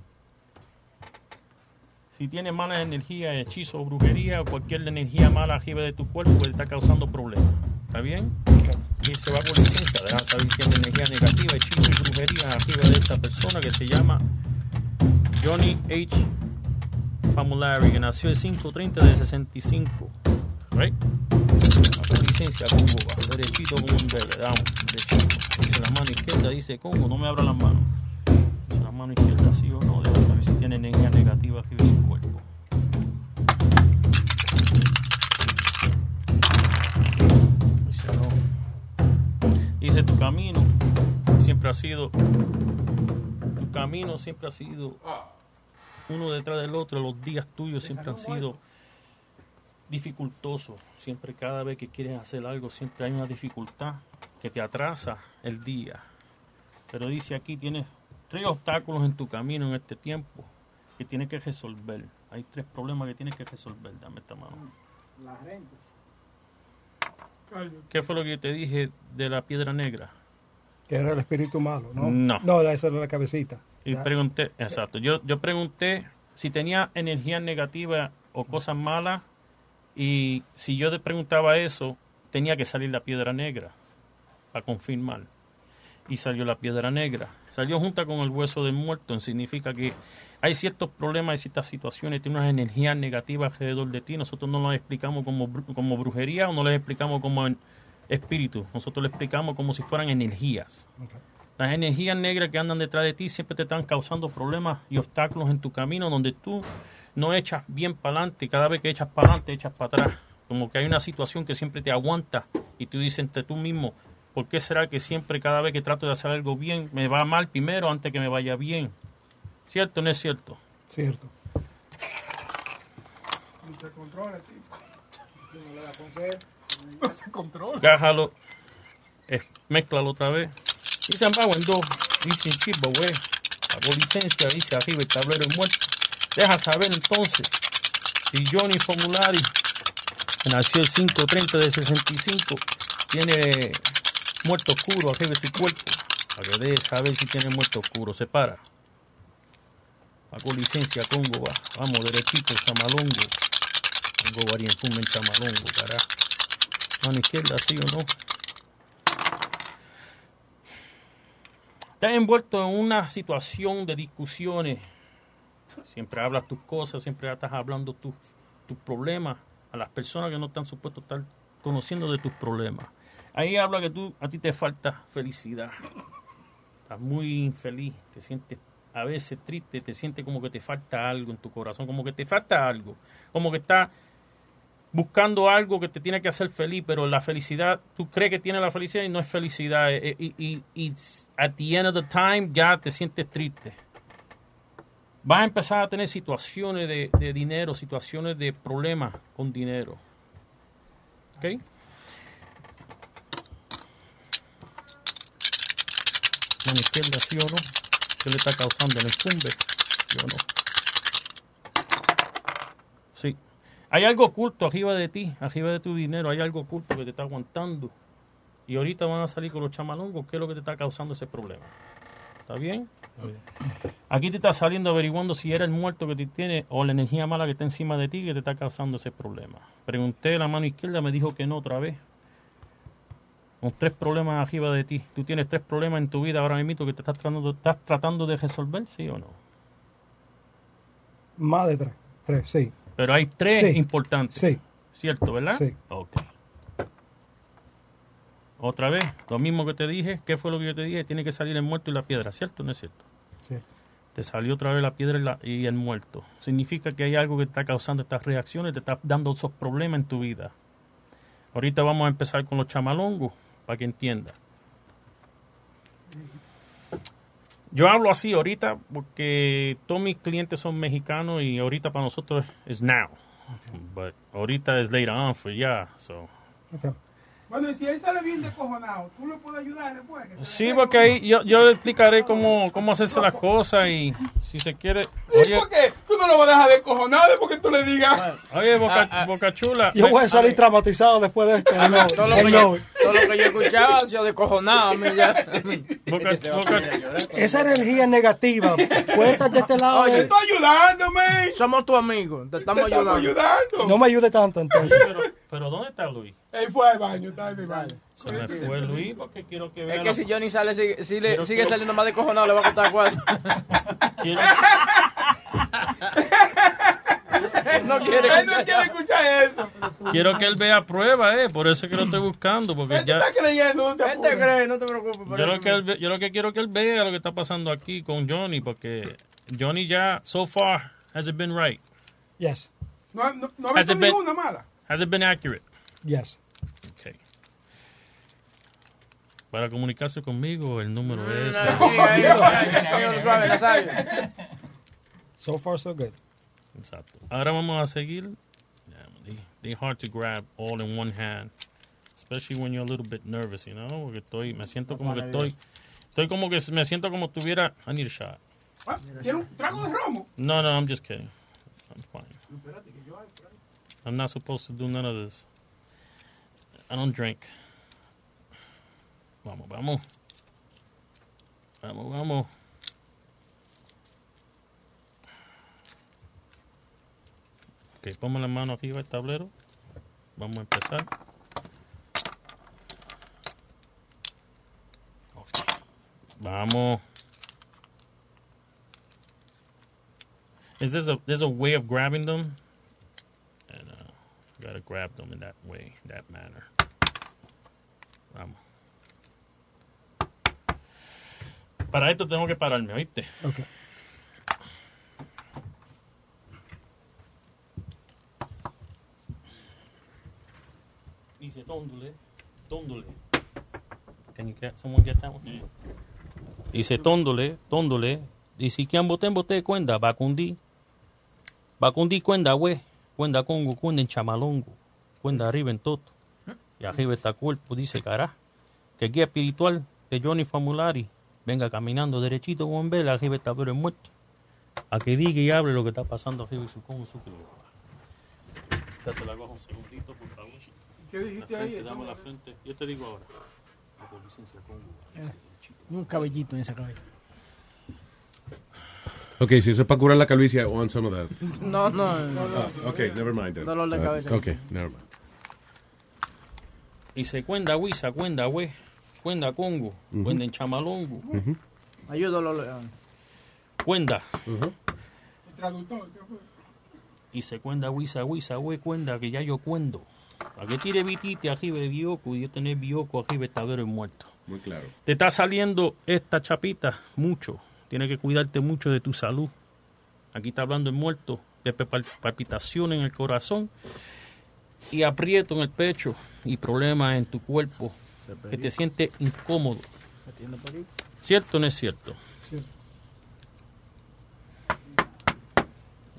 si tienes mala energía, hechizo o brujería o cualquier energía mala arriba de tu cuerpo que está causando problemas. ¿Está bien? Y se va por licencia, deja saber si tiene energía negativa, hechizo y brujería arriba de esta persona que se llama Johnny H. Famulari, que nació el 530 de 65. Right? Licencia, va. Derechito como un bebé, damos. Derechito. Dice la mano izquierda, dice Congo, no me abra las manos. Dice la mano izquierda, sí o no, deja saber si tiene energía negativa arriba de su cuerpo. Dice no. Dice tu camino siempre ha sido tu camino siempre ha sido uno detrás del otro, los días tuyos siempre han sido dificultosos. Siempre cada vez que quieres hacer algo, siempre hay una dificultad que te atrasa el día. Pero dice aquí, tienes tres obstáculos en tu camino en este tiempo que tienes que resolver. Hay tres problemas que tienes que resolver. Dame esta mano. La gente. ¿Qué fue lo que yo te dije de la piedra negra? Que era el espíritu malo, ¿no? No. No, esa era la cabecita. Y Ya. pregunté, exacto, yo, yo pregunté si tenía energía negativa o cosas malas y si yo te preguntaba eso, tenía que salir la piedra negra para confirmar. Y salió la piedra negra. Salió junta con el hueso del muerto. Significa que hay ciertos problemas, hay ciertas situaciones, tiene unas energías negativas alrededor de ti. Nosotros no las explicamos como, como brujería o no las explicamos como espíritu. Nosotros le explicamos como si fueran energías. Las energías negras que andan detrás de ti siempre te están causando problemas y obstáculos en tu camino donde tú no echas bien para adelante. Cada vez que echas para adelante, echas para atrás. Como que hay una situación que siempre te aguanta y tú dices entre tú mismo, ¿por qué será que siempre cada vez que trato de hacer algo bien me va mal primero antes que me vaya bien? ¿Cierto o no es cierto? Cierto. Gájalo, eh, mézclalo otra vez. Dice abajo en dos, dice en chivo, güey. Hago licencia, dice arriba el tablero es muerto. Deja saber entonces si Johnny Formulari, que nació el 530 de 65, tiene muerto oscuro arriba de su cuerpo. Para que deje saber si tiene muerto oscuro. Se para. Hago licencia, Congo, va. Vamos, derechito, chamalongo. Congo, variante, en chamalongo, carajo. Mano izquierda, sí o no. Estás envuelto en una situación de discusiones. Siempre hablas tus cosas, siempre estás hablando tus tus problemas a las personas que no están supuestos a estar conociendo de tus problemas. Ahí habla que tú, a ti te falta felicidad. Estás muy infeliz, te sientes a veces triste, te sientes como que te falta algo en tu corazón, como que te falta algo, como que estás buscando algo que te tiene que hacer feliz, pero la felicidad, tú crees que tiene la felicidad y no es felicidad. eh, Y, y, y at the end of the time ya te sientes triste. Vas a empezar a tener situaciones de, de dinero, situaciones de problemas con dinero. ¿Ok? Mano izquierda, sí o no. ¿Qué le está causando el encumbe? ¿Sí o no? Sí. Hay algo oculto arriba de ti, arriba de tu dinero, hay algo oculto que te está aguantando. Y ahorita van a salir con los chamalongos, ¿qué es lo que te está causando ese problema? ¿Está bien? Aquí te está saliendo averiguando si era el muerto que te tiene o la energía mala que está encima de ti que te está causando ese problema. Pregunté a la mano izquierda, me dijo que no otra vez. Con tres problemas arriba de ti. Tú tienes tres problemas en tu vida ahora mismo que te estás tratando, estás tratando de resolver, ¿sí o no? Más de tres. Tres, sí. Pero hay tres Sí. importantes. Sí. ¿Cierto, verdad? Sí. Ok. Otra vez, lo mismo que te dije. ¿Qué fue lo que yo te dije? Tiene que salir el muerto y la piedra, ¿cierto o no es cierto? Cierto. Te salió otra vez la piedra y, la- y el muerto. Significa que hay algo que está causando estas reacciones, te está dando esos problemas en tu vida. Ahorita vamos a empezar con los chamalongos, para que entienda. Yo hablo así ahorita porque todos mis clientes son mexicanos y ahorita para nosotros es now. But ahorita es later on for ya. So. Okay. Bueno, y si él sale bien descojonado, tú le puedes ayudar después. Sí, porque ahí yo, yo le explicaré cómo, cómo hacerse las cosas y si se quiere... Oye, ¿Por qué? No lo vas a dejar descojonado porque tú le digas. oye Boca, Boca Chula. Yo voy a salir traumatizado después de esto. No, Todo lo, que yo, todo lo que yo escuchaba ha sido descojonado. a mí ya. Boca, Boca, Esa energía negativa puede estar de este lado. Oye, de- Estoy ayudándome. Somos tu amigo, te estamos Te estamos ayudando. ayudando. No me ayude tanto entonces. pero, pero ¿dónde está Luis? Él fue al baño, está en el baño. Se me fue Luis porque quiero que vea... Es que la- si Johnny sale, sigue, si le- sigue quiero- saliendo más descojonado, le va a costar cuatro. quiero- no quiere Él no quiere escuchar eso. Quiero que él vea prueba, eh. Por eso es que lo estoy buscando. Porque Él te ya. está creyendo, no te Él te apures. cree, no te preocupes. por Yo lo, que él ve- yo lo que quiero que él vea lo que está pasando aquí con Johnny. Porque Johnny ya, so far, has it been right? Yes, No, no, no ha Has visto it been- ninguna mala. Has it been accurate? yes. Okay. Para comunicarse conmigo, el número es. So far, so good. Exacto. Ahora vamos a seguir. Yeah, they, they hard to grab all in one hand. Especially when you're a little bit nervous, you know? Porque estoy, me siento como que estoy. Estoy como que me siento como tuviera. I need a shot. Ah, ¿Tiene un trago de romo? No, no, I'm just kidding. I'm fine. I'm not supposed to do none of this. I don't drink. Vamos, vamos. Vamos, vamos. Ok, ponme la mano arriba del tablero. Vamos a empezar. Ok. Vamos. Is this a there's a way of grabbing them? And uh, you gotta grab them in that way, that manner. Vamos. Para esto tengo que pararme, ¿oíste? Okay. Dice tóndule, tóndule. Can you get someone get that one? Dice tóndole, tóndole. Dice que bote bote cuenda, bacundi. Bacundi cuenda, we. Cuenda congo, cuenda en chamalongo. Cuenda arriba en toto. Y arriba está cuerpo, dice cara. Que guía espiritual de Johnny Famulari venga caminando derechito con vela, arriba está pero muerto. A que diga y hable lo que está pasando arriba y su con su creo. Ya te la cojo un segundito, por favor. ¿Qué dijiste La frente, ahí? dame la frente. Yo te digo ahora. Licencia Congo. Ni un cabellito en esa cabeza. Ok, si eso es para curar la calvicie, I want some of that. No, no. Ah, ok, never mind. then. Dolor de Uh, cabeza. ok, never mind. Y se cuenda Huiza, cuenda we, cuenda Congo, Ujú. cuenda en Chamalongo, Ujú. Ayúdalo. León. cuenda. El traductor, ¿qué fue? Y se cuenda Huiza, Huiza, we, cuenda que ya yo cuendo. A que tire vitite arriba de bioco y yo tener bioco arriba de tablero muerto. Muy claro. Te está saliendo esta chapita mucho. Tienes que cuidarte mucho de tu salud. Aquí está hablando el muerto de pal- palpitación en el corazón y aprieto en el pecho y problemas en tu cuerpo que te sientes incómodo. ¿Cierto o no es cierto?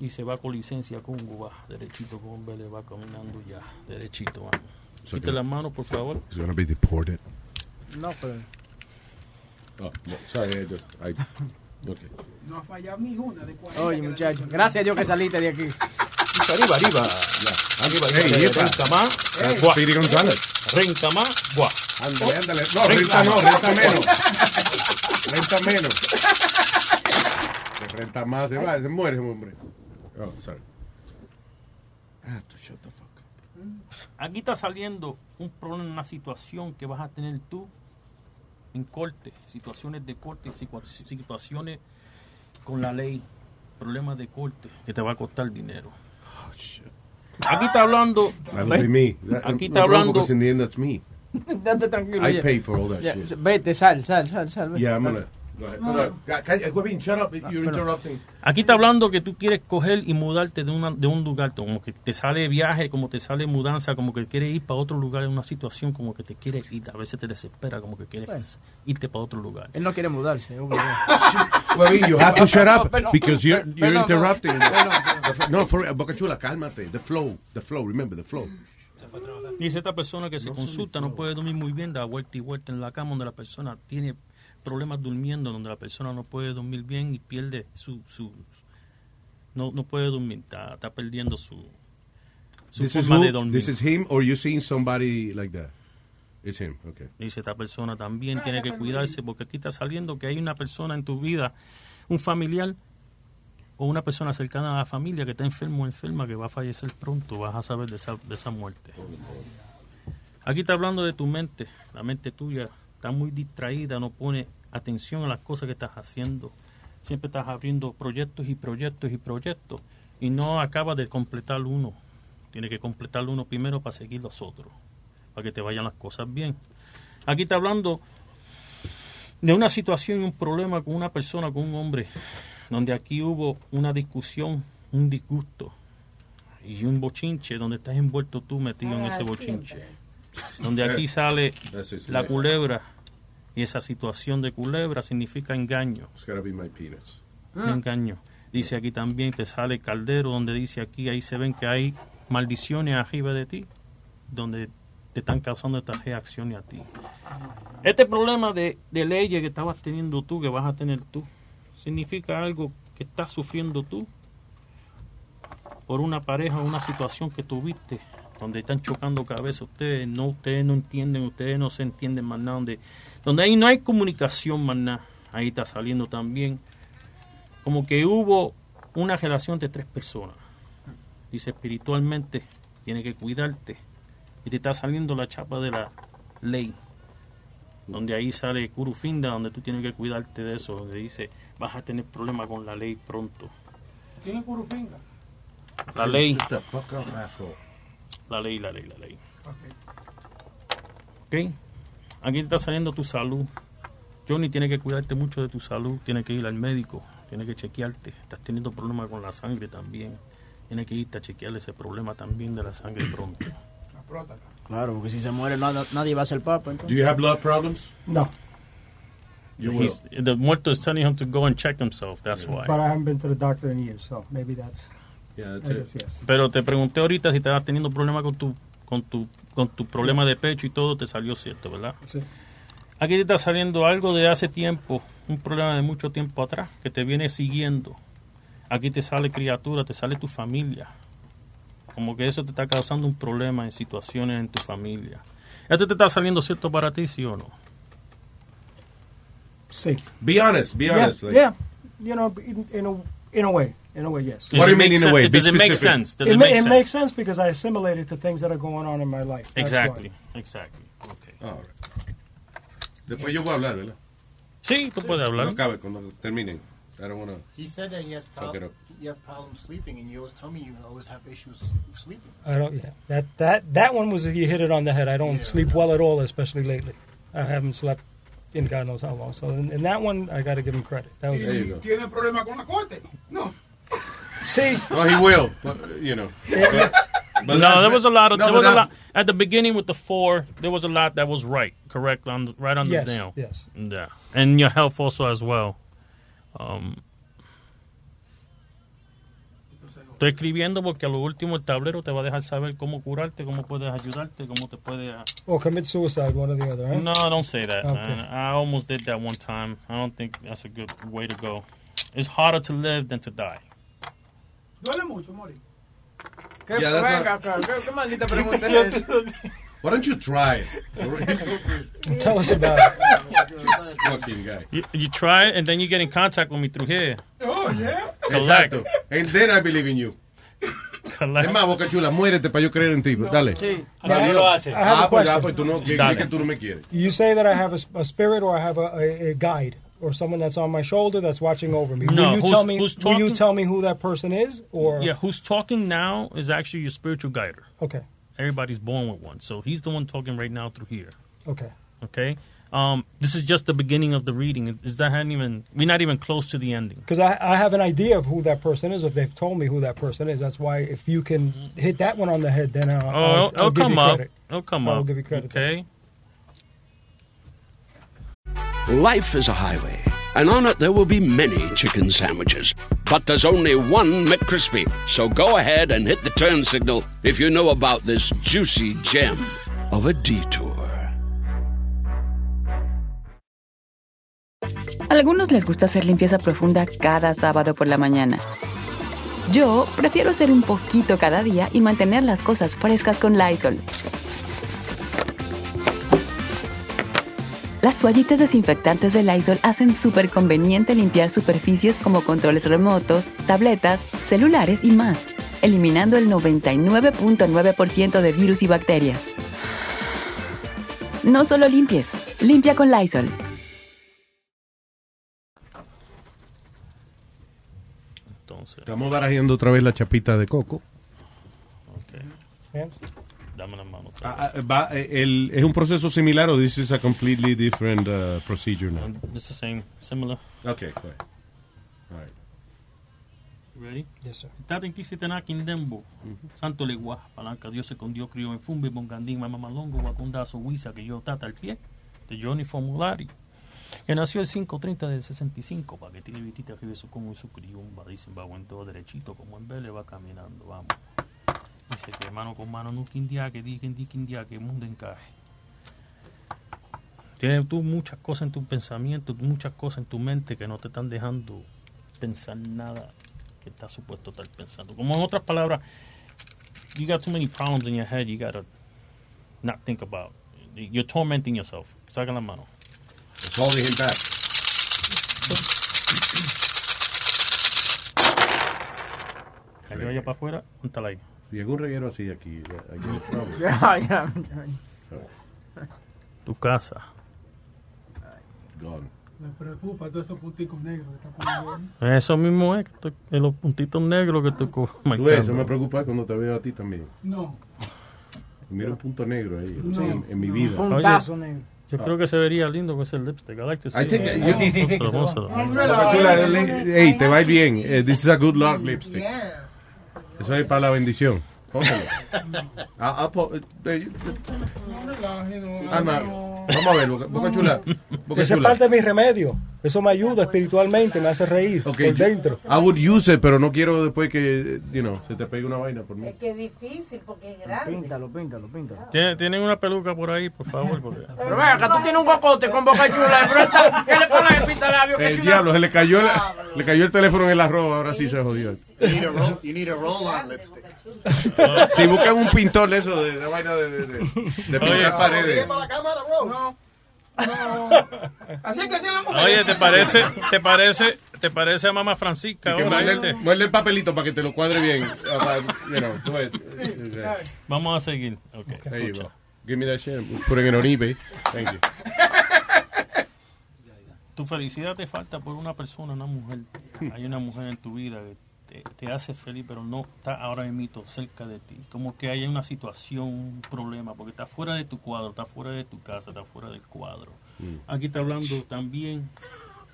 Y se va con licencia Congo, va derechito con Vélez, va caminando ya, derechito, vamos. So Quite las manos, por favor. He's gonna be deported. No, pero. Oh, no, sorry, I just, I, okay. No ha fallado ni una de 40. Oye, que le muchacho. han dicho. Gracias a Dios que saliste de aquí. Arriba, arriba. Arriba, Hey, arriba. yepa. Renca más. That's guá. González. Más. Guá. Ándale, ándale. No, renta no, renta menos. Renta menos. Se renta más, se va, se muere ese hombre. Oh, sorry. I have to shut the fuck up. Aquí está saliendo un problema, una situación que vas a tener tú en corte, situaciones de corte, situa- situaciones con la ley, problemas de corte que te va a costar dinero. Aquí está hablando, me. That- aquí está hablando. Date tranquilo. I pay for all that shit. Vete, sal, sal, sal, sal. vete. Yeah, I'm gonna. Interrupting. aquí está hablando que tú quieres coger y mudarte de, una, de un lugar, como que te sale viaje, como te sale mudanza, como que quieres ir para otro lugar en una situación, como que te quieres ir, a veces te desespera, como que quieres Pues. irte para otro lugar. Él no quiere mudarse. Huevín, you have to shut up because you're you're interrupting. No, for Boca Chula, cálmate. The flow, the flow. Remember the flow. Dice esta persona que se consulta, no puede dormir muy bien, da vuelta y vuelta en la cama, donde la persona tiene problemas durmiendo, donde la persona no puede dormir bien y pierde su... su no, no puede dormir, está, está perdiendo su, su This is, forma who? de dormir. this is him or you seen somebody like that? It's him, okay. Dice esta persona también tiene que cuidarse porque aquí está saliendo que hay una persona en tu vida, un familiar o una persona cercana a la familia que está enfermo o enferma que va a fallecer pronto. Vas a saber de esa, de esa muerte. Aquí está hablando de tu mente. La mente tuya está muy distraída, no pone atención a las cosas que estás haciendo. Siempre estás abriendo proyectos y proyectos y proyectos y no acabas de completar uno. Tienes que completar uno primero para seguir los otros para que te vayan las cosas bien. Aquí está hablando de una situación y un problema con una persona, con un hombre, donde aquí hubo una discusión, un disgusto y un bochinche, donde estás envuelto tú metido en Ah, ese siempre. bochinche. Donde aquí sale la culebra y esa situación de culebra significa engaño. It's gotta be my penis. Engaño. Dice aquí también te sale caldero, donde dice aquí, ahí se ven que hay maldiciones arriba de ti, donde te están causando estas reacciones a ti. Este problema de, de leyes que estabas teniendo tú, que vas a tener tú, significa algo que estás sufriendo tú por una pareja o una situación que tuviste, donde están chocando cabezas, ustedes no, ustedes no entienden, ustedes no se entienden más nada, donde, donde ahí no hay comunicación más nada, ahí está saliendo también como que hubo una relación de tres personas. Dice espiritualmente, tiene que cuidarte. Y te está saliendo la chapa de la ley. Donde ahí sale Curufinda, donde tú tienes que cuidarte de eso. Donde dice, vas a tener problemas con la ley pronto. ¿Quién es Curufinga? La ley. La ley, la ley, la ley. ¿Ok? Aquí está saliendo tu salud. Johnny tiene que cuidarte mucho de tu salud. Tiene que ir al médico. Tiene que chequearte. Estás teniendo problemas con la sangre también. Tiene que irte a chequearle ese problema también de la sangre pronto. Claro, porque si se muere nada- nadie va a ser papa. Do you have blood problems? No, the muerto is telling him to go and check himself. That's why. but I haven't been to the doctor in years, so maybe that's. Yeah. Pero te pregunté ahorita si estabas teniendo problemas con tu, con tu, con tu problema de pecho y todo te salió cierto, ¿verdad? Sí. Aquí te está saliendo algo de hace tiempo, un problema de mucho tiempo atrás, que te viene siguiendo. Aquí te sale criatura, te sale tu familia. Como que eso te está causando un problema en situaciones en tu familia. ¿Esto te está saliendo cierto para ti, sí o no? Sí. Be honest, be Yeah, honest. like- yeah. You know, in, in a in a way, in a way, yes. What do you mean in a way? Be Does it make sense? Does it, it ma- make it makes sense because I assimilated the things that are going on in my life. That's Exactly, why. exactly. Okay. All right. Después yo voy a hablar, ¿verdad? Sí, tú puedes hablar. Cuando acabe, cuando terminen. I don't wanna... He said that he has, Fuck it up. you have problems sleeping, and you always tell me you always have issues sleeping. I don't. Yeah, that that that one was you hit it on the head. I don't sleep well at all, especially lately. I haven't slept in God knows how long. So in, in that one, I got to give him credit. That was There you go. ¿Tiene problema con la corte? No. See, Well, he will, but, you know. But no, there was a lot of no, there was a lot at the beginning with the four. There was a lot that was right, correct on the, right on Yes, the nail. yes. Yeah, and your health also as well. Um, estoy escribiendo porque a lo último el tablero te va a dejar saber cómo curarte, cómo puedes ayudarte, cómo te puede. uh, or commit suicide, one or the other. Right? No, don't say that. Okay. man. I almost did that one time. I don't think that's a good way to go. It's harder to live than to die. Duele mucho morir. ¿Qué, Yeah, venga, acá, ¿qué, qué maldita pregunta es esa? Why don't you try it? Tell us about it. This fucking guy. You, you try and then you get in contact with me through here. Oh, yeah. Collect. Exacto. And then I believe in you. Collect. Es más, Boca Chula, muérete para yo creer en ti. Dale. Sí. Nadie lo hace. I have a Ah, pues question. pues tú no, que, Dale. que tú no me quieres. You say that I have a, a spirit, or I have a, a, a guide, or someone that's on my shoulder that's watching over me. No, will you who's- tell me? who's will you tell me who that person is, or Yeah, who's talking now is actually your spiritual guider. okay, Everybody's born with one. So he's the one talking right now through here. okay. Okay? Um, this is just the beginning of the reading. Is that hadn't even we're not even close to the ending. Because I, I have an idea of who that person is. If they've told me who that person is, that's why if you can hit that one on the head, then I'll, Oh, I'll, I'll give come up. It'll come I will up. give you credit. Okay? Life is a highway, and on it there will be many chicken sandwiches. But there's only one McCrispy. So go ahead and hit the turn signal if you know about this juicy gem of a detour. Algunos les gusta hacer limpieza profunda cada sábado por la mañana. Yo prefiero hacer un poquito cada día y mantener las cosas frescas con Lysol. Las toallitas desinfectantes de Lysol hacen súper conveniente limpiar superficies como controles remotos, tabletas, celulares y más, eliminando el 99.9% de virus y bacterias. No solo limpies, limpia con Lysol. Entonces, Estamos barajeando otra vez la chapita de coco. dame la mano. Ah, ah, va, eh, el- ¿Es un proceso similar o this is a completely different uh, procedure now? It's the same, similar. Okay, go ahead. All right. Ready? Yes, sir. Tata en Kisitena Kindembo, Santo Legua, Palanca, Dios se con Dios crió en Fumbi, Bongandín, Mamá Malongo, Wakundazo, Huiza, que yo tata al pie, de Johnny Formulari, que nació el 530 del 65, para que tiene vitita que beso como su criumba, dicen, va buen todo derechito, como en Vélez va caminando, vamos. Dice que mano con mano no quindia, que di, di quindia, que mundo encaje. Tienes tú muchas cosas en tu pensamiento, muchas cosas en tu mente que no te están dejando pensar nada que estás supuesto estar pensando. Como en otras palabras, you got too many problems in your head, you gotta not think about. You're tormenting yourself. Saca la mano. It's holding him back. Que vaya para afuera, póntala ahí. Si llega un reguero así aquí. Tu casa. Gone. Me preocupa todos esos punticos negros que está poniendo. Eso mismo es, que estoy- los puntitos negros que te co- Tú ves, marcando. eso me preocupa cuando te veo a ti también. No. Mira un punto negro ahí No. en, en mi vida. Oye, Yo creo que se vería lindo con ese lipstick. I like to see I think it. that- Sí, sí, sí, le- hey, te va bien. Eh, this is a good luck lipstick. Eso es para la bendición. Pónselo. Ah, ah, po- eh, eh, Alma, vamos a ver, Boca, Boca Chula. Boca Esa es parte de mi remedio. Eso me ayuda espiritualmente, me hace reír por dentro. I would use it, pero no quiero después que, you know, se te pegue una vaina por mí. Es que es difícil porque es grande. Píntalo, píntalo, píntalo. ¿Tienen, tienen una peluca por ahí, por favor. Porque... Pero ven acá, tú tienes un cocote con boca chula. Pero esta, ¿qué le pones el pintalabio? Que El si una- diablo, se le cayó, el, le cayó el teléfono en el arroz, ahora sí se jodió. You need a roll, you need a roll-on lipstick. Si buscan un pintor de eso, de, de vaina de, de, de, de pintar paredes. No. Así que así la mujer. Oye, ¿te parece, te parece, te parece a mamá Francisca que muerde, muerde el papelito para que te lo cuadre bien. Ah, you know, tú ves. Vamos a seguir. Okay, There you escucha. go. Give me that shit. Putting it on eBay. Thank you. Tu felicidad te falta por una persona, una mujer. Hay una mujer en tu vida que te, te hace feliz, pero no está ahora mismo cerca de ti. Como que hay una situación, un problema, porque está fuera de tu cuadro, está fuera de tu casa, está fuera del cuadro. Aquí está hablando también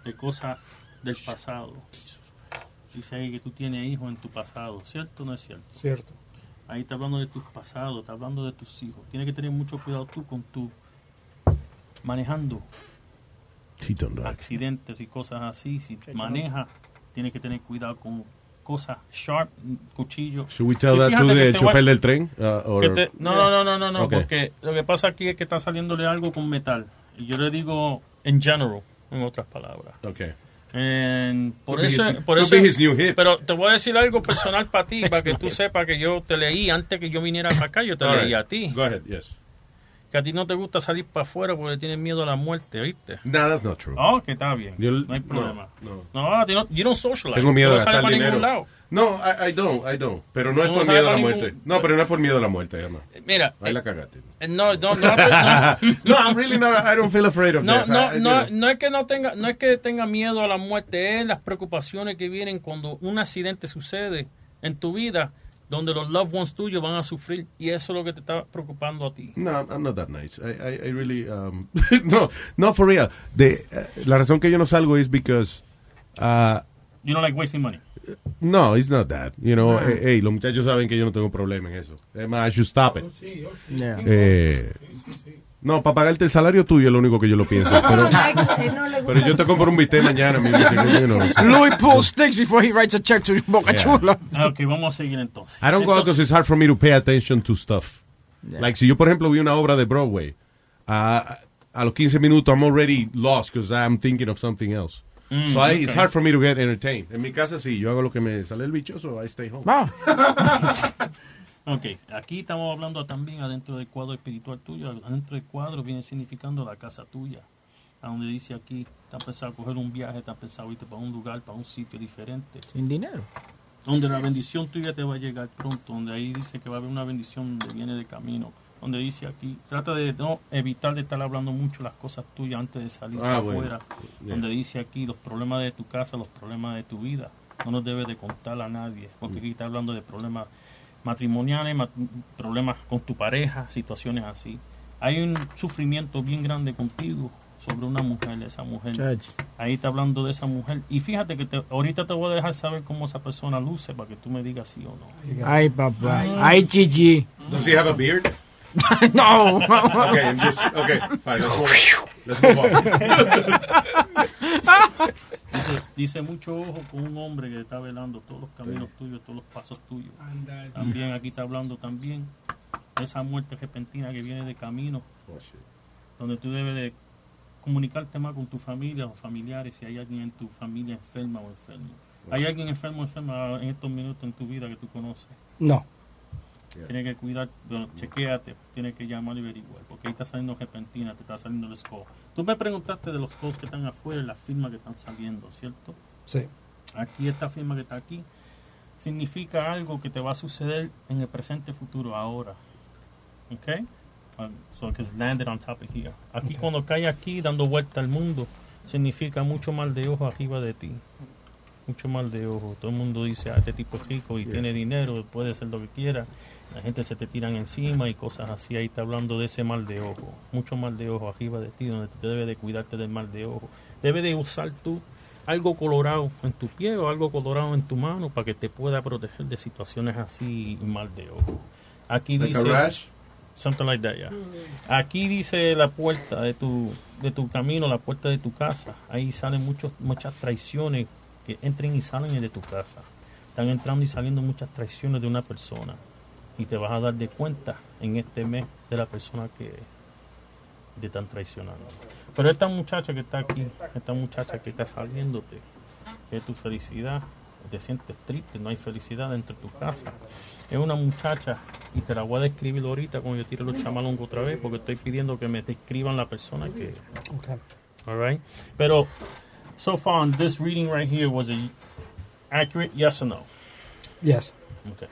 de cosas del pasado. Dice ahí que tú tienes hijos en tu pasado, ¿cierto o no es cierto? Cierto. Ahí está hablando de tus pasados, está hablando de tus hijos. Tienes que tener mucho cuidado tú con tu manejando accidentes y cosas así. Si manejas, tienes que tener cuidado con cosas sharp, cuchillo. Should we tell that to the chofer del tren? Uh, or- te- no, no, no, no, no, no, Okay. porque lo que pasa aquí es que está saliéndole algo con metal. Y yo le digo en general, en otras palabras. Okay. En- por eso, his- por eso pero te voy a decir algo personal para ti, para que tú sepas que yo te leí antes que yo viniera para acá, yo te All leí right. a ti. Go ahead, yes. Que a ti no te gusta salir para afuera porque tienes miedo a la muerte, ¿viste? No, that's not true. Oh, que está bien. Yo- no hay no, problema. no. No, ti no, you don't socialize. Tengo miedo de no gastar para dinero. lado. No, I, I don't, I don't. Pero no es no por miedo a la muerte. ningún- No, pero no es por miedo a la muerte, además. Mira, Ahí la cagaste. eh, no, no, no, no, no, I'm really not, I don't feel afraid of No, death. no, I- no, no es que no tenga, no es que tenga miedo a la muerte, es las preocupaciones que vienen cuando un accidente sucede en tu vida, donde los loved ones tuyos van a sufrir y eso es lo que te está preocupando a ti. No, I'm not that nice. I, I, I really, um, no, no, for real. De, eh, la razón que yo no salgo es because, uh, You don't like wasting money. no, it's not that. You know, Ah. eh, hey, los muchachos saben que yo no tengo problema en eso. Además, I should stop it. Yeah. Eh, No, para pagarte el salario tuyo es lo único que yo lo pienso. Pero, pero yo te compro un bistec mañana. Mi, you know, so. Louis pulls sticks before he writes a check to Boca Yeah. Chula. Ok, vamos a seguir entonces. I don't go out because it's hard for me to pay attention to stuff. Yeah. Like, si yo, por ejemplo, vi una obra de Broadway, a a los 15 minutos, I'm already lost because I'm thinking of something else. Mm, so I, it's hard for me to get entertained. En mi casa sí, yo hago lo que me sale el bicho, so I stay home. Ok, aquí estamos hablando también adentro del cuadro espiritual tuyo. Adentro del cuadro viene significando la casa tuya. A donde dice aquí, está pensado coger un viaje, está pensado irte para un lugar, para un sitio diferente. Sin dinero. Donde la bendición tuya te va a llegar pronto. Donde ahí dice que va a haber una bendición donde viene de camino. Donde dice aquí, trata de no evitar de estar hablando mucho las cosas tuyas antes de salir Ah, afuera. bueno. Yeah. Donde dice aquí los problemas de tu casa, los problemas de tu vida. No nos debes de contar a nadie. Porque aquí está hablando de problemas matrimoniales, mat- problemas con tu pareja, situaciones así. Hay un sufrimiento bien grande contigo sobre una mujer, esa mujer. Ahí está hablando de esa mujer. Y fíjate que te- ahorita te voy a dejar saber cómo esa persona luce para que tú me digas sí o no. Ay, papá. Ay, chichi. Does he have a beard? no. okay, I'm just, okay, fine. Let's move, let's move on. Dice, dice mucho ojo con un hombre que está velando todos los caminos tuyos, todos los pasos tuyos. Anda. También aquí está hablando también de esa muerte repentina que viene de camino, donde tú debes de comunicarte más con tu familia o familiares si hay alguien en tu familia enferma o enfermo. ¿Hay alguien enfermo o enferma en estos minutos en tu vida que tú conoces? No. Tienes que cuidar, bueno, chequéate, tienes que llamar y averiguar, porque ahí está saliendo repentina, te está saliendo el score. Tú me preguntaste de los scores que están afuera las firmas que están saliendo, ¿cierto? Sí. Aquí esta firma que está aquí significa algo que te va a suceder en el presente futuro ahora. ¿Ok? Um, so que es landed on top of here. Aquí cuando cae aquí dando vuelta al mundo, significa mucho mal de ojo arriba de ti. Mucho mal de ojo. Todo el mundo dice, ah, este tipo es rico y tiene dinero, puede hacer lo que quiera. La gente se te tiran encima y cosas así. Ahí está hablando de ese mal de ojo. Mucho mal de ojo arriba de ti, donde te debes de cuidarte del mal de ojo. Debes de usar tú algo colorado en tu pie o algo colorado en tu mano para que te pueda proteger de situaciones así mal de ojo. Aquí Like dice rash? something like that, yeah. Aquí dice la puerta de tu de tu camino, la puerta de tu casa. Ahí salen muchos muchas traiciones que entren y salen de tu casa. Están entrando y saliendo muchas traiciones de una persona y te vas a dar de cuenta en este mes de la persona que te están traicionando. Pero esta muchacha que está aquí, esta muchacha que está saliéndote, que es tu felicidad, te sientes triste, no hay felicidad dentro de tu casa. Es una muchacha, y te la voy a describir ahorita cuando yo tire los chamalongos otra vez, porque estoy pidiendo que me describan la persona que... All right? Pero, so far on this reading right here, was it accurate, yes or no? Yes. Okay.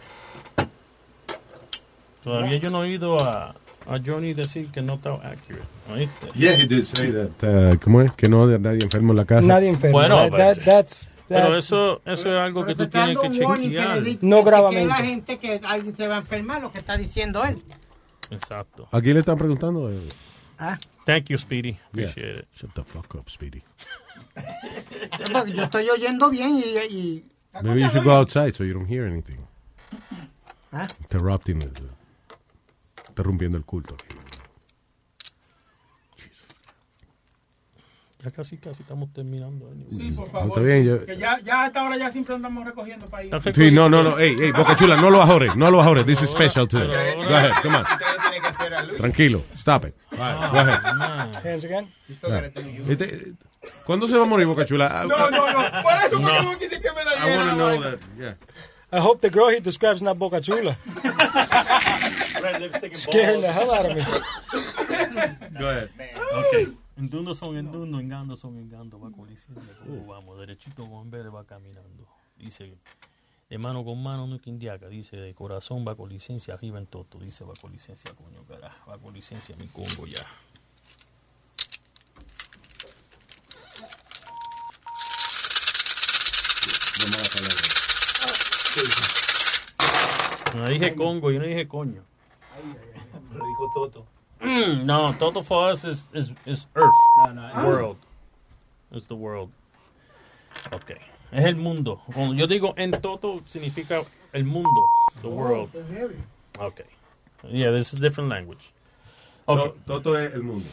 Todavía yo no he oído a, a Johnny decir que no está accurate. ¿oíste? Yeah, he did say that. Uh, ¿Cómo es? Que no hay nadie enfermo en la casa. Nadie enfermo. Bueno, That- pero- that- that's- pero that- eso, eso es algo que tú tienes que que chequear. di- No que gravamente. la gente que alguien se va a enfermar, lo que está diciendo él. Exacto. ¿A quién le están preguntando? Eh, Ah. Thank you, Speedy. Yeah. Appreciate it. Shut the fuck up, Speedy. Yo estoy oyendo bien y... y Maybe you should go outside so you don't hear anything. ¿Ah? Interrupting the, interrumpiendo el culto. Ya casi, casi estamos terminando. Sí, por No, favor. está bien, yo- Que ya, ya a esta hora ya siempre andamos recogiendo para ir. Sí, no, no, no. Ey, ey, Boca Chula, no lo ahores, no lo ahores. This is special too. Go ahead, come on. Tranquilo, stop it. Go ahead. Hands again. Yeah. Este, ¿Cuándo se va a morir Boca Chula? No, no, no. Por eso No. que no quise que me la I want to know that. Yeah. I hope the girl he describes not Boca Chula. Scaring the hell out of me. Go ahead. Ok. Endundo son endundo, engando son engando. Va con licencia, ¿cómo vamos? Derechito con verde va caminando. Dice, de mano con mano no quindiaca. Dice, de corazón va con licencia, arriba en toto. Dice, va con licencia, coño, carajo. Va con licencia mi Congo ya. No dije Congo, yo no dije coño. Lo dijo Toto. Mm, no, Toto for us is, is, is Earth. No, no, world. It's the world. Ok. Es el mundo. Cuando yo digo en Toto, significa el mundo. The world. Ok. Yeah, this is a different language. So, Toto es el mundo.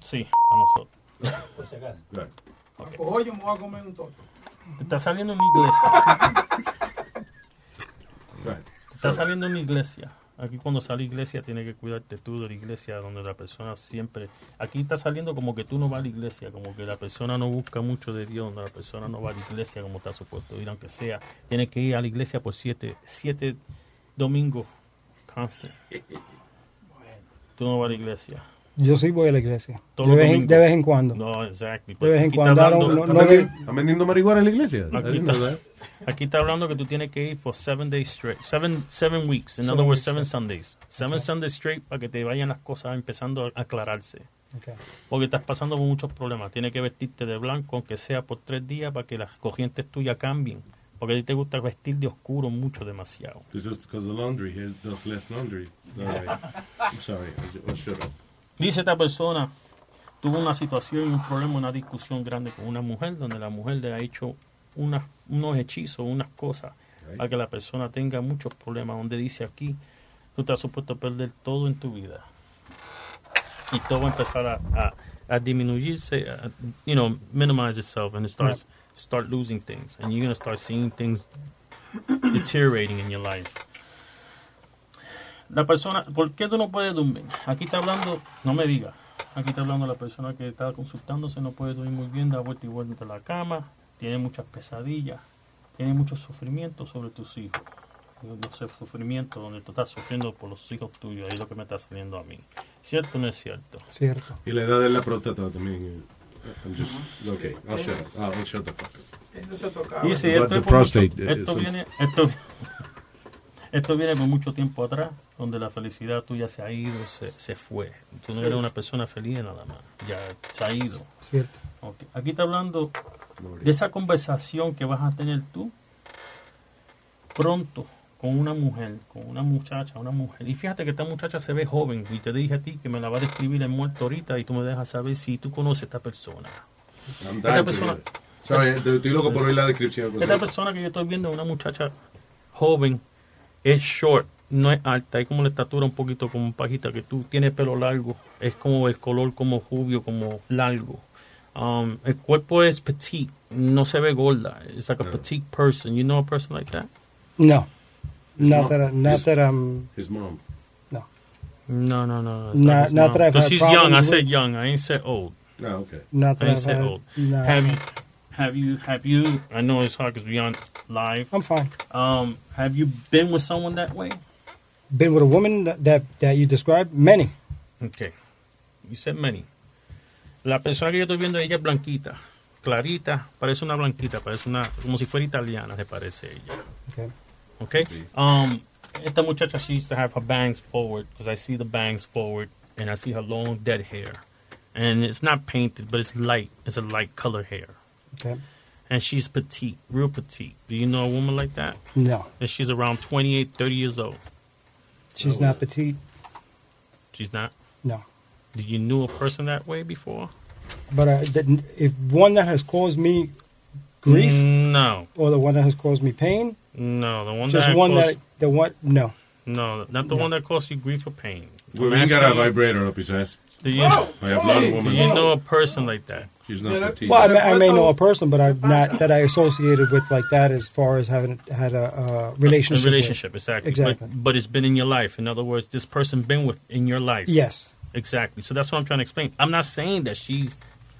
Sí, para nosotros. Por si acaso. Right. Oye, me voy a comer un toto. Está saliendo en mi iglesia. Está saliendo en mi iglesia. Aquí cuando sale iglesia tiene que cuidarte tú de la iglesia donde la persona siempre... Aquí está saliendo como que tú no vas a la iglesia, como que la persona no busca mucho de Dios, la persona no va a la iglesia como está supuesto ir, aunque sea. Tiene que ir a la iglesia por siete, siete domingos constant. Tú no vas a la iglesia. Yo sí voy a la iglesia. De vez, en, de vez en cuando. No, exacto. De vez en cuando. hablando- no- no de- ¿Están vendiendo marihuana en la iglesia? Aquí está, aquí está hablando que tú tienes que ir for seven days straight. Seven, seven weeks. In Seven other words, weeks seven Sundays. Seven Sundays straight para que te vayan las cosas empezando a aclararse. Okay. Porque estás pasando por muchos problemas. Tienes que vestirte de blanco, aunque sea por tres días, para que las corrientes tuyas cambien. Porque a ti te gusta vestir de oscuro mucho, demasiado. It's just because the laundry here does less laundry. All right. I'm sorry. I ju- I shut up. Dice esta persona, tuvo una situación, un problema, una discusión grande con una mujer, donde la mujer le ha hecho unas- unos hechizos, unas cosas, para que la persona tenga muchos problemas, donde dice aquí, tú estás supuesto a perder todo en tu vida. Y todo va a empezar a, a, a disminuirse, a, you know, minimize itself, and it starts, start losing things. And you're going to start seeing things deteriorating in your life. La persona, ¿por qué tú no puedes dormir? Aquí está hablando, no me diga, aquí está hablando la persona que está consultándose, no puede dormir muy bien, da vuelta y vuelta en la cama, tiene muchas pesadillas, tiene mucho sufrimiento sobre tus hijos. No sé, sufrimiento donde tú estás sufriendo por los hijos tuyos, ahí es lo que me está saliendo a mí. ¿Cierto o no es cierto? Cierto. Y la edad de la próstata también. eh, I'm just, okay, I'll shut up. I'll, shut the fuck up. Dice, But esto, prostate, mucho- eh, esto viene, esto, esto viene por mucho tiempo atrás, donde la felicidad tuya se ha ido, se, se fue. Tú no Sí. eres una persona feliz nada más, ya se ha ido. Cierto. Aquí está hablando de esa conversación que vas a tener tú pronto con una mujer, con una muchacha, una mujer. Y fíjate que esta muchacha se ve joven y te dije a ti que me la va a describir en muerto ahorita y tú me dejas saber si tú conoces a esta persona. I'm Esta persona, it. Sorry, estoy estoy loco por oír la descripción. esta persona que yo estoy viendo es una muchacha joven, es short, no es alta, es como la estatura un poquito como pajita que tú, tiene pelo largo, es como el color como rubio, como largo. Um, el cuerpo es petite, no se ve gorda. It's like a petite person. You know a person like that? No. His Not mom- that, I, not his- that I'm. His mom. No. No, no, no. it's Not- not that I've 'Cause had she's young. I said young. I ain't said old. No, okay. Not that I ain't I've said had- old. no. Have you, have you, have you? I know it's hard because we're on live. I'm fine. Um, have you been with someone that way? Been with a woman that, that, you described? Many. Okay. You said many. La persona que yo estoy viendo, ella es blanquita, clarita, parece una blanquita, parece una, como si fuera italiana, se parece ella. Okay. Okay. Um, esta muchacha, she used to have her bangs forward because I see the bangs forward and I see her long dead hair. And it's not painted, but it's light. It's a light color hair. Okay. And she's petite, real petite. Do you know a woman like that? No. And she's around 28, 30 years old. She's not petite. She's not? No. Did you knew a person that way before? But uh, the, if one that has caused me grief No. or the one that has caused me pain, No, the one just that one caused, that the one no. No, not the one that caused you grief or pain. Well, I'm we got a vibrator up his ass. Do you, By a blonde do you know a person like that? She's not petite. Well, I may, I may know a person, but I'm not that I associated with like that as far as having had a, uh relationship. A with. relationship, exactly. Exactly. But, but it's been in your life. In other words, this person been with in your life. Yes. Exactly. So that's what I'm trying to explain. I'm not saying that she's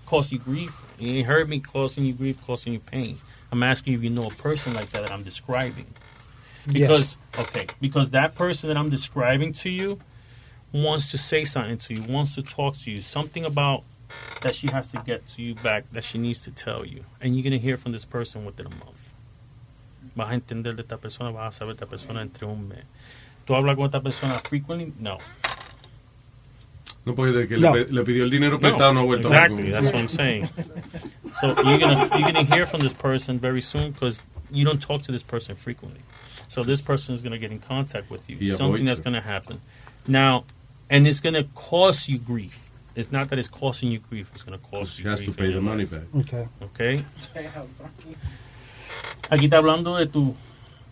caused you grief. You ain't heard me causing you grief, causing you pain. I'm asking you if you know a person like that that I'm describing. Because okay, because that person that I'm describing to you wants to say something to you, wants to talk to you, something about that she has to get to you back, that she needs to tell you, and you're gonna hear from this person within a month. Vas a entender de esta persona, vas a saber de esta persona entre un mes. ¿Tú hablas con esta persona frequently? No. No, porque de que No. le, pe- le pidió el dinero prestado no ha vuelto exactly, loco. that's what I'm saying. So you're gonna you're gonna hear from this person very soon because you don't talk to this person frequently. So this person is gonna get in contact with you. Y Something that's gonna happen. Now, and it's gonna cause you grief. It's not that it's causing you grief. It's gonna cause She you has to grief pay the money life. back. Okay. Okay. Aquí está hablando de tu,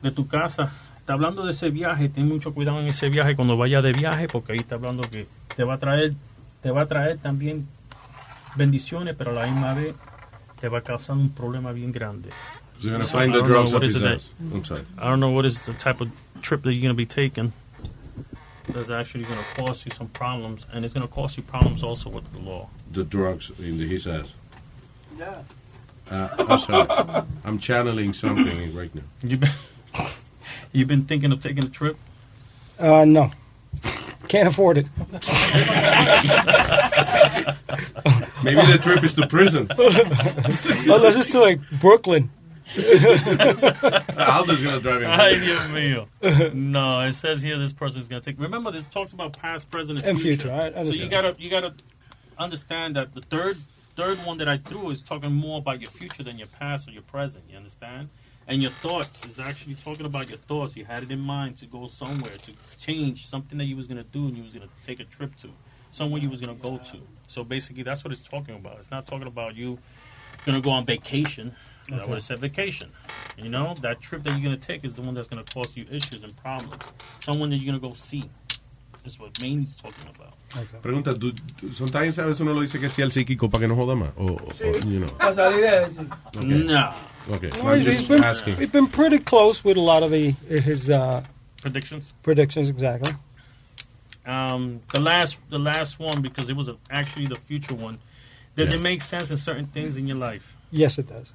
de tu casa. Está hablando de ese viaje. Ten mucho cuidado en ese viaje cuando vaya de viaje, porque ahí está hablando que te va a traer, te va a traer también bendiciones, pero a la misma vez te va a causar un problema bien grande. You're gonna So, find I the don't know drugs what up his ass. I'm sorry. I don't know what is the type of trip that you're going to be taking. That's actually going to cause you some problems, and it's going to cause you problems also with the law. The drugs in the, his ass. Yeah. Uh, I'm sorry. I'm channeling something right now. You've been, you've been thinking of taking a trip? Uh, no. Can't afford it. Maybe the trip is to prison. Unless it's to like Brooklyn. Aldo's gonna drive him. Ay, Dios mío. No, it says here this person is going to take. Remember, this talks about past, present, and And future, I so you gotta you gotta understand that the third third one that I threw is talking more about your future than your past or your present. You understand? And your thoughts is actually talking about your thoughts. You had it in mind to go somewhere to change something that you was going to do and you was going to take a trip to somewhere you was going to go to. So basically, that's what it's talking about. It's not talking about you going to go on vacation. That's Okay. what it said, vacation. You know, that trip that you're going to take is the one that's going to cause you issues and problems. Someone that you're going to go see. Is what mainly is talking about. Pregunta, ¿tú, tú- sometimes a veces uno lo dice que sea el psíquico para que no joda más? O, o, you know. Para salir de. Okay. No. Okay, No, I'm he's- he's just been, asking. We've been pretty close with a lot of the his uh, Predictions? predictions, exactly. Um, the last, the last one because it was a, actually the future one. Does Yeah. it make sense in certain things in your life? Yes, it does.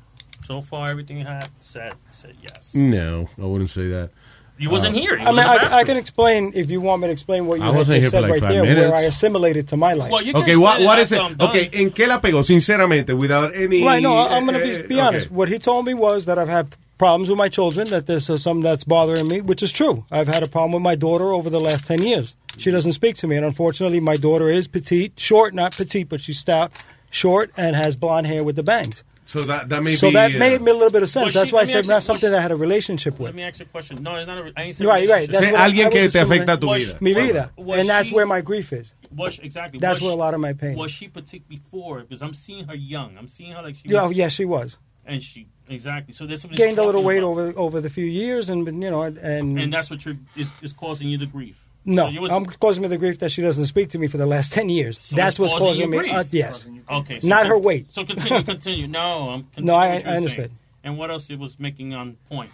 So far, everything you had said said yes. No, I wouldn't say that. You wasn't Uh, here. You I was mean, I, I can explain if you want me to explain what you I wasn't just here for said like right five there, minutes. where I assimilated to my life. Well, you can Okay, what, explain what it is it? after I'm done. Okay, ¿en qué la pegó? Sinceramente, without any... Right, no, I- I'm going to eh, be, be okay. honest. What he told me was that I've had problems with my children, that there's uh, something that's bothering me, which is true. I've had a problem with my daughter over the last 10 years. She doesn't speak to me, and unfortunately, my daughter is petite, short, not petite, but she's stout, short, and has blonde hair with the bangs. So that, that may so be... that uh, made me a little bit of sense. Was That's she- why I said ask not something that I had a relationship with. Let me ask you a question. No, it's not. A, I ain't saying Right, right. That's Say what I- alguien I que was te assuming. afecta tu Was- vida. Mi vida. Was and that's she- where my grief is. Was exactly. That's was where a lot of my pain Was is. she petite before? Because I'm seeing her young. I'm seeing her like she. Yeah, was, yes, she was. And she exactly. So this Gained a little weight about. over over the few years, and you know, and, and that's what you're is, is causing you the grief. No, So was- I'm causing me the grief that she doesn't speak to me for the last ten years. So that's what's causing causing me. grief. Uh, yes. Okay. so Not con- her weight. So continue, continue. No, I'm. Continue No, I- what I you're saying. And what else it was making on point?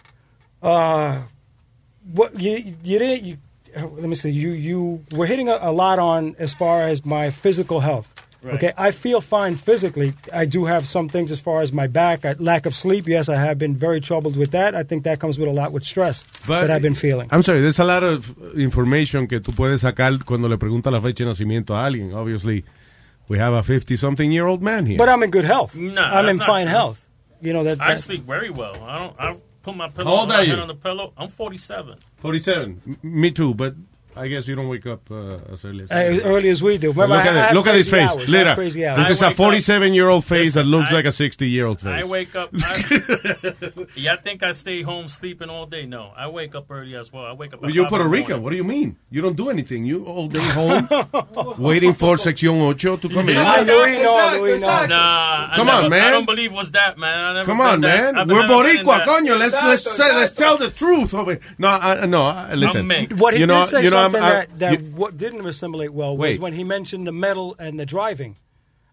Uh, what you you didn't you? uh, Let me see. You you were hitting a, a lot on as far as my physical health. Right. Okay, I feel fine physically. I do have some things as far as my back, I, lack of sleep. Yes, I have been very troubled with that. I think that comes with a lot with stress But- that I've been feeling. I'm sorry, there's a lot of information que tú puedes sacar cuando le preguntas la fecha de nacimiento a alguien. Obviously, we have a 50-something-year-old man here. But I'm in good health. No, I'm in fine true. health. You know that. I that- sleep very well. I don't. I put my pillow. How old my are head you? on the pillow. I'm 47. 47. M- Me too, but I guess you don't wake up uh, as early as as early as we do. Remember, look at it. have Look at his face. hours. Lira, this I is a 47-year-old face that looks I- like a 60-year-old face. I wake up. I, yeah, I think I stay home sleeping all day. No, I wake up early as well. I wake up. Well, you're Puerto Rican. What do you mean? You don't do anything. You all day home, waiting for Sección 8 to come in. I know, we know, we know. Nah, I Come never- on, man. I don't believe was that, man. I never Come on, that. man. I've We're never been in Boricua, that. coño. Let's let's let's tell the truth over. No, no. I- Listen, What he you know, say you know, I'm- something I- that, that you- what didn't assimilate well was Wait. when he mentioned the metal and the driving.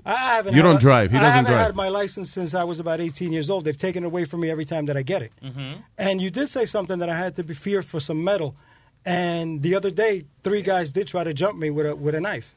I haven't. You don't a- drive. He I doesn't haven't drive. had my license since I was about 18 years old. They've taken it away from me every time that I get it. Mhm. And you did say something that I had to be feared for some metal. And the other day, three guys did try to jump me with a with a knife.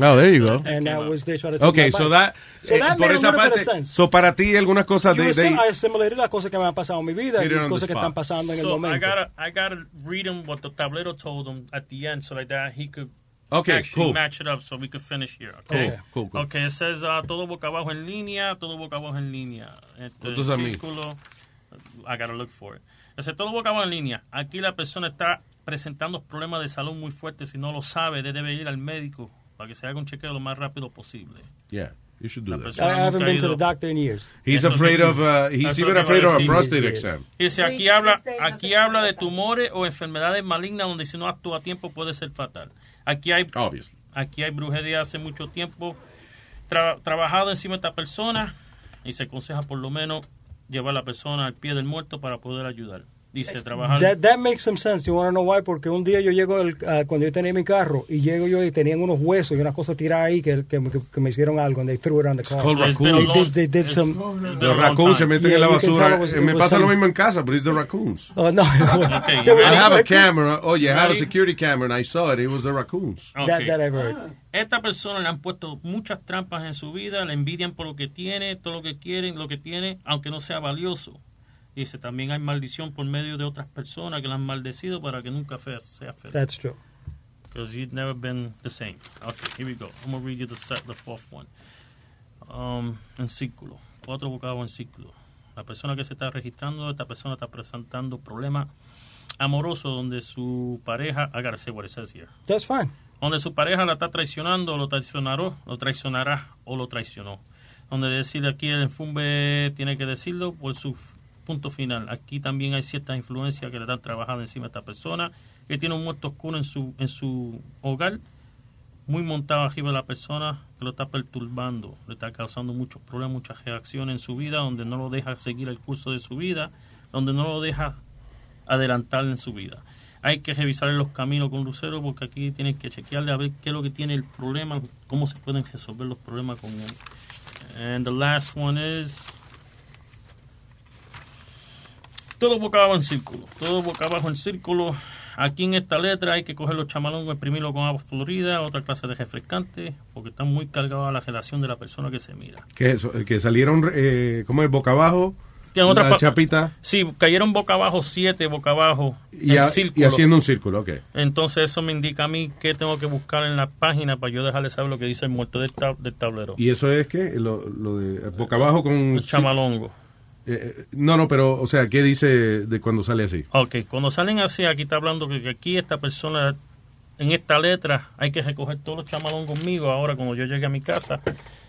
Oh, there you go. And that was they tried to take Okay, my so that, so eh, that por esa parte, of sense. so para ti algunas cosas de, I assimilated las cosas que me han pasado en mi vida y cosas que están pasando en el So I momento. gotta, I gotta read him what the tablero told him at the end, so like that he could Okay, actually cool. match it up, so we could finish here. Okay, Cool, cool, cool. Okay, it says uh, todo boca abajo en línea, todo boca abajo en línea. Este, What does that mean? círculo, I gotta look for it. Dice todo boca abajo en línea. Aquí la persona está presentando problemas de salud muy fuertes. Si no lo sabe, debe ir al médico para que se haga un chequeo lo más rápido posible. Yeah, you should do La that. I haven't been to the doctor in years. He's Eso afraid of, uh, he's even afraid of a prostate exam. Dice, aquí habla, aquí habla de tumores o enfermedades malignas donde si no actúa a tiempo puede ser fatal. Aquí hay, aquí hay brujería hace mucho tiempo tra- trabajado encima de esta persona y se aconseja por lo menos llevar a la persona al pie del muerto para poder ayudar. Dice, trabajar. That, that makes some sense. You want to know why? Porque un día yo llego, al- ah, cuando yo tenía mi carro, y llego yo y tenían unos huesos y una cosa tirada ahí que, que, me- que me hicieron algo, and they threw it on the car. called They raccoons. did, they did some... Los raccoons se meten en la Yeah, you can basura. was- Eh, Me pasa lo some- mismo en casa, but it's the raccoons. Oh, no. Okay, I have a camera. Oh, you have a security camera, and I saw it. It was the raccoons. Ok. That, that I've heard. Esta persona le han puesto muchas trampas en su vida, le envidian por lo que tiene, todo lo que quieren, lo que tiene, aunque no sea valioso. Dice, también hay maldición por medio de otras personas que la han maldecido para que nunca fe- sea feliz. That's true. Because you've never been the same. Okay, here we go. I'm going to read you the, set, the fourth one. Um, en círculo. Cuatro bocados en círculo. La persona que se está registrando, esta persona está presentando problemas amorosos donde su pareja, I gotta say what it says here. That's fine. Donde su pareja la está traicionando, lo traicionará, lo traicionará o lo traicionó. Donde decirle aquí el enfumbe tiene que decirlo por su punto final. Aquí también hay ciertas influencias que le están trabajando encima a esta persona, que tiene un muerto oscuro en su, en su hogar, muy montado arriba de la persona que lo está perturbando, le está causando muchos problemas, muchas reacciones en su vida, donde no lo deja seguir el curso de su vida, donde no lo deja adelantar en su vida. Hay que revisar los caminos con Lucero porque aquí tienen que chequearle a ver qué es lo que tiene el problema, cómo se pueden resolver los problemas con él. And the last one is todo boca abajo en círculo, todo boca abajo en círculo. Aquí en esta letra hay que coger los chamalongos, exprimirlo con agua florida, otra clase de refrescante, porque está muy cargado a la relación de la persona que se mira. ¿Qué es eso? Que salieron, eh, ¿cómo es? Boca abajo. Que en otra la chapita. Sí, cayeron boca abajo, siete boca abajo, Y, en a- círculo. y haciendo un círculo, ok. Entonces eso me indica a mí que tengo que buscar en la página para yo dejarle saber lo que dice el muerto del, tab- del tablero. ¿Y eso es qué? Lo, lo de boca abajo con... El chamalongo. Eh, no, no, pero, o sea, ¿qué dice de cuando sale así? Ok, cuando salen así, aquí está hablando que aquí esta persona, en esta letra, hay que recoger todos los chamalongos conmigo ahora cuando yo llegue a mi casa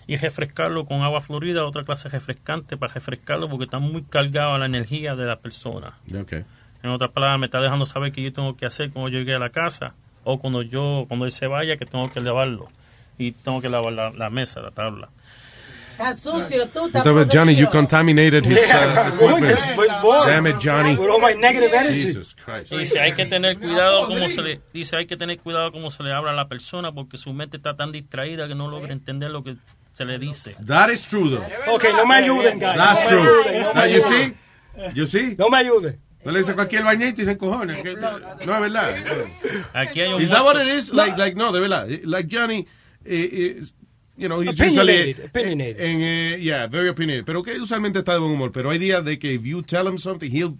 y refrescarlo con agua florida, otra clase refrescante para refrescarlo porque está muy cargado a la energía de la persona. Ok. En otras palabras, me está dejando saber que yo tengo que hacer cuando yo llegue a la casa o cuando yo cuando él se vaya que tengo que lavarlo y tengo que lavar la, la mesa, la tabla. Estás sucio tú, estás Johnny, you contaminated his Yeah, uh, equipment. Damn it, Johnny. With all my negative energy. Jesus Christ. Dice, hay que tener cuidado como se le dice, hay que tener cuidado como se le habla a la persona porque su mente está tan distraída que no logra entender lo que se le dice. That is true, though. Okay, no me ayuden, guys. That's true. ayuden, Now, you ayuden. see? You see? No me ayude. No le dice cualquier bañete y se encojona. No, es verdad. Aquí hay un Is that what it is? Like, like, no, de verdad. Like Johnny, eh, eh, you know, he's Opinionated, usually... opinionated. En, eh, yeah, very opinionated. Pero que usualmente está de buen humor. Pero hay días de que if you tell him something, he'll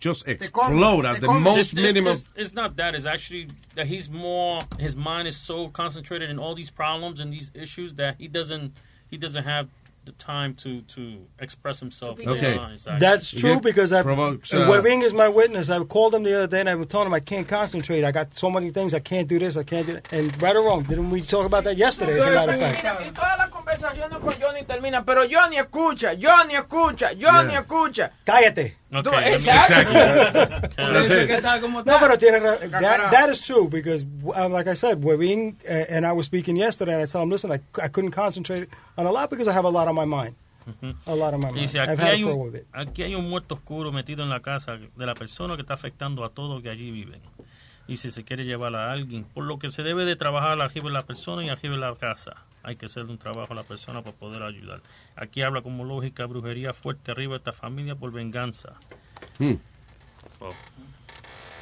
just explode at the most It's- it's- minimum. It's, it's not that. It's actually that he's more. His mind is so concentrated in all these problems and these issues that he doesn't. He doesn't have the time to to express himself. Okay. Exactly. That's true because I, provokes, and uh, Webing is my witness. I called him the other day and I was telling him I can't concentrate. I got so many things. I can't do this. I can't do that. And right or wrong, didn't we talk about that yesterday, as a matter of fact? Y todas las conversaciones con Johnny terminan, pero Johnny escucha, Johnny escucha, Johnny escucha. Cállate. Okay. That's it. No, pero tiene that, that is true because, uh, like I said, Webing uh, and I were speaking yesterday, and I told him, listen, I, I couldn't concentrate on a lot because I have a lot on my mind. A lot on my mind. Dice, I've aquí had hay, un, aquí hay un muerto oscuro metido en la casa de la persona que está afectando a todos que allí viven. Y si se quiere llevar a alguien, por lo que se debe de trabajar arriba de la persona y arriba de la casa. Hay que hacerle un trabajo a la persona para poder ayudar. Aquí habla como lógica, brujería fuerte arriba de esta familia por venganza. Hmm. Oh.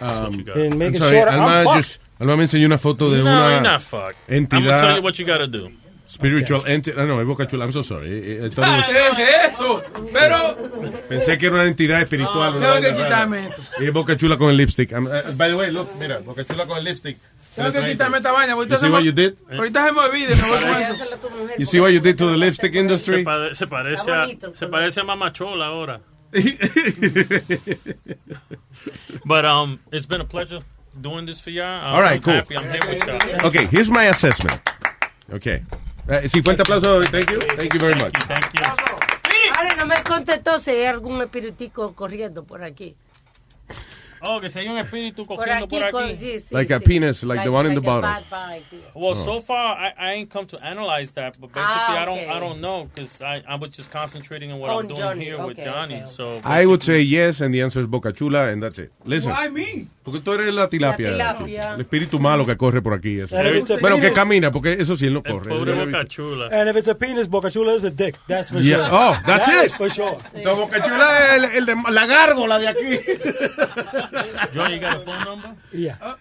Um, I'm sorry, sure I'm Alma, just, Alma me enseñó una foto de No, una. I'm entidad you what you gotta do. spiritual entity. No, no, es Boca Chula. I'm so sorry. Eh, eh, thought it was- ¿Qué es eso? Pero, Pensé que era una entidad espiritual. tengo que quitarme. Y es Boca Chula con el lipstick. Uh, by the way, look, mira, Boca Chula con el lipstick. Tengo que quitarme esta vaina. Ahorita You see se me- you see what you did to the lipstick Se, industry? se parece a, se parece a Mamachola ahora. But um, it's been a pleasure doing this for y'all. All right, I'm cool. happy I'm here with y'all. Okay, here's my assessment. Okay. Fuerte aplauso, thank you. Thank you very much. Thank you. Ahora no me contestó si hay algún espiritico corriendo por aquí. Oh, que si hay un espíritu cogiendo por aquí. Like a penis, like the one in the bottle. Well, Oh. so far I, I ain't come to analyze that, but basically Ah, I don't okay. I don't know because I, I was just concentrating on what On I'm doing Johnny, here with okay, Johnny. okay, So I would say yes, and the answer is Boca Chula, and that's it. Listen. Why me? Porque tú eres la tilapia. La tilapia. El espíritu malo que corre por aquí. Eso. Bueno, que camina, porque eso sí él no corre. pobre Eso- Boca Chula. And if it's a penis, Boca Chula is a dick. That's for Yeah. sure. Oh, that's That it. for sure. So, Boca Chula es el, el de la gárgola de aquí. Johnny, you got a phone number? Yeah.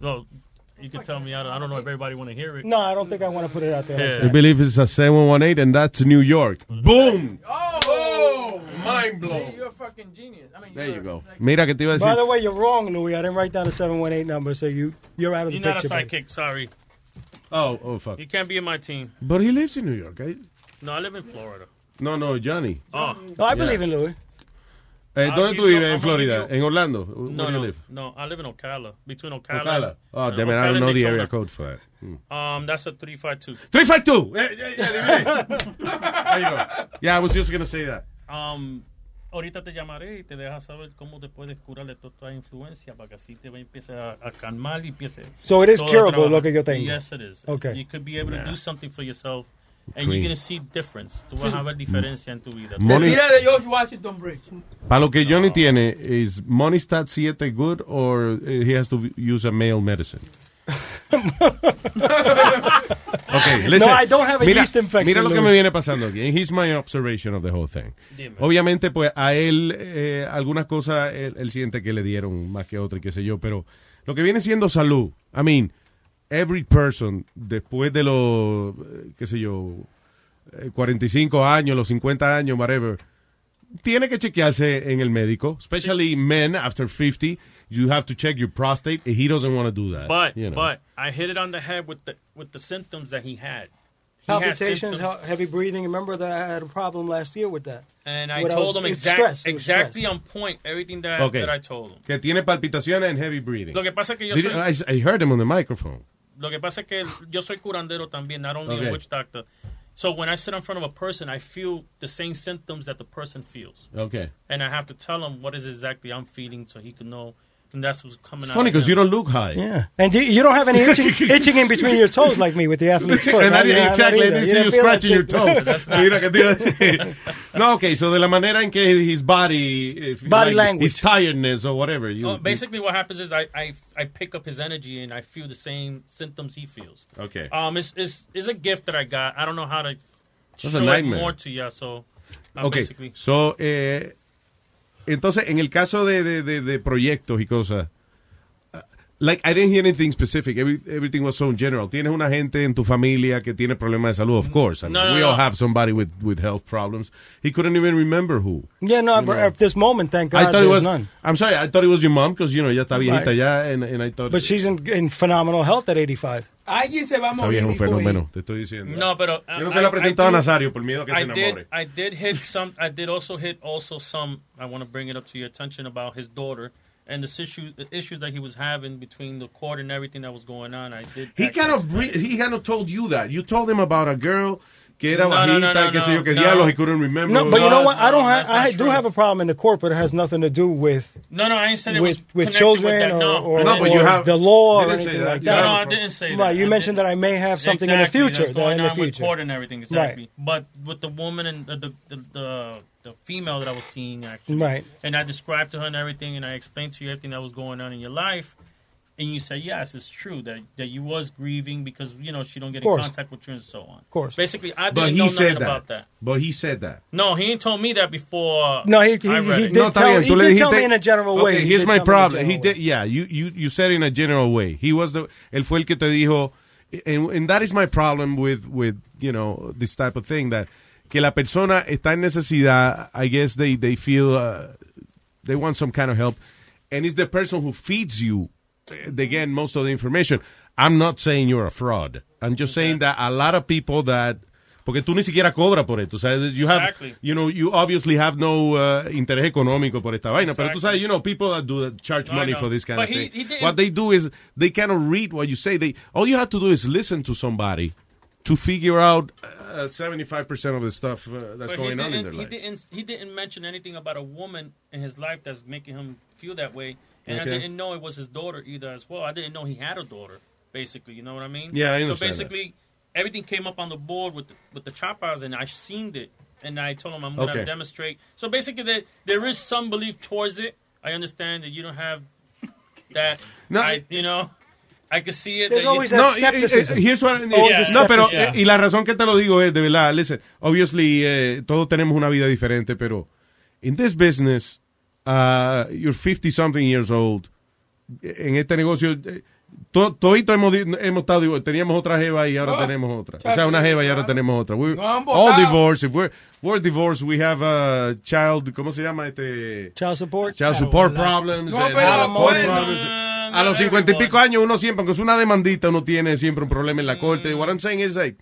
No, you can tell me. I don't, I don't know if everybody want to hear it. No, I don't think I want to put it out there. like Yeah. I believe it's a 718, and that's New York. Boom! Oh, mind blown. You're a fucking genius. I mean, There you're go. like- Mira, que te iba a By the way, you're wrong, Louis. I didn't write down the 718 number, so you, you're out of the picture. You're not a picture. baby. sidekick. Sorry, Oh, oh, fuck. you can't be in my team. But he lives in New York, eh? No, I live in Florida. No, no, Johnny. Oh, No, I Yeah. believe in Louis. Eh, Ah, ¿Dónde you tú vives? ¿En Florida? ¿En Orlando? no, no, live? no. I live in Ocala, between Ocala. Ocala. Oh, damn it, I don't know the area code for that. Hmm. Um, that's a three five two. 352! Eh, yeah, yeah, dime. There you go. Yeah, I was just going to say that. Um, ahorita te llamaré y te dejas saber cómo te puedes curar de toda esta influencia para que así te va a empezar a, a calmar y empiece. So it is curable, lo que yo tengo. Yes, it is. Okay. You could be able Nah. to do something for yourself and you're going to see difference. Tú vas a ver diferencia en tu vida. Money- Tira de George Washington Bridge. Para lo que Johnny tiene, is Monistat 7 good or eh, he has to use a male medicine? okay, listen. No, I don't have a mira, yeast infection, Mira lo que me viene pasando aquí. And Here's my observation of the whole thing. Dime. Obviamente, pues a él, eh, algunas cosas, él, él siente que le dieron más que otra y qué sé yo, pero lo que viene siendo salud, I mean, every person, después de los, eh, qué sé yo, eh, 45 años, los 50 años, whatever, tiene que chequearse en el médico, especially men after 50. You have to check your prostate. He doesn't want to do that. But you know. but I hit it on the head with the with the symptoms that he had. He Palpitations, heavy breathing. Remember that I had a problem last year with that. and I What I told was- him exact, stress, exactly on point everything that, Okay. that I told him. que tiene palpitaciones and heavy breathing. Lo que pasa es que yo Did- soy- I, I heard him on the microphone. Lo que pasa es que yo soy curandero también, not only Okay. a witch doctor. So when I sit in front of a person, I feel the same symptoms that the person feels. Okay. And I have to tell him what is exactly I'm feeling so he can know. And that's what's coming It's out. funny because you don't look high. Yeah. And you, you don't have any itching, itching in between your toes like me with the athlete's foot. And right? You didn't- don't have that exactly, I either. didn't You see you didn't feel that scratching your shit. toe. Mira que te iba a decir. no, okay, so de la manera en que his body, if, Body like, language. his tiredness or whatever. You, Oh, basically, what happens is I, I I pick up his energy and I feel the same symptoms he feels. Okay. Um, it's it's, it's a gift that I got. I don't know how to That's show a it more to you. So, I'm Okay, basically. so, eh, entonces, en el caso de, de, de, de proyectos y cosas, uh, like, I didn't hear anything specific. Every, everything was so general. Tienes una gente en tu familia que tiene problemas de salud, of course. I mean, No, no, we no. all have somebody with, with health problems. He couldn't even remember who. Yeah, no, but at this moment, thank God, I thought it was. none. I'm sorry. I thought it was your mom because you know ya está viejita Right. ya, and, and I thought. But she's in, in phenomenal health at 85. Alguien se va a morir. es un fenómeno, te estoy diciendo. No, pero Yo no I- se la he I- presentado a I did- Nazario por miedo a que se I enamore. did, I did hit some. I did also hit also some. I want to bring it up to your attention about his daughter and the issues, the issues that he was having between the court and everything that was going on. I did. He kind of he kind of told you that. You told him about a girl que era No, no, bajita no, y que sé yo que no. diablos he couldn't remember. No, but you know what? I don't have. that's I do true. have a problem in the court, but it has nothing to do with No, no, I ain't said it with was with children with that. or, No, or, No, but or you have- the law or didn't anything that. like that. No, have no, a I didn't say Right, that. you I mentioned did- that I may have something in the future. That's going in the on with future. court and everything, exactly. But with the woman and the the, the the the female that I was seeing, actually, Right. And I described to her and everything, and I explained to you everything that was going on in your life. And you said yes, it's true that that you was grieving because you know she don't get in course. contact with you and so on. Of course. Basically, I didn't But know he nothing said that. about that. But he said that. No, he ain't told me that before. No, he- he- I read he it. did No, tell- bien. he did dijiste- tell me in a general way. Okay, He here's did my tell me in a problem. He general did, yeah, you, you, you said in a general way. He was the, él fue el que te dijo, and, and that is my problem with, with, you know, this type of thing, that que la persona está en necesidad, I guess they, they feel, uh, they want some kind of help, and it's the person who feeds you, they get most of the information. I'm not saying you're a fraud. I'm just saying that a lot of people that, porque tú ni siquiera cobras por esto. O sea, you have, Exactly. you know, you obviously have no uh, interés económico por esta vaina. Pero tú Exactly. sabes, you know, people that do that charge I money for this kind But of he- thing. he what they do is they kind of read what you say. They all you have to do is listen to somebody to figure out uh, 75% of the stuff uh, that's But going on in their he didn't. He didn't mention anything about a woman in his life that's making him feel that way, and Okay. I didn't know it was his daughter either as well. I didn't know he had a daughter. Basically, you know what I mean? Yeah, I So understand that. basically, everything came up on the board with the, with the choppers, and I seen it, and I told him I'm going to Okay. demonstrate. So basically, there, there is some belief towards it. I understand that you don't have that. No, I, you know, I can see it. There's always No, y- y- skepticism. y- here's what- Always a no, pero skepticism. eh, y la razón que te lo digo es de verdad, listen, obviously eh, todos tenemos una vida diferente, pero in this business, uh, you're 50 something years old. En este negocio, to- todito hemos, di- hemos estado, teníamos otra jeva y ahora Ah, tenemos otra. O sea, una jeva y ahora tenemos otra. We're No han all divorced. If we're, we're divorced, we have a child, ¿cómo se llama este? Child support. Child support problems. No. A los cincuenta y pico años uno siempre, aunque es una demandita, uno tiene siempre un problema en la corte. What I'm saying is like,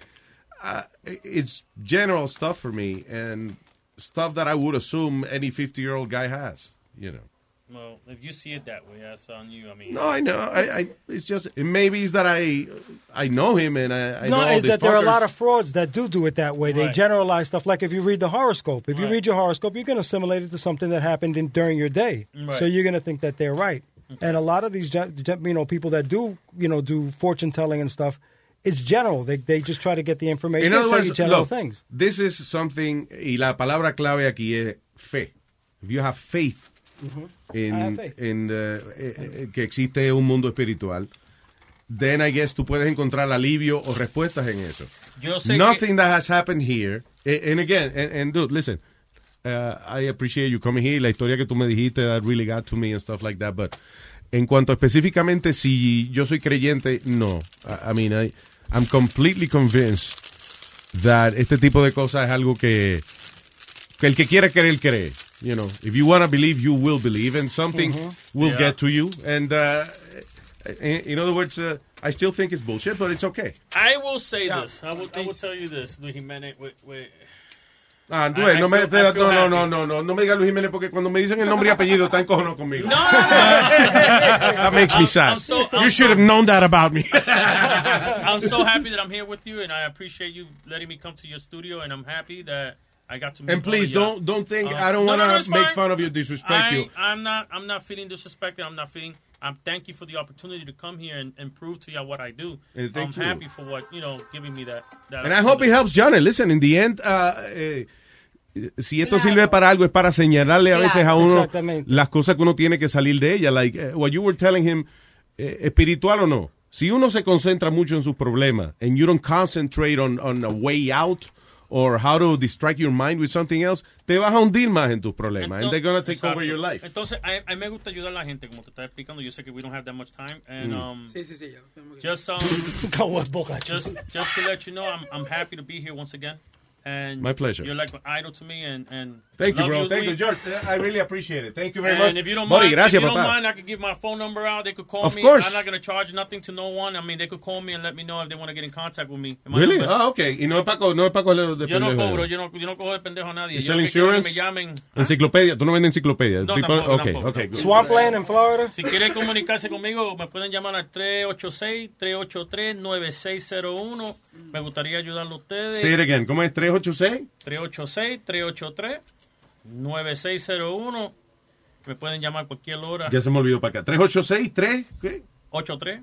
uh, it's general stuff for me and stuff that I would assume any 50 year old guy has, you know. Well, if you see it that way, that's on you. I mean, No, I know. I, I, it's just, maybe it's that I, I know him and I, I know no, all it's these that there are a lot of frauds that do do it that way. They generalize stuff. Like if you read the horoscope, if you read your horoscope, you're going to assimilate it to something that happened in, during your day. Right. So you're going to think that they're right. And a lot of these, gen- gen- you know, people that do, you know, do fortune telling and stuff, it's general. They they just try to get the information. In They other words, general look, things. this is something, y la palabra clave aquí es fe. If you have faith have faith. in, uh, eh, eh, que existe un mundo espiritual, then I guess tú puedes encontrar alivio o respuestas en eso. Yo sé Nothing that has happened here, eh, and again, and, and dude, listen, uh, I appreciate you coming here, la historia que tú me dijiste that really got to me and stuff like that, but en cuanto específicamente si yo soy creyente, no. I, I mean, I, I'm completely convinced that este tipo de cosas es algo que, que el que quiera creer, cree. You know, if you want to believe, you will believe, and something Mhm. will Yeah. get to you. And uh, in, in other words, uh, I still think it's bullshit, but it's okay. I will say this. I will, I will tell you this, Luis Jimenez. Wait, wait. Ah, I- Andrés, I no me, feel- I espera, no, no, no, no, no, no me digas Luis Jiménez porque cuando me dicen el nombre y apellido están encojonados conmigo. No, no, no. That makes me I'm- sad. I'm so- you I'm should so- have known that about me. I'm so happy that I'm here with you, and I appreciate you letting me come to your studio, and I'm happy that I got to meet And please don't don't think Uh, I don't no, want no, to make fine. fun of you, disrespect I, you. I'm not. I'm not feeling disrespected. I'm not feeling. I'm thank you for the opportunity to come here and, and prove to y'all what I do. Eh, thank I'm you. happy for what you know, giving me that. that And I hope it helps Johnny. Listen, in the end, uh, eh, si esto sirve para algo es para señalarle a Claro. veces a uno las cosas que uno tiene que salir de ella. Like eh, what you were telling him, eh, espiritual o no. Si uno se concentra mucho en sus problemas and you don't concentrate on, on a way out or how to distract your mind with something else, te vas a hundir más en tus problemas. and they're going to take Exacto. over your life. Entonces, a, a mí me gusta ayudar a la gente, como te estaba explicando. Yo sé que we don't have that much time. And, Mm. um, Sí, sí, sí. ya lo tenemos que- Just, um, Cómo es boca, just, just to let you know, I'm, I'm happy to be here once again. And My pleasure. You're like an idol to me, and, and Thank you, bro. Thank you. George. I really appreciate it. Thank you very and much. if you don't Buddy, mind, gracias, if you papá. don't mind, I could give my phone number out. They could call Of me. course. I'm not going to charge nothing to no one. I mean, they could call me and let me know if they want to get in contact with me. And Really? number's- Ah, okay. Y no es para no es pa cogerle de Yo no pendejo. cobro, yo no, yo no cojo de pendejo a nadie. You Yo sell que insurance? me llamen. Enciclopedia. Tú no vendes enciclopedia. No, People- tampoco, okay, tampoco. okay, good. Swampland en Florida. Si quieren comunicarse conmigo, me pueden llamar al 386-383-9601. Me gustaría ayudarle a ustedes. Say it again. ¿Cómo es? 386? 386-383-9601. Me pueden llamar a cualquier hora. Ya se me olvidó para acá. 386 3 ¿qué? 83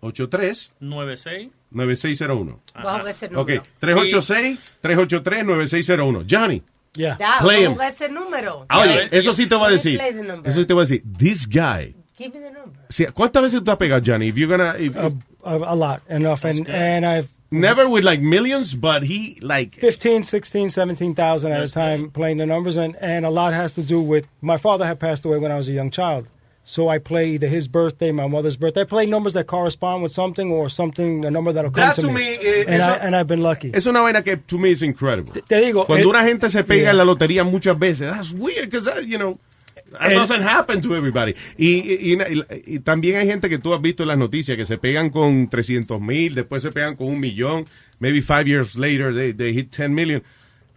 83 96 9601. Bajo ese Ok, número. 386 383 9601. Johnny. Yeah. Play him. ponga ese número. Oye, eso sí te voy a decir. Eso sí te voy a decir. This guy. Give me the number. Sí, ¿Cuántas veces tú has pegado, Johnny? If you're gonna, if- A, a, a lot, enough, and and I've Mm-hmm. never with like millions, but he like 15, 16, 17,000 at a time playing the numbers, and, and a lot has to do with my father had passed away when I was a young child. So I play either his birthday, my mother's birthday. I play numbers that correspond with something or something, a number that'll come That to, to me. me, eh, and, I, and I've been lucky. Es una vaina que to me is incredible. Te digo, Cuando el- una gente se pega Yeah. en la lotería muchas veces, that's weird because uh, you know that doesn't happen to everybody. Y, y- y- y también hay gente que tú has visto en las noticias que se pegan con 300 mil, después se pegan con un millón, maybe five years later they, they hit 10 million.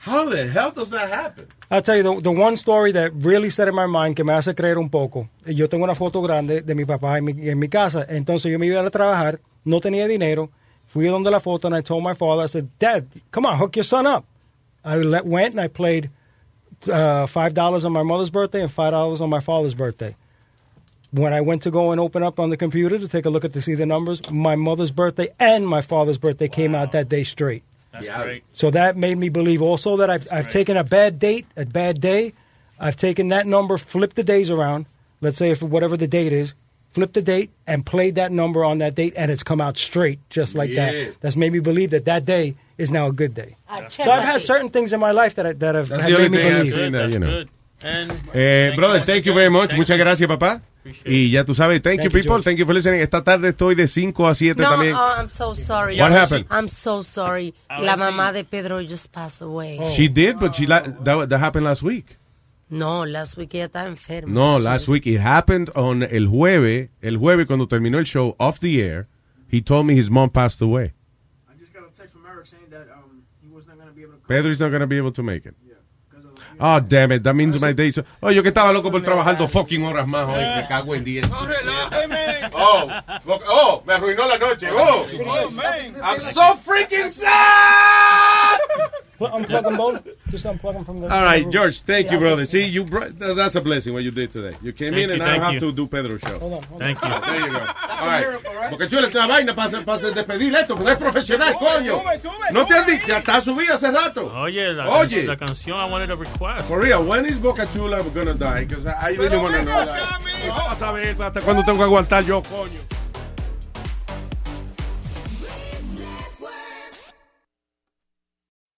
How the hell does that happen? I'll tell you, the, the one story that really set in my mind, que me hace creer un poco, yo tengo una foto grande de mi papá en mi, en mi casa, entonces yo me iba a trabajar, no tenía dinero, Fui donde la foto and I told my father, I said, Dad, come on, hook your son up. I went and I played uh, $5 on my mother's birthday and $5 on my father's birthday. When I went to go and open up on the computer to take a look at to see the numbers, my mother's birthday and my father's birthday came out that day straight. That's great. So that made me believe also that I've, I've taken a bad date, a bad day. I've taken that number, flipped the days around. Let's say if whatever the date is, flipped the date and played that number on that date, and it's come out straight just like Yeah. that. That's made me believe that that day is now a good day. Ah, So I've had certain things in my life that I, that have, That's have the only made me believe. seen that, you know. And Eh, brother, thank you very much. Muchas gracias, papá. Y ya tú sabes, thank, you, Thank you, people. George. Thank you for listening. Esta tarde estoy de 5 a 7 No, también. oh, I'm so sorry. What happened? I'm so sorry. Ahora La mamá de Pedro just passed away. She did, but she la- that, that happened last week. No, last week ella estaba enferma. No, last week it happened on el jueves. El jueves cuando terminó el show off the air, he told me his mom passed away. I just got a text from Eric saying that um, he was not going to be able to Pedro's not going to be able to make it. Oh, damn it. That means my day. So, oh, yo que estaba loco por trabajar dos fucking horas más hoy. Me cago en 10. Oh, oh, me arruinó la noche. Oh, I'm so freaking sad. Pl- Unplug them both. Just unplug them from the. All right, George, thank Yeah, you, brother. See, you brought, th- that's a blessing what you did today. You came Thank in you, and I have you. to do Pedro show. Hold on, hold Thank you. There you go. All right. Porque chula esta vaina para para despedir esto, porque es profesional, coño. No te han dicho, ya está subido hace rato. Oye, la, Oye. la canción I wanted to request. For real, when is Boca Chula gonna die? Because I really want to know that. Vamos a ver hasta cuándo tengo que aguantar yo, coño.